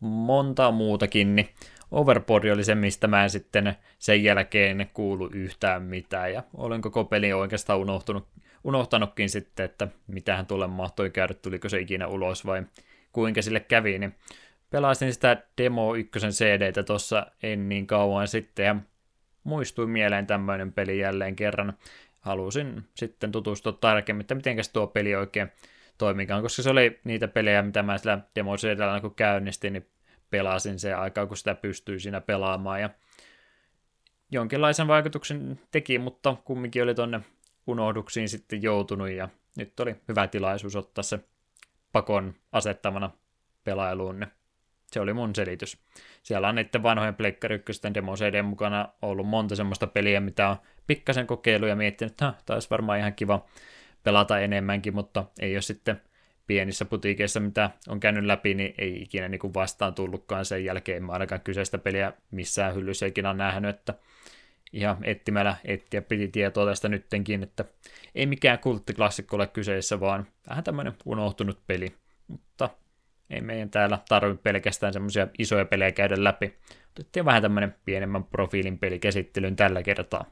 monta muutakin, niin Overboard oli se, mistä mä en sitten sen jälkeen kuulu yhtään mitään, ja olen koko peli oikeastaan unohtunut, unohtanutkin sitten, että mitähän tulle mahtoi käydä, tuliko se ikinä ulos vai kuinka sille kävi, niin pelasin sitä Demo 1 CDtä tuossa en niin kauan sitten, ja muistui mieleen tämmöinen peli jälleen kerran. Halusin sitten tutustua tarkemmin, että miten tuo peli oikein toimikaan, koska se oli niitä pelejä, mitä mä sillä Demo CDllä käynnistin, niin pelasin se aikaa, kun sitä pystyy siinä pelaamaan, ja jonkinlaisen vaikutuksen teki, mutta kumminkin oli tonne unohduksiin sitten joutunut, ja nyt oli hyvä tilaisuus ottaa se pakon asettamana pelailuun. Se oli mun selitys. Siellä on niiden vanhojen Pleikkari 1 demo CD mukana ollut monta semmoista peliä, mitä on pikkasen kokeilu ja miettinyt, että olisi varmaan ihan kiva pelata enemmänkin, mutta ei ole sitten pienissä putiikeissa, mitä on käynyt läpi, niin ei ikinä niin kuin vastaan tullutkaan sen jälkeen. Mä ainakaan kyseistä peliä missään hyllyssä ikinä nähnyt, että ihan etsimällä etsiä piti tietoa tästä nyttenkin, että ei mikään kulttiklassikko ole kyseessä, vaan vähän tämmöinen unohtunut peli, mutta ei meidän täällä tarvitse pelkästään semmoisia isoja pelejä käydä läpi. Otettiin vähän tämmöinen pienemmän profiilin pelikäsittelyyn tällä kertaa.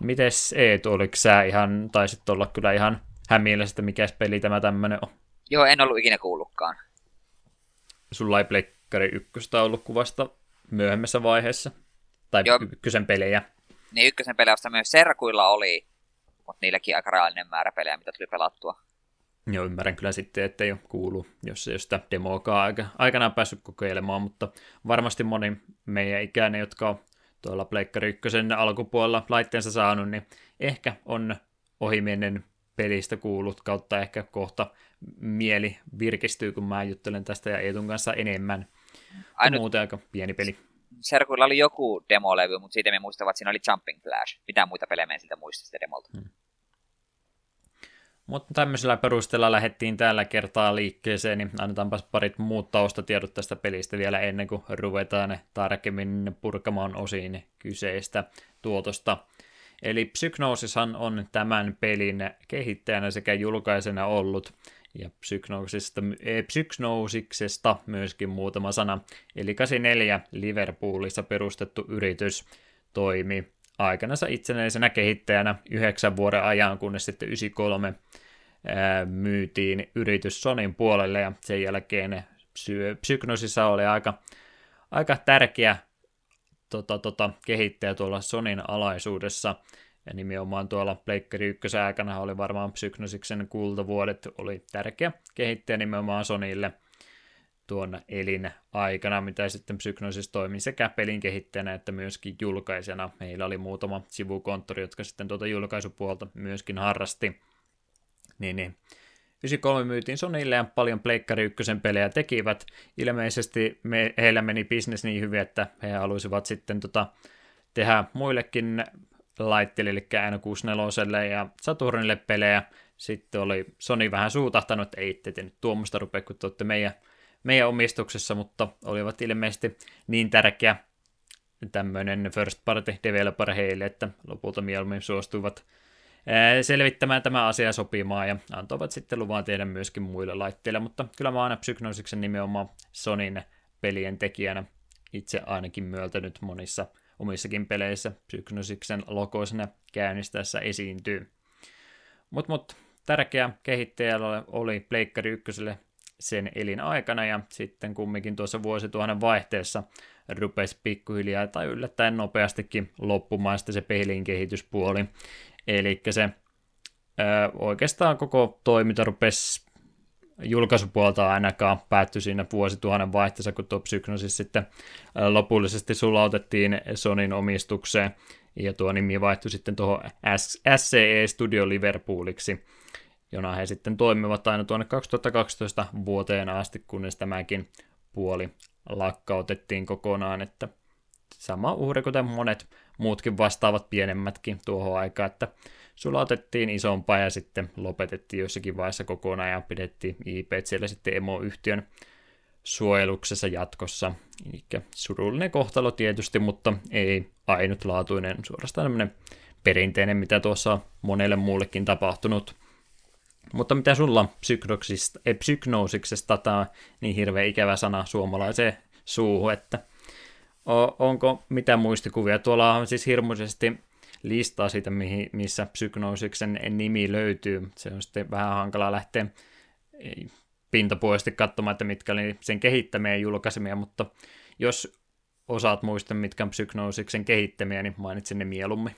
Mites Eetu, oliko sä ihan, taisit olla kyllä ihan hämillä, että mikä peli tämä tämmöinen on? Joo, en ollut ikinä kuullutkaan. Sulla ei Pleikkari ykköstä ollut kuvasta myöhemmässä vaiheessa? Tai Joo. ykkösen pelejä? Niin, ykkösen pelejä myös Serkuilla oli, mutta niilläkin aika rajallinen määrä pelejä, mitä tuli pelattua. Joo, ymmärrän kyllä sitten, että ei ole kuulu, jos ei ole sitä demoakaan aika, aikanaan päässyt kokeilemaan, mutta varmasti moni meidän ikäinen, jotka on tuolla Pleikkari ykkösen alkupuolella laitteensa saanut, niin ehkä on ohimennen pelistä kuullut, kautta ehkä kohta mieli virkistyy, kun mä juttelen tästä ja Eetun kanssa enemmän. Ainut... Muuten aika pieni peli. Serkuilla oli joku demolevy, mutta siitä me muistavat, että siinä oli Jumping Flash. Mitä muita pelejä me siitä muista sitä demolta. Hmm. Mutta tämmöisellä perusteella lähdettiin tällä kertaa liikkeeseen, niin annetaanpas parit muut taustatiedot tästä pelistä vielä ennen kuin ruvetaan tarkemmin purkamaan osiin kyseistä tuotosta. Eli Psygnosishan on tämän pelin kehittäjänä sekä julkaisena ollut, ja eh, Psygnosiksesta myöskin muutama sana. Eli 84 Liverpoolissa perustettu yritys toimi aikanansa itsenäisenä kehittäjänä yhdeksän vuoden ajan, kunnes sitten 93 myytiin yritys Sonin puolelle ja sen jälkeen Psygnosissa oli aika, aika tärkeä tota, tota, kehittäjä tuolla Sonin alaisuudessa, ja nimenomaan tuolla Pleikkari 1 aikana oli varmaan Psygnosiksen kultavuodet, oli tärkeä kehittäjä nimenomaan Sonille. tuon elin aikana, mitä sitten Psygnosis toimi sekä pelin kehittäjänä että myöskin julkaisena. Meillä oli muutama sivukonttori, jotka sitten tuota julkaisupuolta myöskin harrasti. Niin, niin. 93 myytiin Sonille ja paljon Pleikkari 1 pelejä tekivät. Ilmeisesti me, heillä meni bisnes niin hyvin, että he halusivat sitten tota, tehdä muillekin laitteille, eli N64 ja Saturnille pelejä. Sitten oli Sony vähän suutahtanut, että ei te nyt tuommoista rupea, kun te olette meidän, meidän omistuksessa, mutta olivat ilmeisesti niin tärkeä tämmöinen first party developer heille, että lopulta mieluummin suostuivat selvittämään tämä asia sopimaan ja antoivat sitten luvan tehdä myöskin muille laitteille, mutta kyllä mä aina Psygnosiksen nimenomaan Sonin pelien tekijänä itse ainakin myöltänyt monissa omissakin peleissä Psygnosiksen logoisena käynnistäessä esiintyy. Mutta mut, tärkeä kehittäjällä oli Pleikkari 1 sen elin aikana ja sitten kumminkin tuossa vuosituhannen vaihteessa rupesi pikkuhiljaa tai yllättäen nopeastikin loppumaan sitten se pelin kehityspuoli. Eli se ö, oikeastaan koko toiminta rupesi julkaisupuolta ainakaan päättyi siinä vuosituhannen vaihteessa, kun tuo Psygnosis sitten lopullisesti sulautettiin Sonin omistukseen, ja tuo nimi vaihtui sitten tuohon SCE Studio Liverpooliksi, jona he sitten toimivat aina tuonne 2012 vuoteen asti, kunnes tämäkin puoli lakkautettiin kokonaan, että sama uhri kuten monet muutkin vastaavat pienemmätkin tuohon aikaan, että sulautettiin isompaa ja sitten lopetettiin jossakin vaiheessa kokonaan ja pidettiin IP siellä sitten emoyhtiön suojeluksessa jatkossa. Eli surullinen kohtalo tietysti, mutta ei ainutlaatuinen, suorastaan tämmöinen perinteinen, mitä tuossa on monelle muullekin tapahtunut. Mutta mitä sulla psyknoosiksesta, tämä niin hirveän ikävä sana suomalaiseen suuhun, että onko mitä muistikuvia? Tuolla on siis hirmuisesti listaa siitä, missä Psygnoosiksen nimi löytyy. Se on sitten vähän hankala lähteä pintapuolisesti katsomaan, että mitkä oli sen kehittämiä ja julkaisemia, mutta jos osaat muistaa, mitkä on Psygnoosiksen kehittämiä, niin mainitsin ne mieluummin.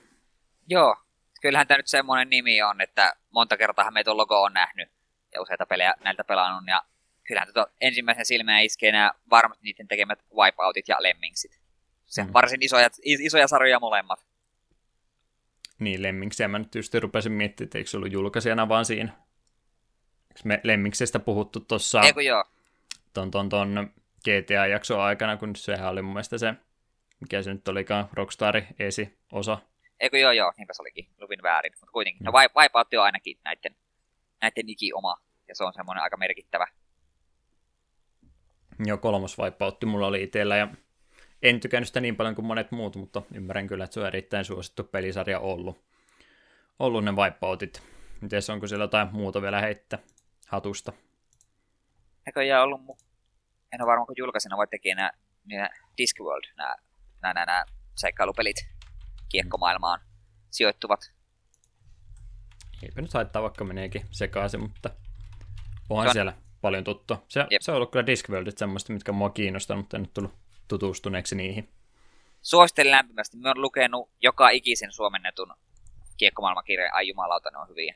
Joo, kyllähän tämä nyt semmoinen nimi on, että monta kertaa meitä on logo on nähnyt ja useita pelejä näiltä pelannut, ja kyllähän tuota ensimmäisen silmään iskee nämä varmasti niiden tekemät Wipeoutit ja Lemmingsit. Se mm. varsin isoja, isoja sarjoja molemmat. Niin, Lemminksiä mä nyt tietysti rupesin miettimään, että eikö se ollut julkaisijana vaan siinä. Eikö me Lemmiksestä puhuttu tuossa ton, ton, ton GTA-jakson aikana, kun sehän oli mun mielestä se, mikä se nyt olikaan, Rockstarin esi-osa. Eikö joo, joo, niinpä se olikin, luvin väärin, mutta kuitenkin. Mm. No Wipeout on ainakin näiden, näiden iki oma, ja se on semmoinen aika merkittävä. Joo, kolmas Wipeout mulla oli itsellä, ja en tykännyt sitä niin paljon kuin monet muut, mutta ymmärrän kyllä, että se on erittäin suosittu pelisarja ollut. Ollut ne Wipeoutit. Mites onko siellä jotain muuta vielä heittää hatusta? jää ollut mu- en ole varma, kun julkaisena vai teki nämä, nämä Discworld, nämä, nämä, nämä, nämä seikkailupelit kiekkomaailmaan sijoittuvat. Eipä nyt haittaa, vaikka meneekin sekaisin, mutta onhan on... siellä paljon tuttua. Se, se on ollut kyllä Discworldit semmoista, mitkä mua kiinnostaa, mutta en nyt tullut tutustuneeksi niihin? Suosittelen lämpimästi. Mä oon lukenut joka ikisen suomennetun kiekkomaailmakirjan. Ai jumalauta, ne on hyviä.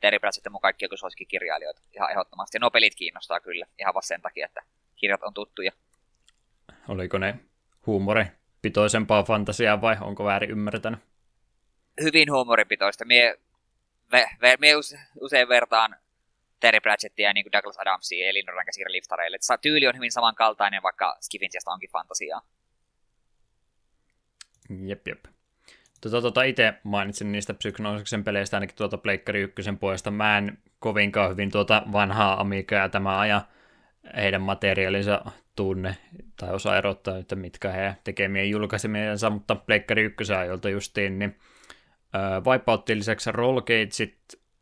Terry Pratchett ja mun kaikki joku suosikkikirjailijoita ihan ehdottomasti. Ja nuo pelit kiinnostaa kyllä, ihan vaan sen takia, että kirjat on tuttuja. Oliko ne huumoripitoisempaa fantasiaa vai onko väärin ymmärtänyt? Hyvin huumoripitoista. Mie, ve, ve, mie usein vertaan Terry Pratchettia ja niin kuin Douglas Adamsia eli Norran käsikirjan liftareille. Että tyyli on hyvin samankaltainen, vaikka Skifin sijasta onkin fantasiaa. Jep, jep. Tota, tota, itse mainitsin niistä Psygnosiksen peleistä ainakin tuota Pleikkari ykkösen puolesta. Mä en kovinkaan hyvin tuota vanhaa Amigaa ja tämä aja heidän materiaalinsa tunne tai osaa erottaa, että mitkä he tekemien julkaisemiensa, mutta Pleikkari ykkösen ajolta justiin, niin äh, lisäksi Roll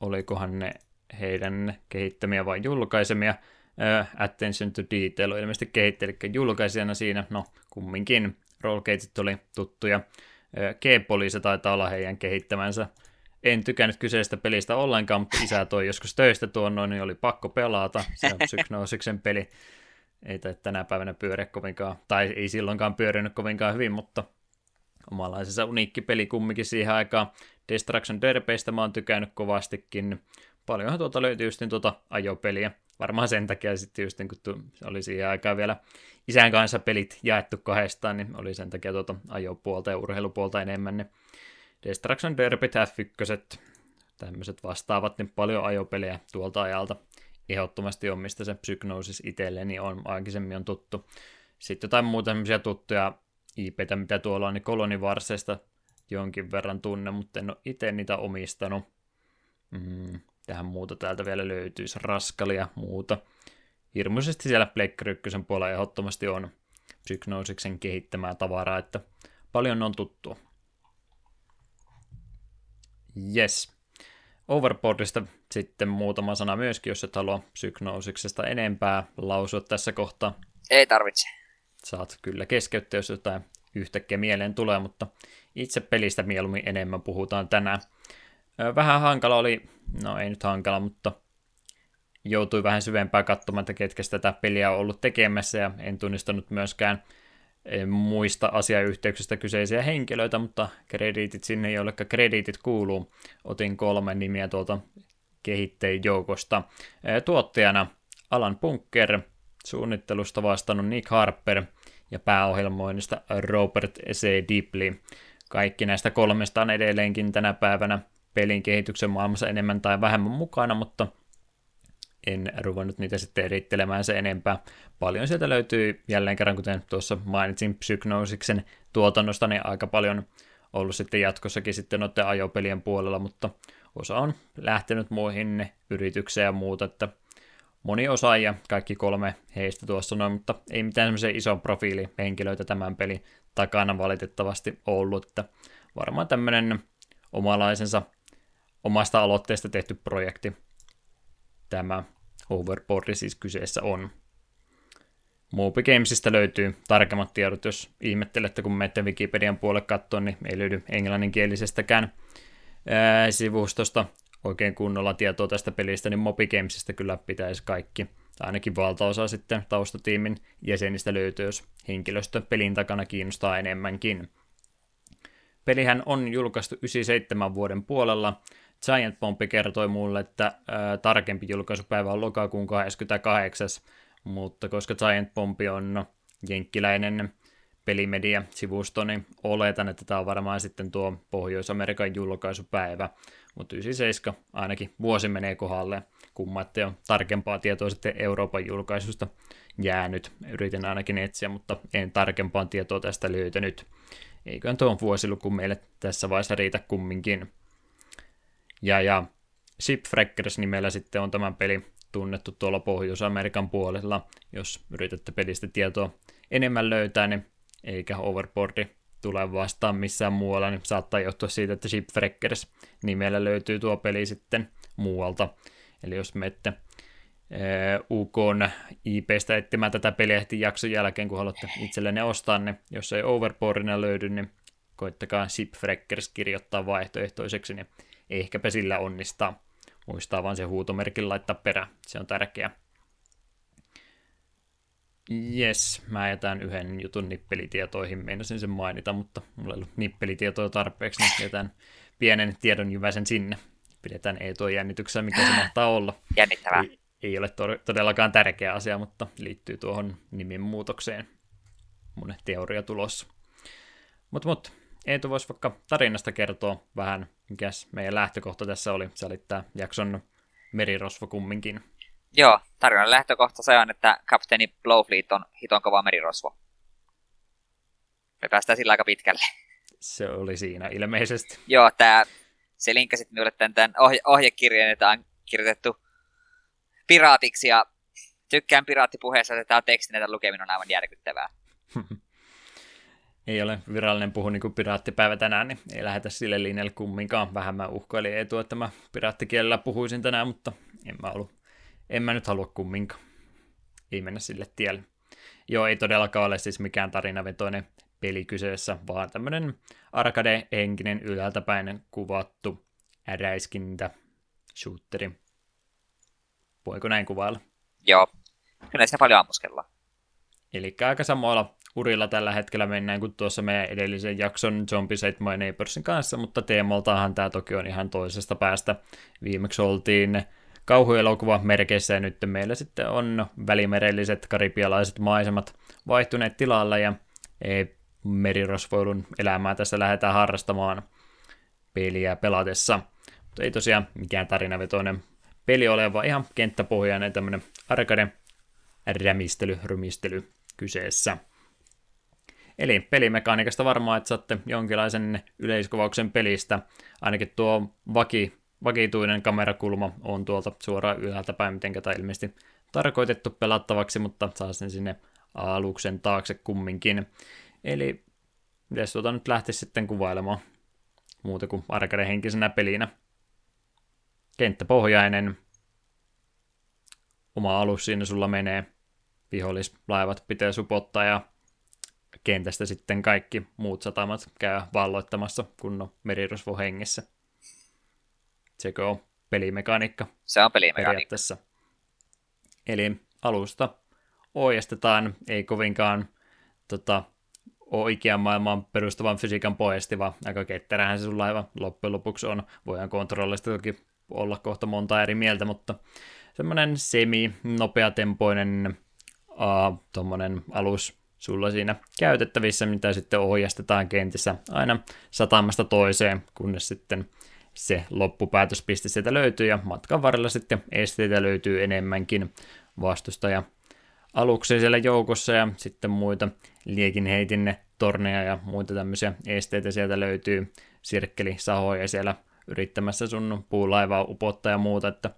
olikohan ne heidän kehittämiä vai julkaisemia. Uh, Attention to Detail on ilmeisesti kehitteli julkaisijana siinä, no kumminkin Rollgateit oli tuttuja. Uh, G-Police taitaa olla heidän kehittämänsä. En tykännyt kyseistä pelistä ollenkaan, mutta isä toi joskus töistä tuon noin, niin oli pakko pelata. Se on Psygnosiksen peli. Ei tai tänä päivänä pyöriä kovinkaan, tai ei silloinkaan pyörinyt kovinkaan hyvin, mutta omanlaisensa uniikki peli kumminkin siihen aikaan. Destruction Derbeistä mä oon tykännyt kovastikin paljonhan tuota löytyy just niin tuota ajopeliä. varmaan sen takia sitten just niin kun oli siihen aikaan vielä isän kanssa pelit jaettu kahdestaan, niin oli sen takia tuota ajopuolta ja urheilupuolta enemmän ne Destruction Derbyt, F1, tämmöiset vastaavat, niin paljon ajopelejä tuolta ajalta ehdottomasti on, mistä se Psygnosis itselleni on, aikaisemmin on tuttu. Sitten jotain muuta tämmöisiä tuttuja IPtä, mitä tuolla on, niin kolonivarseista jonkin verran tunne, mutta en ole itse niitä omistanut. Mm, tähän muuta täältä vielä löytyisi, raskalia muuta. Hirmuisesti siellä Pleikkari 1 puolella ehdottomasti on Psygnosiksen kehittämää tavaraa, että paljon on tuttua. Yes. Overboardista sitten muutama sana myöskin, jos et halua Psygnosiksesta enempää lausua tässä kohtaa. Ei tarvitse. Saat kyllä keskeyttää, jos jotain yhtäkkiä mieleen tulee, mutta itse pelistä mieluummin enemmän puhutaan tänään. Vähän hankala oli, no ei nyt hankala, mutta joutui vähän syvempää katsomaan, että ketkä tätä peliä on ollut tekemässä, ja en tunnistanut myöskään muista asiayhteyksistä kyseisiä henkilöitä, mutta krediitit sinne, joille krediitit kuuluu. Otin kolme nimiä tuolta kehittäjien joukosta. Tuottajana Alan Punker, suunnittelusta vastannut Nick Harper ja pääohjelmoinnista Robert C. Dipley. Kaikki näistä kolmesta on edelleenkin tänä päivänä pelin kehityksen maailmassa enemmän tai vähemmän mukana, mutta en ruvennut niitä sitten erittelemään se enempää. Paljon sieltä löytyy jälleen kerran, kuten tuossa mainitsin Psygnosiksen tuotannosta, niin aika paljon ollut sitten jatkossakin sitten noiden ajopelien puolella, mutta osa on lähtenyt muihin yrityksiin ja muuta, että moni osaajia, kaikki kolme heistä tuossa noin, mutta ei mitään semmoisia ison profiilihenkilöitä tämän pelin takana valitettavasti ollut, että varmaan tämmöinen omalaisensa omasta aloitteesta tehty projekti tämä Overboard siis kyseessä on. Moby Gamesista löytyy tarkemmat tiedot, jos ihmettelette, kun menette Wikipedian puolelle katsoa, niin ei löydy englanninkielisestäkään ää, sivustosta oikein kunnolla tietoa tästä pelistä, niin Moby Gamesista kyllä pitäisi kaikki, tai ainakin valtaosa sitten taustatiimin jäsenistä löytyy, jos henkilöstö pelin takana kiinnostaa enemmänkin. Pelihän on julkaistu 97 vuoden puolella, Giant Bomb kertoi mulle, että ää, tarkempi julkaisupäivä on lokakuun 28. Mutta koska Giant Bomb on jenkkiläinen pelimedia-sivusto, niin oletan, että tämä on varmaan sitten tuo Pohjois-Amerikan julkaisupäivä. Mutta 97 ainakin vuosi menee kohdalle, kumma, että on tarkempaa tietoa sitten Euroopan julkaisusta jäänyt. Yritin ainakin etsiä, mutta en tarkempaa tietoa tästä löytänyt. Eiköhän tuon vuosiluku meille tässä vaiheessa riitä kumminkin. Ja, ja Shipwreckers nimellä sitten on tämän peli tunnettu tuolla Pohjois-Amerikan puolella. Jos yritätte pelistä tietoa enemmän löytää, niin eikä Overboardi tule vastaan missään muualla, niin saattaa johtua siitä, että Shipwreckers nimellä löytyy tuo peli sitten muualta. Eli jos menette UK IPstä etsimään tätä peliä heti jakson jälkeen, kun haluatte itsellenne ostaa, niin jos ei Overboardina löydy, niin koittakaa Shipwreckers kirjoittaa vaihtoehtoiseksi, niin ehkäpä sillä onnistaa. Muistaa vaan se huutomerkin laittaa perä, se on tärkeä. Yes, mä jätän yhden jutun nippelitietoihin, meinasin sen mainita, mutta mulla ei ollut nippelitietoja tarpeeksi, niin jätän pienen tiedon jyväsen sinne. Pidetään ei tuo jännityksessä, mikä se mahtaa olla. Jännittävää. Ei, ei ole todellakaan tärkeä asia, mutta liittyy tuohon nimen muutokseen. Mun teoria tulossa. Mutta mut, Eetu voisi vaikka tarinasta kertoa vähän, mikäs meidän lähtökohta tässä oli. Se oli tämä jakson merirosvo kumminkin. Joo, tarinan lähtökohta se on, että kapteeni Blowfleet on hiton kova merirosvo. Me päästään sillä aika pitkälle. Se oli siinä ilmeisesti. Joo, tää, se linkkasit minulle tämän, tämän ohje, ohjekirjan, että on kirjoitettu piraatiksi ja tykkään piraattipuheessa, että tämä tekstin, että lukeminen on aivan järkyttävää. *laughs* ei ole virallinen puhu niin kuin piraattipäivä tänään, niin ei lähdetä sille linjalle kumminkaan. Vähän mä uhkailin etua, että mä piraattikielellä puhuisin tänään, mutta en mä, ollut, en mä nyt halua kumminkaan. Ei mennä sille tielle. Joo, ei todellakaan ole siis mikään tarinavetoinen peli kyseessä, vaan tämmöinen arcade-henkinen ylhäältäpäin kuvattu räiskintä shooteri. Voiko näin kuvailla? Joo, kyllä se paljon ammuskellaan. Eli aika samoilla urilla tällä hetkellä mennään kuin tuossa meidän edellisen jakson Zombie Set My Neighborsin kanssa, mutta teemaltahan tämä toki on ihan toisesta päästä. Viimeksi oltiin kauhuelokuva merkeissä ja nyt meillä sitten on välimerelliset karibialaiset maisemat vaihtuneet tilalla ja merirosvoilun elämää tässä lähdetään harrastamaan peliä pelatessa. Mutta ei tosiaan mikään tarinavetoinen peli ole, vaan ihan kenttäpohjainen tämmöinen arcade rämistely, rymistely kyseessä. Eli pelimekaniikasta varmaan, että saatte jonkinlaisen yleiskuvauksen pelistä. Ainakin tuo vaki, vakituinen kamerakulma on tuolta suoraan ylhäältä päin, miten tämä ilmeisesti tarkoitettu pelattavaksi, mutta saa sen sinne aluksen taakse kumminkin. Eli miten tuota nyt lähtisi sitten kuvailemaan muuta kuin arcade henkisenä pelinä. Kenttäpohjainen, oma alus siinä sulla menee, vihollislaivat pitää supottaa ja kentästä sitten kaikki muut satamat käy valloittamassa kunnon merirosvo hengessä. Sekö on pelimekaniikka? Se on pelimekaniikka. Eli alusta ohjastetaan, ei kovinkaan tota, oikean maailmaan perustuvan fysiikan pohjasti, vaan aika ketterähän se sun laiva loppujen lopuksi on. Voidaan kontrollista toki olla kohta monta eri mieltä, mutta semmoinen semi-nopeatempoinen uh, alus sulla siinä käytettävissä, mitä sitten ohjastetaan kentissä aina satamasta toiseen, kunnes sitten se loppupäätöspiste sieltä löytyy ja matkan varrella sitten esteitä löytyy enemmänkin. Vastustaja aluksia siellä joukossa ja sitten muita liekinheitinne torneja ja muita tämmöisiä esteitä sieltä löytyy, sirkkelisahoja siellä yrittämässä sun puulaivaa upottaa ja muuta, että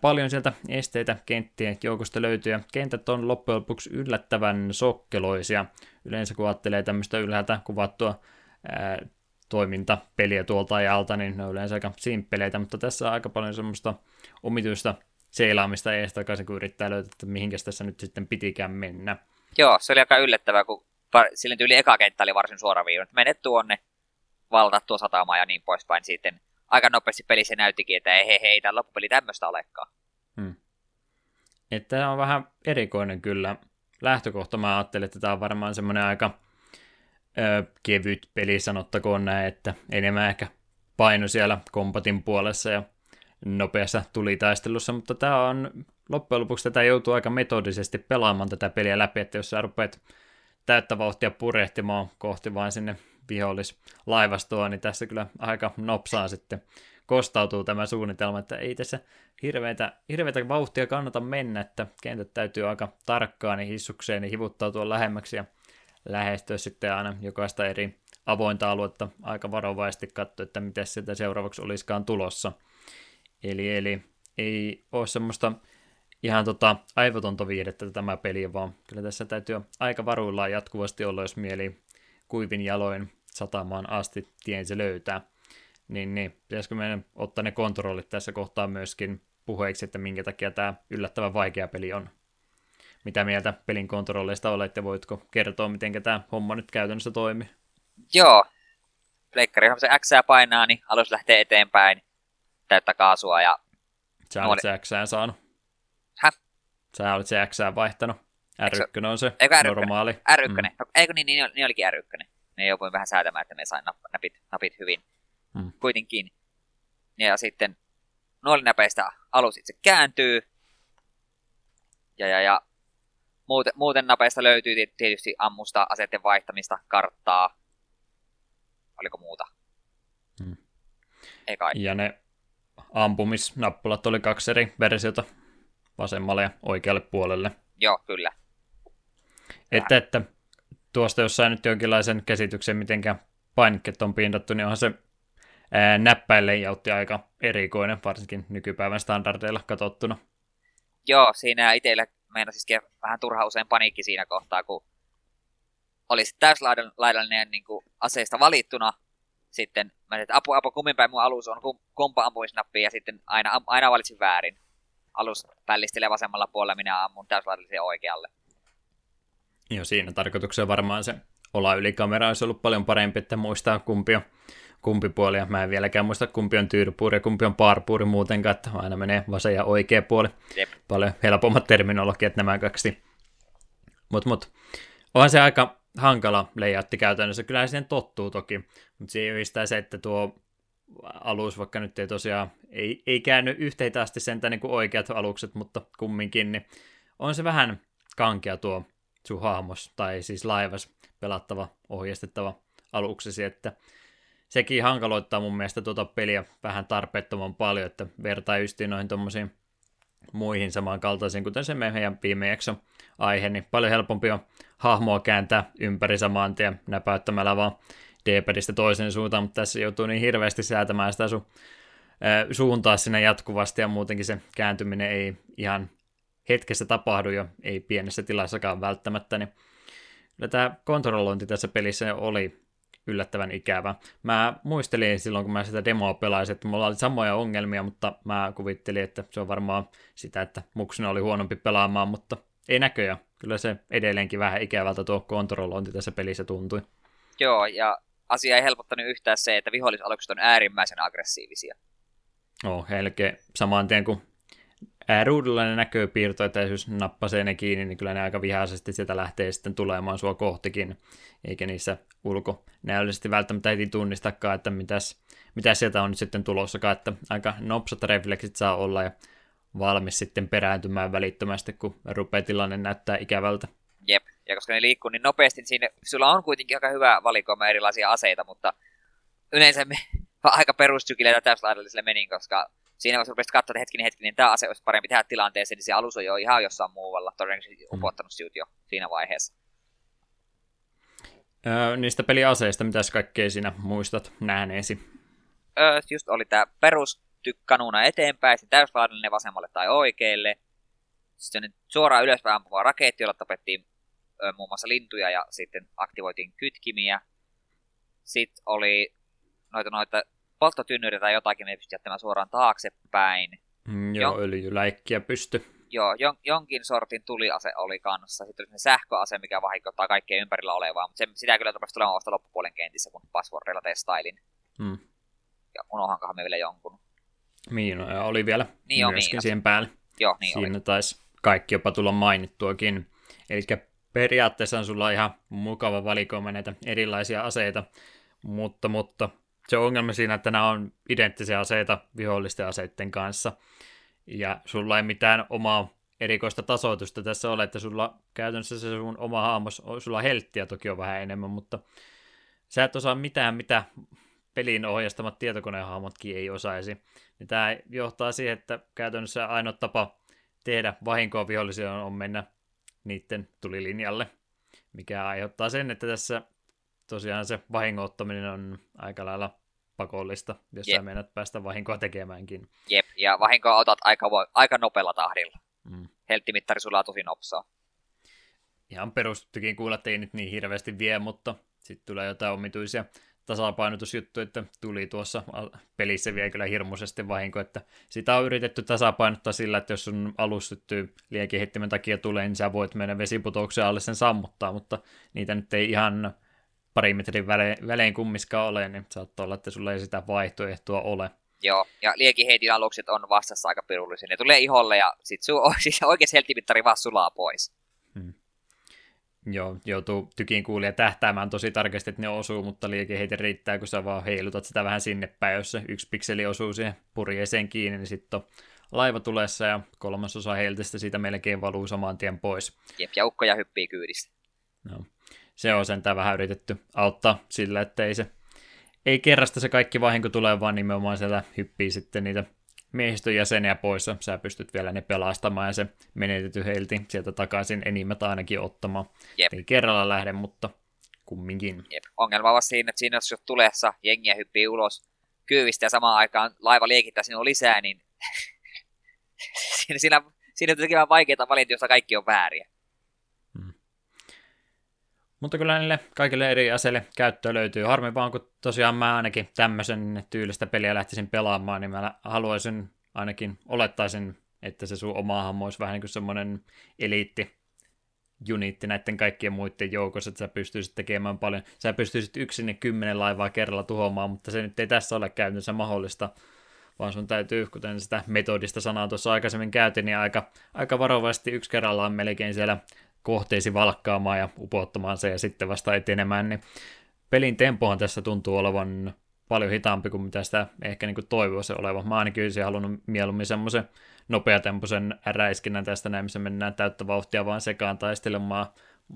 Paljon sieltä esteitä kenttien joukosta löytyy ja kentät on loppujen lopuksi yllättävän sokkeloisia. Yleensä kun ajattelee tämmöistä ylhäältä kuvattua ää, toimintapeliä tuolta ajalta, niin ne on yleensä aika simppeleitä, mutta tässä on aika paljon semmoista omituista seilaamista ees takaisin, kun yrittää löytää, että mihinkäs tässä nyt sitten pitikään mennä. Joo, se oli aika yllättävää, kun sillä tyyli eka kenttä oli varsin suoraviivainen. Menet tuonne, valta tuo satama ja niin poispäin. Sitten aika nopeasti pelissä näyttikin, että ei hei, hei tämä loppupeli tämmöistä olekaan. Hmm. Että tämä on vähän erikoinen kyllä. Lähtökohta mä ajattelin, että tämä on varmaan semmoinen aika ö, kevyt peli, sanottakoon näin, että enemmän ehkä paino siellä kompatin puolessa ja nopeassa tulitaistelussa, mutta tämä on loppujen lopuksi tätä joutuu aika metodisesti pelaamaan tätä peliä läpi, että jos sä rupeat täyttä vauhtia purehtimaan kohti vain sinne vihollislaivastoa, niin tässä kyllä aika nopsaa sitten kostautuu tämä suunnitelma, että ei tässä hirveitä, hirveitä vauhtia kannata mennä, että kentät täytyy aika tarkkaan niin hissukseen niin hivuttautua lähemmäksi ja lähestyä sitten aina jokaista eri avointa aluetta aika varovaisesti katsoa, että miten sitä seuraavaksi olisikaan tulossa. Eli, eli ei ole semmoista ihan tota aivotonta viihdettä tämä peli, vaan kyllä tässä täytyy aika varuillaan jatkuvasti olla, jos mieli kuivin jaloin satamaan asti tien se löytää. Niin, niin pitäisikö meidän ottaa ne kontrollit tässä kohtaa myöskin puheeksi, että minkä takia tämä yllättävän vaikea peli on. Mitä mieltä pelin kontrolleista olette, voitko kertoa, miten tämä homma nyt käytännössä toimii? Joo, Pleikkari, se X painaa, niin alus lähtee eteenpäin, täyttä kaasua ja... Sä olet se X saanut. Häh? Sä olet se X vaihtanut. R1 on se eikö R1? normaali. R1, mm. no, eikö niin, niin, niin olikin R1 ne jouduin vähän säätämään, että me sain napit, napit hyvin hmm. kuitenkin. Ja sitten nuolinäpeistä alus itse kääntyy. Ja, ja, ja muuten, muuten napeista löytyy tietysti ammusta, aseiden vaihtamista, karttaa. Oliko muuta? Hmm. Ei kai. Ja ne ampumisnappulat oli kaksi eri versiota vasemmalle ja oikealle puolelle. Joo, kyllä. Että, että tuosta, jos sai nyt jonkinlaisen käsityksen, miten painikkeet on pindattu, niin onhan se näppäille jautti aika erikoinen, varsinkin nykypäivän standardeilla katsottuna. Joo, siinä itsellä meinasi vähän turha usein paniikki siinä kohtaa, kun olisi täyslaidallinen niin kuin aseista valittuna, sitten mä että apu, apu, kummin päin mun alus on, kumpa ampumisnappi, ja sitten aina, aina valitsin väärin. Alus pällistelee vasemmalla puolella, minä ammun täyslaidallisen oikealle. Joo, siinä tarkoituksena varmaan se ola ylikamera olisi ollut paljon parempi, että muistaa kumpi on kumpi puoli. Mä en vieläkään muista kumpi on tyyrypuuri ja kumpi on parpuuri muutenkaan, että aina menee vasen ja oikea puoli. Jep. Paljon helpommat terminologiat nämä kaksi. Mutta mut, onhan se aika hankala layoutti käytännössä. Kyllä siihen tottuu toki, mutta siihen yhdistää se, että tuo alus, vaikka nyt ei tosiaan, ei, ei käänny yhteitä asti sentään niin kuin oikeat alukset, mutta kumminkin, niin on se vähän kankea tuo sun hahmos, tai siis laivas pelattava, ohjeistettava aluksesi, että sekin hankaloittaa mun mielestä tuota peliä vähän tarpeettoman paljon, että vertaa justiin noihin tuommoisiin muihin samankaltaisiin, kuten se meidän viime jakso aihe, niin paljon helpompi on hahmoa kääntää ympäri samaan tien näpäyttämällä vaan D-padista toisen suuntaan, mutta tässä joutuu niin hirveästi säätämään sitä sun suuntaa sinne jatkuvasti ja muutenkin se kääntyminen ei ihan hetkessä tapahdu jo, ei pienessä tilassakaan välttämättä, niin kyllä tämä kontrollointi tässä pelissä oli yllättävän ikävä. Mä muistelin silloin, kun mä sitä demoa pelasin, että mulla oli samoja ongelmia, mutta mä kuvittelin, että se on varmaan sitä, että muksuna oli huonompi pelaamaan, mutta ei näköjään. Kyllä se edelleenkin vähän ikävältä tuo kontrollointi tässä pelissä tuntui. Joo, ja asia ei helpottanut yhtään se, että vihollisalukset on äärimmäisen aggressiivisia. Oh, helke saman tien ruudulla ne näkyy piirtoita, ja jos nappasee ne kiinni, niin kyllä ne aika vihaisesti sieltä lähtee sitten tulemaan sua kohtikin, eikä niissä ulkonäöllisesti välttämättä heti tunnistakaan, että mitäs, mitä sieltä on nyt sitten tulossakaan, että aika nopsat refleksit saa olla ja valmis sitten perääntymään välittömästi, kun rupeaa tilanne näyttää ikävältä. Jep, ja koska ne liikkuu niin nopeasti, niin siinä sulla on kuitenkin aika hyvä valikoima erilaisia aseita, mutta yleensä me *laughs* aika perustykille täyslaidalliselle menin, koska siinä vaiheessa rupesit katsoa, että hetkinen, hetkinen, niin tämä ase olisi parempi tehdä tilanteeseen, niin se alus on jo ihan jossain muualla, todennäköisesti mm. upottanut sinut jo siinä vaiheessa. Öö, niistä peliaseista, mitä kaikkea sinä muistat nähneesi? Öö, just oli tämä perustykkanuna eteenpäin, se täyslaadallinen vasemmalle tai oikealle. Sitten suoraan ylöspäin ampuva raketti, jolla tapettiin öö, muun muassa lintuja ja sitten aktivoitiin kytkimiä. Sitten oli noita, noita polttotynnyri tai jotakin, me pystyy jättämään suoraan taaksepäin. Mm, joo, Jon... öljyläikkiä pysty. Joo, jon, jonkin sortin tuliase oli kanssa. Sitten oli se sähköase, mikä vahinkoittaa kaikkea ympärillä olevaa, mutta se, sitä kyllä tapasi tulemaan vasta loppupuolen kentissä, kun passwordilla testailin. Hmm. Ja unohankohan me vielä jonkun. Miinoja oli vielä niin myöskin miinat. siihen päälle. Joo, niin Siinä oli. taisi kaikki jopa tulla mainittuakin. Eli periaatteessa on sulla ihan mukava valikoima näitä erilaisia aseita, mutta, mutta se ongelma siinä, että nämä on identtisiä aseita vihollisten aseiden kanssa, ja sulla ei mitään omaa erikoista tasoitusta tässä ole, että sulla käytännössä se sun oma haamos, sulla helttiä toki on vähän enemmän, mutta sä et osaa mitään, mitä pelin ohjastamat tietokonehahmotkin ei osaisi. Niin tämä johtaa siihen, että käytännössä ainoa tapa tehdä vahinkoa vihollisia on mennä niiden tulilinjalle, mikä aiheuttaa sen, että tässä tosiaan se vahingoittaminen on aika lailla pakollista, jos Jep. sä menet päästä vahinkoa tekemäänkin. Jep, ja vahinkoa otat aika, aika nopealla tahdilla. Mm. Helttimittari sulaa tosi nopsaa. Ihan perustuttukin kuulla, että ei nyt niin hirveästi vie, mutta sitten tulee jotain omituisia tasapainotusjuttuja, että tuli tuossa pelissä vielä kyllä hirmuisesti vahinko, että sitä on yritetty tasapainottaa sillä, että jos sun alus syttyy takia tulee, niin sä voit mennä vesiputouksen alle sen sammuttaa, mutta niitä nyt ei ihan pari metrin välein, välein kummiskaan ole, niin saattaa olla, että sulla ei sitä vaihtoehtoa ole. Joo, ja liekiheitin alukset on vastassa aika pirullisia. Ne tulee iholle ja sit sun *laughs* siis oikein heltimittari vaan sulaa pois. Hmm. Joo, joutuu tykin kuulija tähtäämään tosi tarkasti, että ne osuu, mutta liekiheitin riittää, kun sä vaan heilutat sitä vähän sinne päin, jos se yksi pikseli osuu siihen purjeeseen kiinni, niin sitten on laiva tulessa ja kolmasosa heiltistä siitä melkein valuu saman tien pois. Jep, ja ukkoja hyppii kyydistä. No se on sentään vähän yritetty auttaa sillä, että ei se ei kerrasta se kaikki vahinko tulee, vaan nimenomaan sieltä hyppii sitten niitä miehistön jäseniä pois, sä pystyt vielä ne pelastamaan ja se menetetty heilti sieltä takaisin enimmät ainakin ottamaan. Jep. Ei kerralla lähde, mutta kumminkin. Jep. Ongelma on siinä, että siinä jos tulessa jengiä hyppii ulos kyyvistä ja samaan aikaan laiva liekittää sinua lisää, niin *laughs* siinä, siinä, siinä on tekemään vaikeita valintoja, joista kaikki on vääriä. Mutta kyllä niille kaikille eri aseille käyttöä löytyy. Harmi vaan, kun tosiaan mä ainakin tämmöisen tyylistä peliä lähtisin pelaamaan, niin mä haluaisin ainakin, olettaisin, että se sun oma hahmo olisi vähän niin kuin semmoinen eliitti juniitti näiden kaikkien muiden joukossa, että sä pystyisit tekemään paljon. Sä pystyisit yksin ne kymmenen laivaa kerralla tuhoamaan, mutta se nyt ei tässä ole käytännössä mahdollista, vaan sun täytyy, kuten sitä metodista sanaa tuossa aikaisemmin käytin, niin aika, aika varovasti yksi kerrallaan melkein siellä kohteisi valkkaamaan ja upottamaan se ja sitten vasta etenemään, niin pelin tempohan tässä tuntuu olevan paljon hitaampi kuin mitä sitä ehkä niin toivoisi oleva. Mä ainakin olisin halunnut mieluummin semmoisen nopeatempoisen räiskinnän tästä näin, missä mennään täyttä vauhtia vaan sekaan taistelemaan.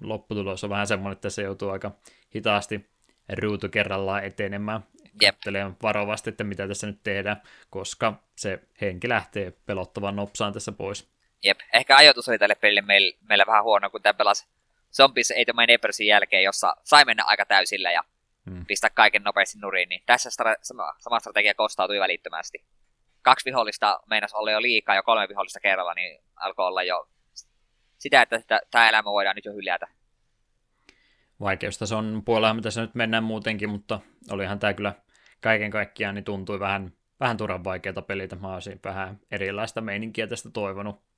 Lopputulos on vähän semmoinen, että se joutuu aika hitaasti ruutu kerrallaan etenemään. Jep. varovasti, että mitä tässä nyt tehdään, koska se henki lähtee pelottavan nopsaan tässä pois. Jep, ehkä ajoitus oli tälle pelille meillä, meillä vähän huono, kun tämä pelasi Zombies Ate My Neighborsin jälkeen, jossa sai mennä aika täysillä ja hmm. pistää kaiken nopeasti nuriin, niin tässä stra- sama, sama strategia kostautui välittömästi. Kaksi vihollista meinas olla jo liikaa ja kolme vihollista kerralla, niin alkoi olla jo sitä, että tämä elämä voidaan nyt jo hyljätä. Vaikeustason on puolella, mitä se nyt mennään muutenkin, mutta olihan tämä kyllä kaiken kaikkiaan niin tuntui vähän, vähän turhan vaikeata pelitä. Mä olisin vähän erilaista meininkiä tästä toivonut.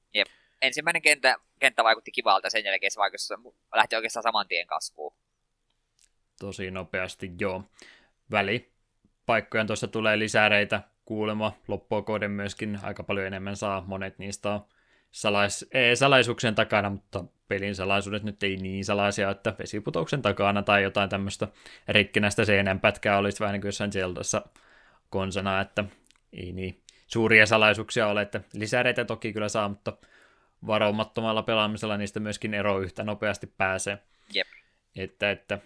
Ensimmäinen kenttä, kenttä vaikutti kivalta, sen jälkeen se vaikutti, lähti oikeastaan saman tien kasvuun. Tosi nopeasti, joo. Väli paikkoja tuossa tulee lisäreitä kuulema. Loppuokoiden myöskin aika paljon enemmän saa. Monet niistä on salais, ei, salaisuuksien takana, mutta pelin salaisuudet nyt ei niin salaisia, että vesiputouksen takana tai jotain tämmöistä rikkinäistä seinänpätkää olisi vähän niin kuin jossain Zeldassa konsana, että ei niin suuria salaisuuksia ole, että lisäreitä toki kyllä saa, mutta varomattomalla pelaamisella niistä myöskin ero yhtä nopeasti pääsee. Jep. Että, että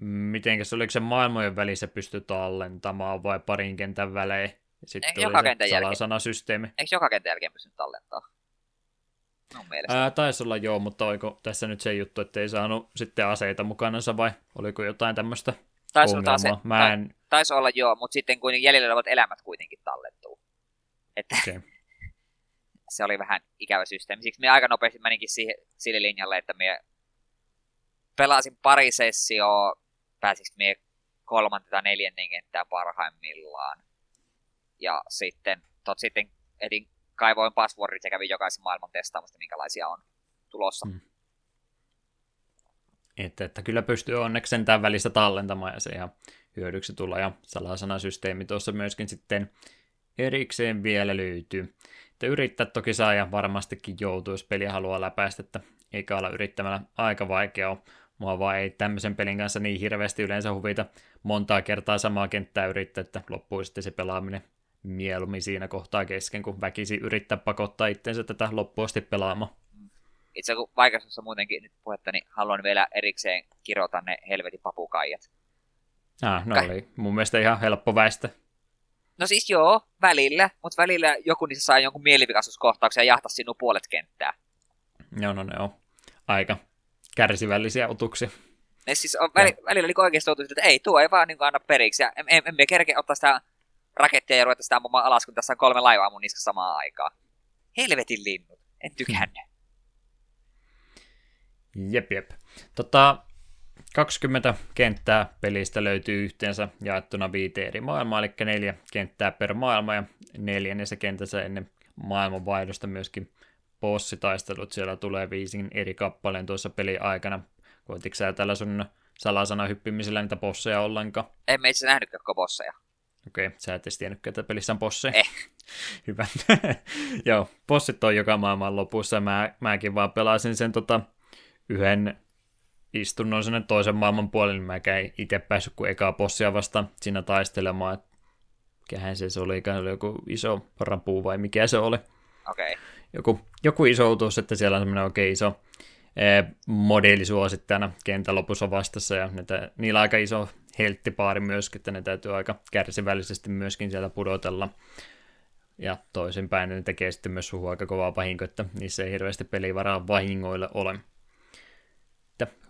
mitenkäs, oliko se maailmojen välissä pysty tallentamaan vai parin kentän välein? Sitten Eikö joka kentän salasanasysteemi. Eikö joka kentän jälkeen pystynyt tallentamaan? Mun Ää, taisi olla joo, mutta oliko tässä nyt se juttu, että ei saanut sitten aseita mukanansa vai oliko jotain tämmöistä taisi ongelmaa? Ase- Mä en... Taisi olla joo, mutta sitten kun jäljellä olevat elämät kuitenkin tallettuu. Että okay. Se oli vähän ikävä systeemi. Siksi minä aika nopeasti meninkin siihen, sille linjalle, että minä pelasin pari sessioa, pääsikö minä kolmanteen tai neljännen kenttään parhaimmillaan. Ja sitten, tot sitten etin kaivoin passwordit ja kävin jokaisen maailman testaamasta, minkälaisia on tulossa. Hmm. Että, että kyllä pystyy onneksi sentään välistä tallentamaan ja se ihan hyödyksi tulla. Ja salasanasysteemi tuossa myöskin sitten erikseen vielä löytyy. Että yrittää toki saa ja varmastikin joutuu, jos peliä haluaa läpäistä, että eikä olla yrittämällä aika vaikea Mua vaan ei tämmöisen pelin kanssa niin hirveästi yleensä huvita montaa kertaa samaa kenttää yrittää, että loppuu sitten se pelaaminen mieluummin siinä kohtaa kesken, kun väkisi yrittää pakottaa itsensä tätä loppuasti pelaamaan. Itse kun vaikeudessa muutenkin nyt puhetta, niin haluan vielä erikseen kirjoita ne helvetin papukaijat. Ah, no Ka- oli mun mielestä ihan helppo väistä. No siis joo, välillä, mutta välillä joku niissä saa jonkun mielivikaisuuskohtauksen ja jahtaa sinun puolet kenttää. Joo, no ne on aika kärsivällisiä otuksia. Ne siis on, väli, välillä oli oikeasti otuksia, että ei, tuo ei vaan niin anna periksi. Ja emme en, en kerkeä ottaa sitä rakettia ja ruveta sitä ampumaan alas, kun tässä on kolme laivaa mun niskassa samaan aikaan. Helvetin linnut. En tykännyt. Jep, jep. Tota, 20 kenttää pelistä löytyy yhteensä jaettuna viiteen eri maailmaa, eli neljä kenttää per maailma ja neljännessä kentässä ennen maailmanvaihdosta myöskin bossitaistelut. Siellä tulee viisin eri kappaleen tuossa peli aikana. Koititko sä tällä sun salasana hyppimisellä niitä bosseja ollenkaan? En itse nähnytkään koko bosseja. Okei, okay, sä et edes tiennytkään, että pelissä on bosseja. Eh. *laughs* Hyvä. *laughs* Joo, bossit on joka maailman lopussa. Mä, mäkin vaan pelasin sen tota, yhden istunnon sinne toisen maailman puolelle, niin mä en itse päässyt kuin ekaa bossia vasta siinä taistelemaan. Mikähän se oli, se oli joku iso rapu vai mikä se oli. Okei. Okay. Joku, joku iso utus, että siellä on semmoinen oikein iso e, modeeli suosittajana kentän lopussa vastassa, ja ne, niillä on aika iso helttipaari myöskin, että ne täytyy aika kärsivällisesti myöskin sieltä pudotella. Ja toisinpäin ne tekee sitten myös suhu aika kovaa vahinko, että niissä ei hirveästi pelivaraa vahingoille ole.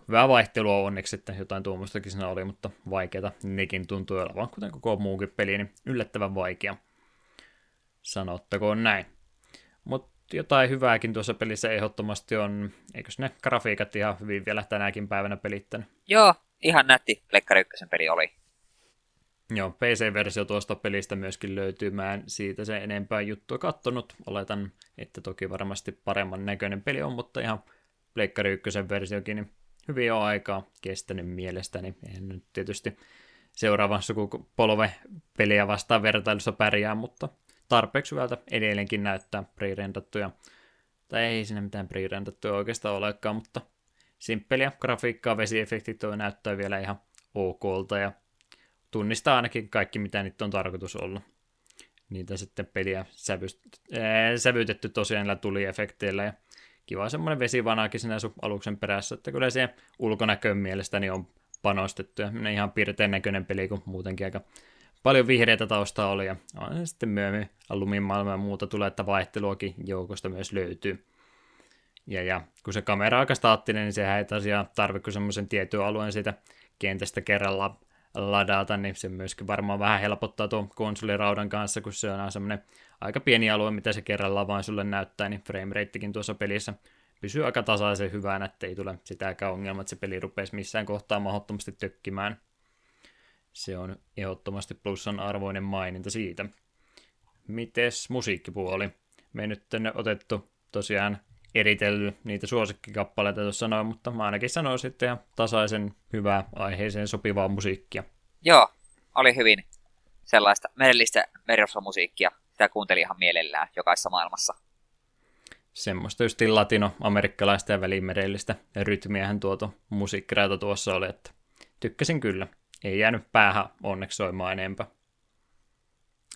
Hyvää vaihtelua onneksi, että jotain tuommoistakin siinä oli, mutta vaikeata nekin tuntuu olevan, kuten koko muukin peli, niin yllättävän vaikea. Sanottakoon näin. Mutta jotain hyvääkin tuossa pelissä ehdottomasti on, eikös ne grafiikat ihan hyvin vielä tänäkin päivänä pelittänyt? Joo, ihan nätti Plekkari 1 peli oli. Joo, PC-versio tuosta pelistä myöskin löytyy. Mä en siitä sen enempää juttua kattonut. Oletan, että toki varmasti paremman näköinen peli on, mutta ihan Pleikkari 1 versiokin niin hyvin on aikaa kestänyt mielestäni. En nyt tietysti seuraavan sukupolve peliä vastaan vertailussa pärjää, mutta tarpeeksi hyvältä edelleenkin näyttää pre-rendattuja. Tai ei siinä mitään pre-rendattuja oikeastaan olekaan, mutta simppeliä grafiikkaa, vesiefektit toi näyttää vielä ihan okolta ja tunnistaa ainakin kaikki, mitä nyt on tarkoitus olla. Niitä sitten peliä sävyst- ää, sävytetty tosiaan näillä tuliefekteillä ja kiva semmoinen vesivanaakin siinä sun aluksen perässä, että kyllä siihen ulkonäköön mielestäni on panostettu ja ihan piirtein näköinen peli, kun muutenkin aika paljon vihreitä taustaa oli ja on sitten myöhemmin Alumin maailma ja muuta tulee, että vaihteluakin joukosta myös löytyy. Ja, ja kun se kamera on aika staattinen, niin sehän ei tosiaan tarvitse semmoisen tietyn alueen siitä kentästä kerralla ladata, niin se myöskin varmaan vähän helpottaa tuon konsoliraudan kanssa, kun se on semmoinen aika pieni alue, mitä se kerralla vain sulle näyttää, niin frameratekin tuossa pelissä pysyy aika tasaisen hyvänä, että ei tule sitäkään ongelmaa, että se peli rupeisi missään kohtaa mahdottomasti tökkimään. Se on ehdottomasti plussan arvoinen maininta siitä. Mites musiikkipuoli? Me nyt tänne otettu tosiaan eritellyt niitä suosikkikappaleita tuossa sanoin, mutta mä ainakin sanoin sitten ihan tasaisen hyvää aiheeseen sopivaa musiikkia. Joo, oli hyvin sellaista merellistä merirosvomusiikkia. Sitä kuuntelin ihan mielellään jokaisessa maailmassa. Semmoista just latino-amerikkalaista ja välimerellistä rytmiähän tuoto musiikkirauta tuossa oli, että tykkäsin kyllä. Ei jäänyt päähän onneksi soimaan enempää.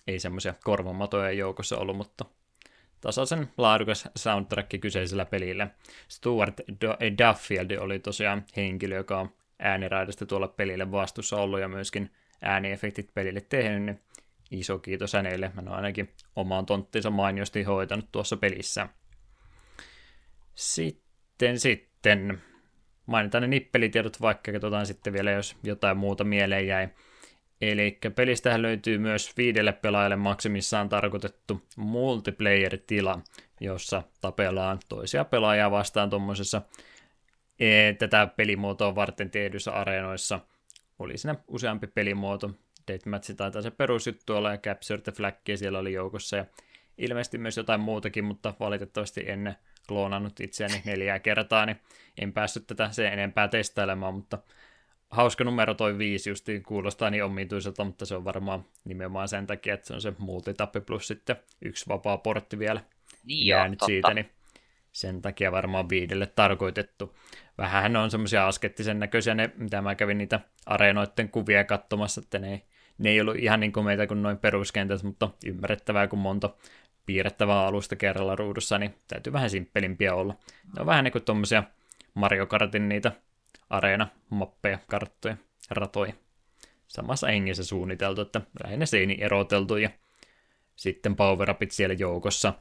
Ei semmoisia korvamatoja joukossa ollut, mutta tasaisen laadukas soundtrack kyseisellä pelillä. Stuart Duffield oli tosiaan henkilö, joka on ääniraidasta tuolla pelille vastuussa ollut ja myöskin ääniefektit pelille tehnyt, niin iso kiitos hänelle. Hän on ainakin omaan tonttinsa mainiosti hoitanut tuossa pelissä. Sitten, sitten mainitaan ne nippelitiedot vaikka, katsotaan sitten vielä, jos jotain muuta mieleen jäi. Eli pelistähän löytyy myös viidelle pelaajalle maksimissaan tarkoitettu multiplayer-tila, jossa tapellaan toisia pelaajia vastaan tuommoisessa e, tätä pelimuotoa varten tehdyissä areenoissa. Oli siinä useampi pelimuoto. Deathmatch taitaa se perusjuttu olla ja Capture the Flag siellä oli joukossa ja ilmeisesti myös jotain muutakin, mutta valitettavasti en kloonannut itseäni neljää kertaa, niin en päässyt tätä sen enempää testailemaan, mutta hauska numero toi viisi justiin kuulostaa niin omituiselta, mutta se on varmaan nimenomaan sen takia, että se on se multitappi plus sitten yksi vapaa portti vielä niin jäänyt joo, siitä, niin sen takia varmaan viidelle tarkoitettu. Vähän on semmoisia askettisen näköisiä ne, mitä mä kävin niitä areenoiden kuvia katsomassa, että ne ei, ne ei ollut ihan niin kuin meitä kuin noin peruskentät, mutta ymmärrettävää, kun monta piirrettävää alusta kerralla ruudussa, niin täytyy vähän simppelimpiä olla. Ne on vähän niin kuin tuommoisia Mario Kartin niitä areena-mappeja, karttoja, ratoja. Samassa hengessä suunniteltu, että lähinnä seini eroteltu ja sitten power upit siellä joukossa.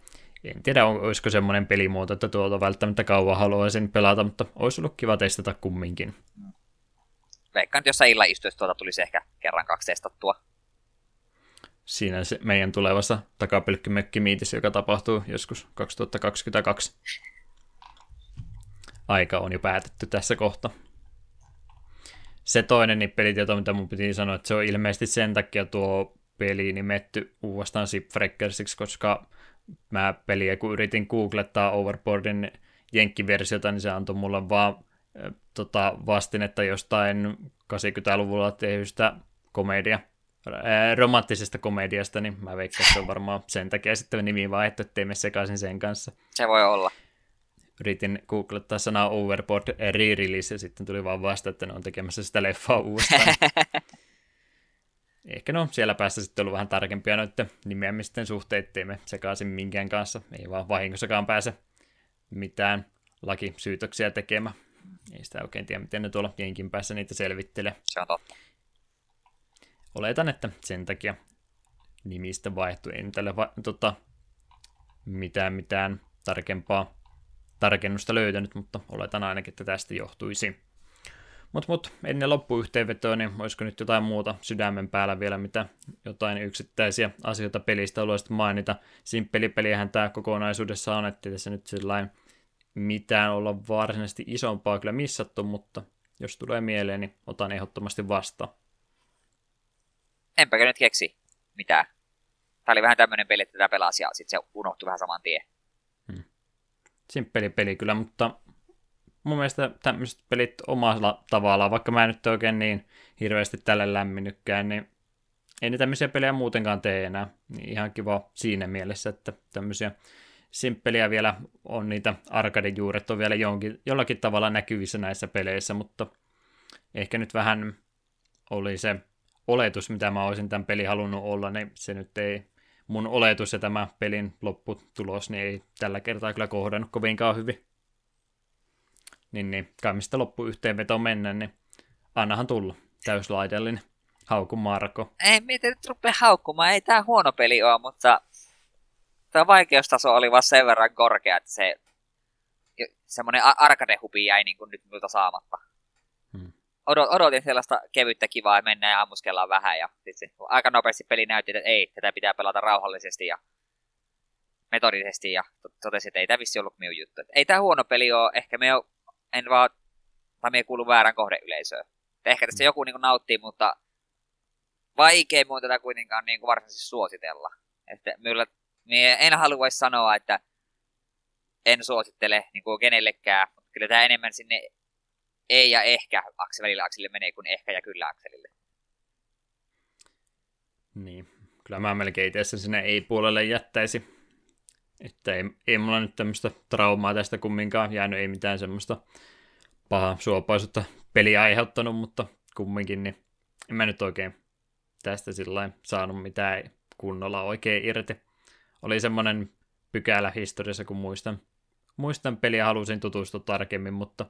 En tiedä, olisiko semmoinen pelimuoto, että tuolta välttämättä kauan haluaisin pelata, mutta olisi ollut kiva testata kumminkin. Veikkaan, että jossain illan istuessa tuota tulisi ehkä kerran kaksi testattua. Siinä se meidän tulevassa takapylkkymökkimiitissä, joka tapahtuu joskus 2022. Aika on jo päätetty tässä kohta se toinen niin pelitieto, mitä mun piti sanoa, että se on ilmeisesti sen takia tuo peli nimetty uudestaan Zipfreckersiksi, koska mä peliä kun yritin googlettaa Overboardin jenkkiversiota, niin se antoi mulle vaan tota, vastinetta jostain 80-luvulla tehdystä komedia, romanttisesta komediasta, niin mä veikkaan, että se on varmaan sen takia sitten nimi vaihto, ettei me sekaisin sen kanssa. Se voi olla yritin googlettaa sanaa Overboard re-release ja sitten tuli vaan vasta, että ne on tekemässä sitä leffaa uudestaan. Ehkä no siellä päässä sitten ollut vähän tarkempia noiden nimeämisten suhteet, ettei me sekaisin minkään kanssa. Ei vaan vahingossakaan pääse mitään lakisyytöksiä tekemään. Ei sitä oikein tiedä, miten ne tuolla jenkin päässä niitä selvittelee. Se on totta. Oletan, että sen takia nimistä vaihtui. En tälle va- tota, mitään, mitään tarkempaa tarkennusta löytänyt, mutta oletan ainakin, että tästä johtuisi. Mutta mut, ennen loppuyhteenvetoa, niin olisiko nyt jotain muuta sydämen päällä vielä, mitä jotain yksittäisiä asioita pelistä haluaisit mainita. Simppelipeliähän tämä kokonaisuudessa on, että tässä nyt sellainen mitään olla varsinaisesti isompaa kyllä missattu, mutta jos tulee mieleen, niin otan ehdottomasti vastaan. Enpä nyt keksi mitään. Tämä oli vähän tämmöinen peli, että tätä pelasi ja sitten se unohtui vähän saman tien simppeli peli kyllä, mutta mun mielestä tämmöiset pelit omalla tavallaan, vaikka mä en nyt oikein niin hirveästi tälle lämminykkään, niin ei ne tämmöisiä pelejä muutenkaan tee enää. Niin ihan kiva siinä mielessä, että tämmöisiä simppeliä vielä on niitä arkaden juuret on vielä jonkin, jollakin tavalla näkyvissä näissä peleissä, mutta ehkä nyt vähän oli se oletus, mitä mä olisin tämän pelin halunnut olla, niin se nyt ei, mun oletus ja tämä pelin lopputulos, niin ei tällä kertaa kyllä kohdannut kovinkaan hyvin. Niin, niin kai mistä loppuyhteenvetoon mennä, niin annahan tulla täyslaidellinen hauku Marko. Ei, miten nyt rupea haukkumaan, ei tää huono peli ole, mutta tämä vaikeustaso oli vaan sen verran korkea, että se semmoinen arcade-hubi jäi niin kuin nyt minulta saamatta. Hmm. Odotin sellaista kevyttä kivaa, että mennään ja ammuskellaan vähän. Ja sit aika nopeasti peli näytti, että ei, tätä pitää pelata rauhallisesti ja metodisesti. Ja totesin, että ei tämä vissi ollut minun juttu. Että ei tämä huono peli ole, ehkä me en vaan, tai me kuulu väärän kohdeyleisöön. Ehkä tästä hmm. joku niin kuin nauttii, mutta vaikea mun tätä kuitenkaan niin kuin varsinaisesti suositella. Että minulla, en haluaisi sanoa, että en suosittele niin kuin kenellekään, mutta kyllä tämä enemmän sinne ei ja ehkä akselille akselle menee kuin ehkä ja kyllä akselille. Niin, kyllä mä melkein itse sinne ei-puolelle jättäisi. Että ei, ei mulla nyt tämmöistä traumaa tästä kumminkaan jäänyt, ei mitään semmoista pahaa suopaisuutta peliä aiheuttanut, mutta kumminkin, niin en mä nyt oikein tästä sillä saanut mitään kunnolla oikein irti. Oli semmoinen pykälä historiassa, kun muistan, muistan peliä halusin tutustua tarkemmin, mutta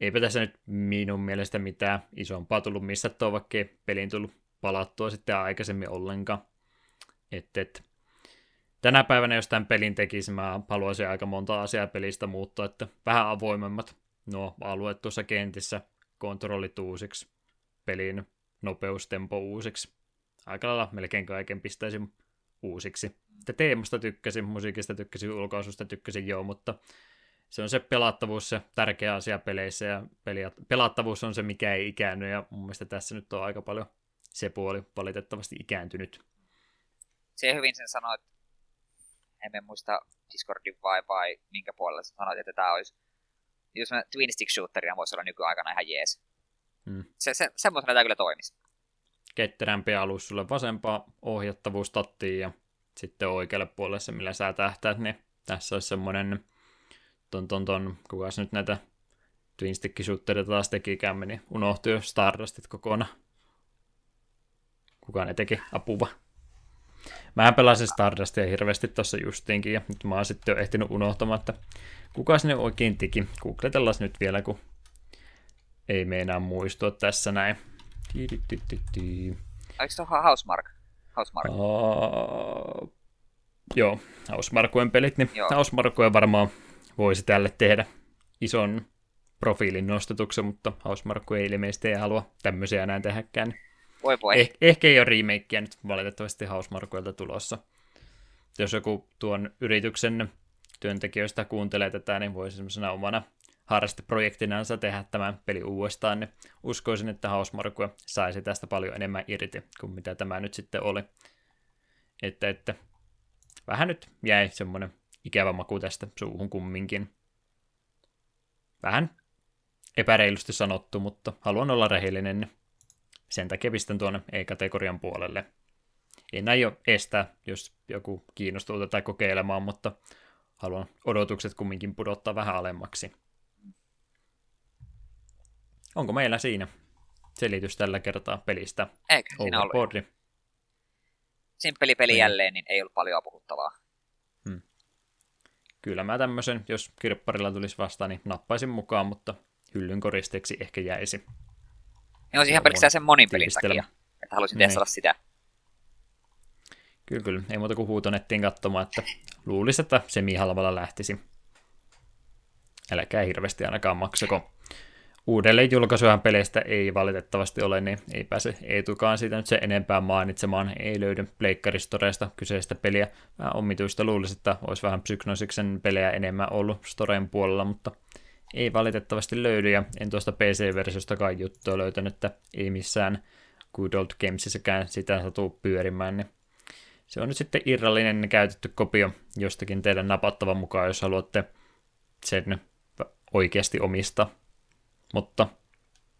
eipä tässä nyt minun mielestä mitään isompaa tullut missä tuo, vaikka pelin tullut palattua sitten aikaisemmin ollenkaan. Et, et, tänä päivänä, jos tämän pelin tekisi, mä haluaisin aika monta asiaa pelistä muuttaa, että vähän avoimemmat nuo alueet tuossa kentissä, kontrollit uusiksi, pelin nopeustempo uusiksi. Aika lailla melkein kaiken pistäisin uusiksi. Että teemasta tykkäsin, musiikista tykkäsin, ulkoasusta tykkäsin joo, mutta se on se pelattavuus se tärkeä asia peleissä ja pelattavuus on se, mikä ei ikäänny ja mun mielestä tässä nyt on aika paljon se puoli valitettavasti ikääntynyt. Se hyvin sen sanoit, emme muista Discordin vai, vai minkä puolella sanoit, että tämä olisi, jos mä twin stick shooterina voisi olla nykyaikana ihan jees. Hmm. Se, se, semmoisena tämä kyllä toimisi. Ketterämpi alus sulle vasempaa ohjattavuus tattiin ja sitten oikealle puolelle se, millä sä tähtäät, niin tässä olisi semmoinen ton, ton, ton, kukas nyt näitä twin stick taas tekikään, niin unohtui jo Stardustit kokonaan. Kuka ne teki? Apuva. Mä pelasin Stardustia hirveästi tuossa justiinkin, ja nyt mä oon sitten jo ehtinyt unohtamaan, että kuka ne oikein teki. Googletellaan nyt vielä, kun ei meinaa muistua tässä näin. Eikö se ole Housemark? Housemark. Uh, joo, Housemarkujen pelit, niin joo. Varmaan voisi tälle tehdä ison profiilin nostetuksen, mutta Housemarku ei ilmeisesti ei halua tämmöisiä enää tehdäkään. Voi voi. Eh, ehkä ei ole remakeä nyt valitettavasti Housemarkuilta tulossa. Jos joku tuon yrityksen työntekijöistä kuuntelee tätä, niin voisi semmoisena omana harrasteprojektinansa tehdä tämän peli uudestaan, niin uskoisin, että Hausmarkua saisi tästä paljon enemmän irti kuin mitä tämä nyt sitten oli. Että, että vähän nyt jäi semmoinen ikävä maku tästä suuhun kumminkin. Vähän epäreilusti sanottu, mutta haluan olla rehellinen. Niin sen takia pistän tuonne E-kategorian puolelle. En aio estää, jos joku kiinnostuu tätä kokeilemaan, mutta haluan odotukset kumminkin pudottaa vähän alemmaksi. Onko meillä siinä selitys tällä kertaa pelistä? Eikö siinä ollut? Simppeli peli niin. jälleen, niin ei ollut paljon puhuttavaa. Hmm. Kyllä mä tämmöisen, jos kirpparilla tulisi vastaan, niin nappaisin mukaan, mutta hyllyn koristeeksi ehkä jäisi. Niin on ihan pelkästään sen monin pelin takia, että halusin niin. testata sitä. Kyllä, kyllä. Ei muuta kuin huutonettiin katsomaan, että luulisi, että semi-halvalla lähtisi. Äläkää hirveästi ainakaan maksako uudelleen julkaisuhan peleistä ei valitettavasti ole, niin ei pääse Eetukaan siitä nyt se enempää mainitsemaan. Ei löydy pleikkaristoreista kyseistä peliä. Vähän omituista luulisi, että olisi vähän Psygnosiksen pelejä enemmän ollut Storen puolella, mutta ei valitettavasti löydy, ja en tuosta PC-versiostakaan juttua löytänyt, että ei missään Good Old Gamesissäkään sitä satuu pyörimään, niin se on nyt sitten irrallinen käytetty kopio jostakin teidän napattavan mukaan, jos haluatte sen oikeasti omista mutta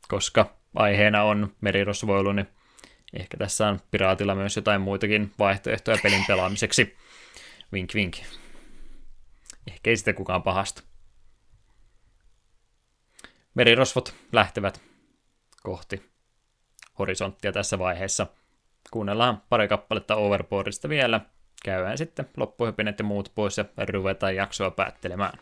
koska aiheena on merirosvoilu, niin ehkä tässä on piraatilla myös jotain muitakin vaihtoehtoja pelin pelaamiseksi. Vink vink. Ehkä ei sitä kukaan pahasta. Merirosvot lähtevät kohti horisonttia tässä vaiheessa. Kuunnellaan pari kappaletta Overboardista vielä, käydään sitten loppuhypinet ja muut pois ja ruvetaan jaksoa päättelemään.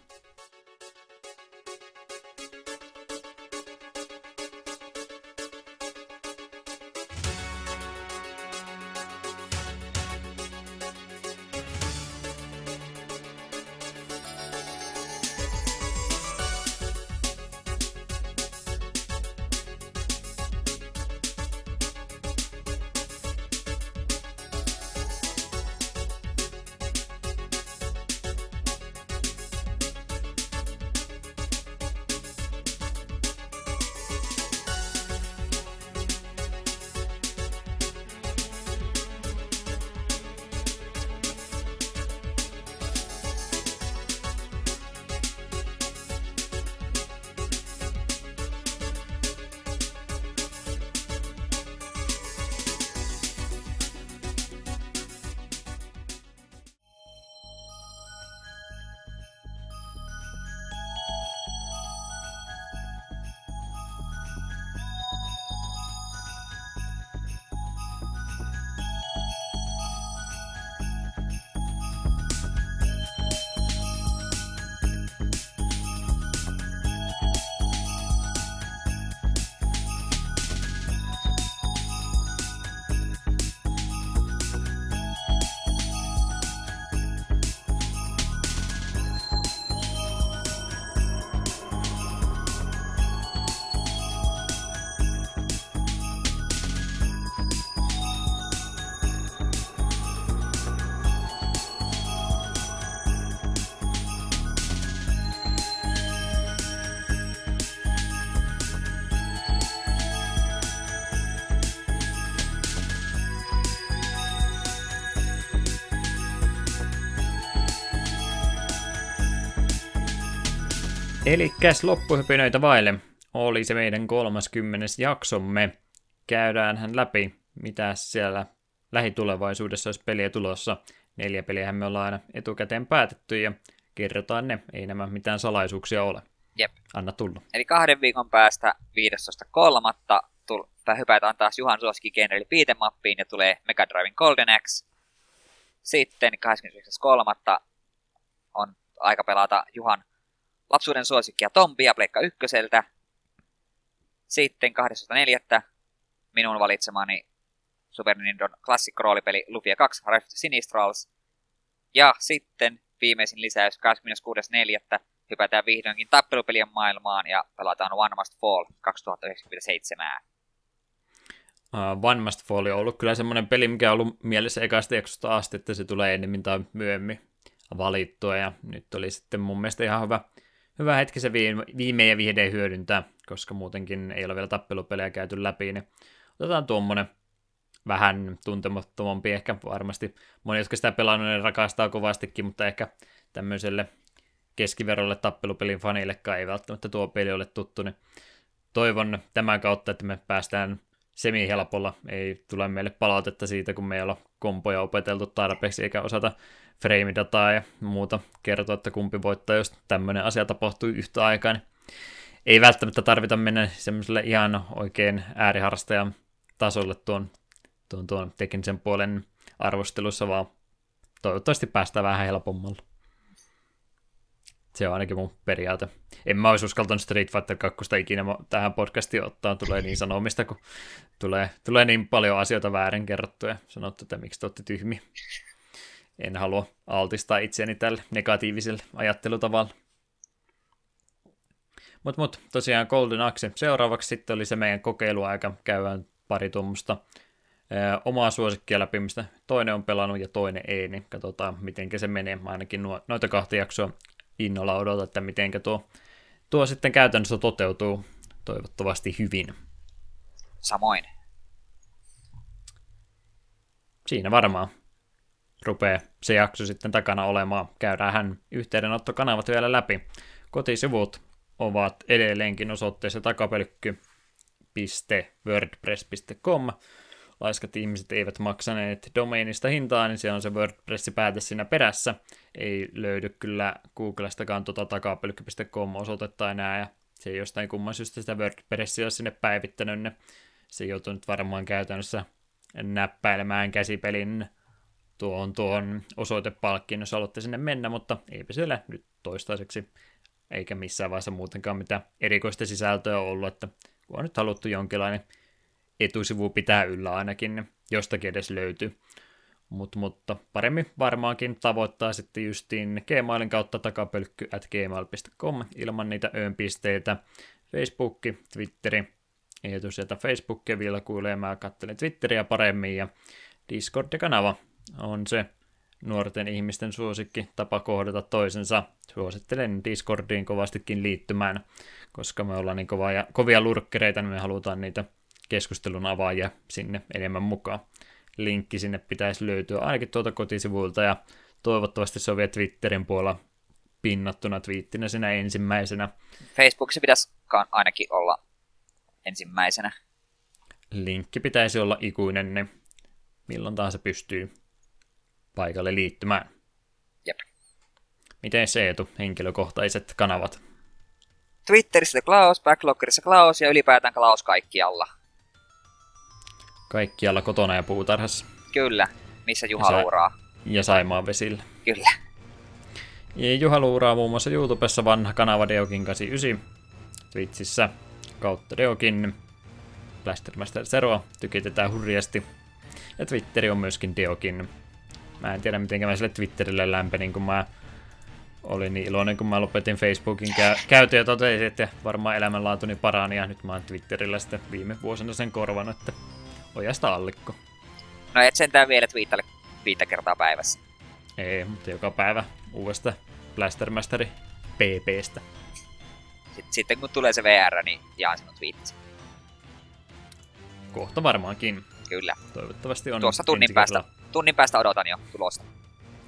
Eli loppuhypinöitä vaille oli se meidän 30. jaksomme. Käydään hän läpi, mitä siellä lähitulevaisuudessa olisi peliä tulossa. Neljä peliä me ollaan aina etukäteen päätetty ja kerrotaan ne. Ei nämä mitään salaisuuksia ole. Jep. Anna tulla. Eli kahden viikon päästä 15.3. Tul- hypätään taas Juhan suosikki genreli piitemappiin ja tulee Mega Driven Golden Axe. Sitten 29.3. on aika pelata Juhan lapsuuden suosikkia Tompia Pleikka ykköseltä. Sitten 12.4. minun valitsemani Super Nintendo klassikko-roolipeli Lupia 2 Rift Sinistrals. Ja sitten viimeisin lisäys 26.4. hypätään vihdoinkin tappelupelien maailmaan ja pelataan One Must Fall 2097. Uh, One Must Fall on ollut kyllä semmoinen peli, mikä on ollut mielessä ekasta jaksosta asti, että se tulee enemmän tai myöhemmin valittua, ja nyt oli sitten mun mielestä ihan hyvä hyvä hetki se viime ja vihdein hyödyntää, koska muutenkin ei ole vielä tappelupelejä käyty läpi, niin otetaan tuommoinen vähän tuntemattomampi, ehkä. Varmasti moni, jotka sitä pelannut, ne rakastaa kovastikin, mutta ehkä tämmöiselle keskiverolle tappelupelin faneillekaan ei välttämättä tuo peli ole tuttu, niin toivon tämän kautta, että me päästään semi-helpolla, ei tule meille palautetta siitä, kun me ei olla kompoja opeteltu tarpeeksi eikä osata frame-dataa ja muuta kertoa, että kumpi voittaa, jos tämmöinen asia tapahtuu yhtä aikaa. Niin ei välttämättä tarvita mennä semmoiselle ihan oikein ääriharrastajan tasolle tuon, tuon, tuon teknisen puolen arvostelussa, vaan toivottavasti päästään vähän helpommalla. Se on ainakin mun periaate. En mä olisi uskaltanut Street Fighter 2 ikinä tähän podcastiin ottaa. Tulee niin sanomista, kun tulee, tulee niin paljon asioita väärin kerrottuja. Sanottu, että miksi te olette tyhmiä en halua altistaa itseäni tälle negatiiviselle ajattelutavalle. Mutta mut, tosiaan Golden Axe. Seuraavaksi sitten oli se meidän kokeiluaika. Käydään pari tuommoista omaa suosikkia läpi, mistä toinen on pelannut ja toinen ei, niin katsotaan miten se menee. Mä ainakin nuo, noita kahta jaksoa innolla odotan, että miten tuo, tuo sitten käytännössä toteutuu toivottavasti hyvin. Samoin. Siinä varmaan rupeaa se jakso sitten takana olemaan. Käydään hän yhteydenottokanavat vielä läpi. Kotisivut ovat edelleenkin osoitteessa takapelkky.wordpress.com. Laiskat ihmiset eivät maksaneet domeinista hintaa, niin se on se WordPress-päätä siinä perässä. Ei löydy kyllä Googlestakaan tuota takapelkky.com osoitetta enää, ja se ei jostain kumman syystä sitä WordPressia sinne päivittänyt ne se joutuu nyt varmaan käytännössä näppäilemään käsipelin tuon, tuon osoitepalkkiin, jos haluatte sinne mennä, mutta eipä siellä nyt toistaiseksi eikä missään vaiheessa muutenkaan mitään erikoista sisältöä ollut, että kun on nyt haluttu jonkinlainen etusivu pitää yllä ainakin, niin jostakin edes löytyy. Mut, mutta paremmin varmaankin tavoittaa sitten justiin Gmailin kautta takapölkky at gmail.com ilman niitä öönpisteitä. Facebookki, Twitteri, ei sieltä Facebookia vielä kuulee, mä katselen Twitteriä paremmin ja Discord-kanava on se nuorten ihmisten suosikki tapa kohdata toisensa. Suosittelen Discordiin kovastikin liittymään, koska me ollaan niin kovaa ja, kovia lurkkereita, niin me halutaan niitä keskustelun avaajia sinne enemmän mukaan. Linkki sinne pitäisi löytyä ainakin tuolta kotisivuilta ja toivottavasti se on vielä Twitterin puolella pinnattuna twiittinä sinä ensimmäisenä. Facebookissa pitäisi ainakin olla ensimmäisenä. Linkki pitäisi olla ikuinen, niin milloin tahansa pystyy paikalle liittymään. Jep. Miten se etu, henkilökohtaiset kanavat? Twitterissä Klaus, Backloggerissa Klaus ja ylipäätään Klaus kaikkialla. Kaikkialla kotona ja puutarhassa. Kyllä, missä Juha ja luuraa. Ja Saimaan vesillä. Kyllä. Ja Juha luuraa muun muassa YouTubessa vanha kanava Deokin 89, Twitchissä kautta Deokin, Blastermaster Zeroa tykitetään hurjasti, ja Twitteri on myöskin Deokin. Mä en tiedä, miten mä sille Twitterille lämpenin, kun mä olin niin iloinen, kun mä lopetin Facebookin kä- *laughs* käytön ja totesin, että varmaan elämänlaatuni parani, ja nyt mä oon Twitterillä sitten viime vuosina sen korvan, että ojasta allikko. No et sentään vielä twiittaile viittä kertaa päivässä. Ei, mutta joka päivä uudesta Blastermasteri PPstä. Sitten, kun tulee se VR, niin jaan sinut twiittisi. Kohta varmaankin. Kyllä. Toivottavasti on Tuossa tunnin päästä, tunnin päästä odotan jo tulosta.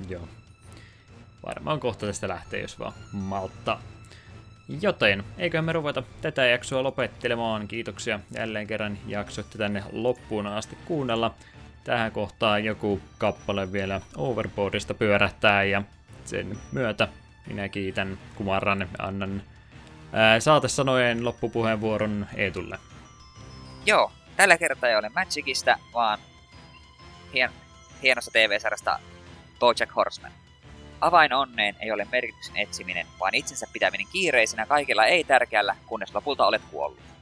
Joo. Varmaan kohta tästä lähtee, jos vaan maltta. Joten, eikö me ruveta tätä jaksoa lopettelemaan. Kiitoksia jälleen kerran jaksoitte tänne loppuun asti kuunnella. Tähän kohtaan joku kappale vielä Overboardista pyörähtää ja sen myötä minä kiitän kumarran annan ää, saatesanojen loppupuheenvuoron Eetulle. Joo, tällä kertaa ei ole Magicista, vaan hien, hienosta TV-sarjasta Bojack Horseman. Avain onneen ei ole merkityksen etsiminen, vaan itsensä pitäminen kiireisenä kaikella ei tärkeällä, kunnes lopulta olet kuollut.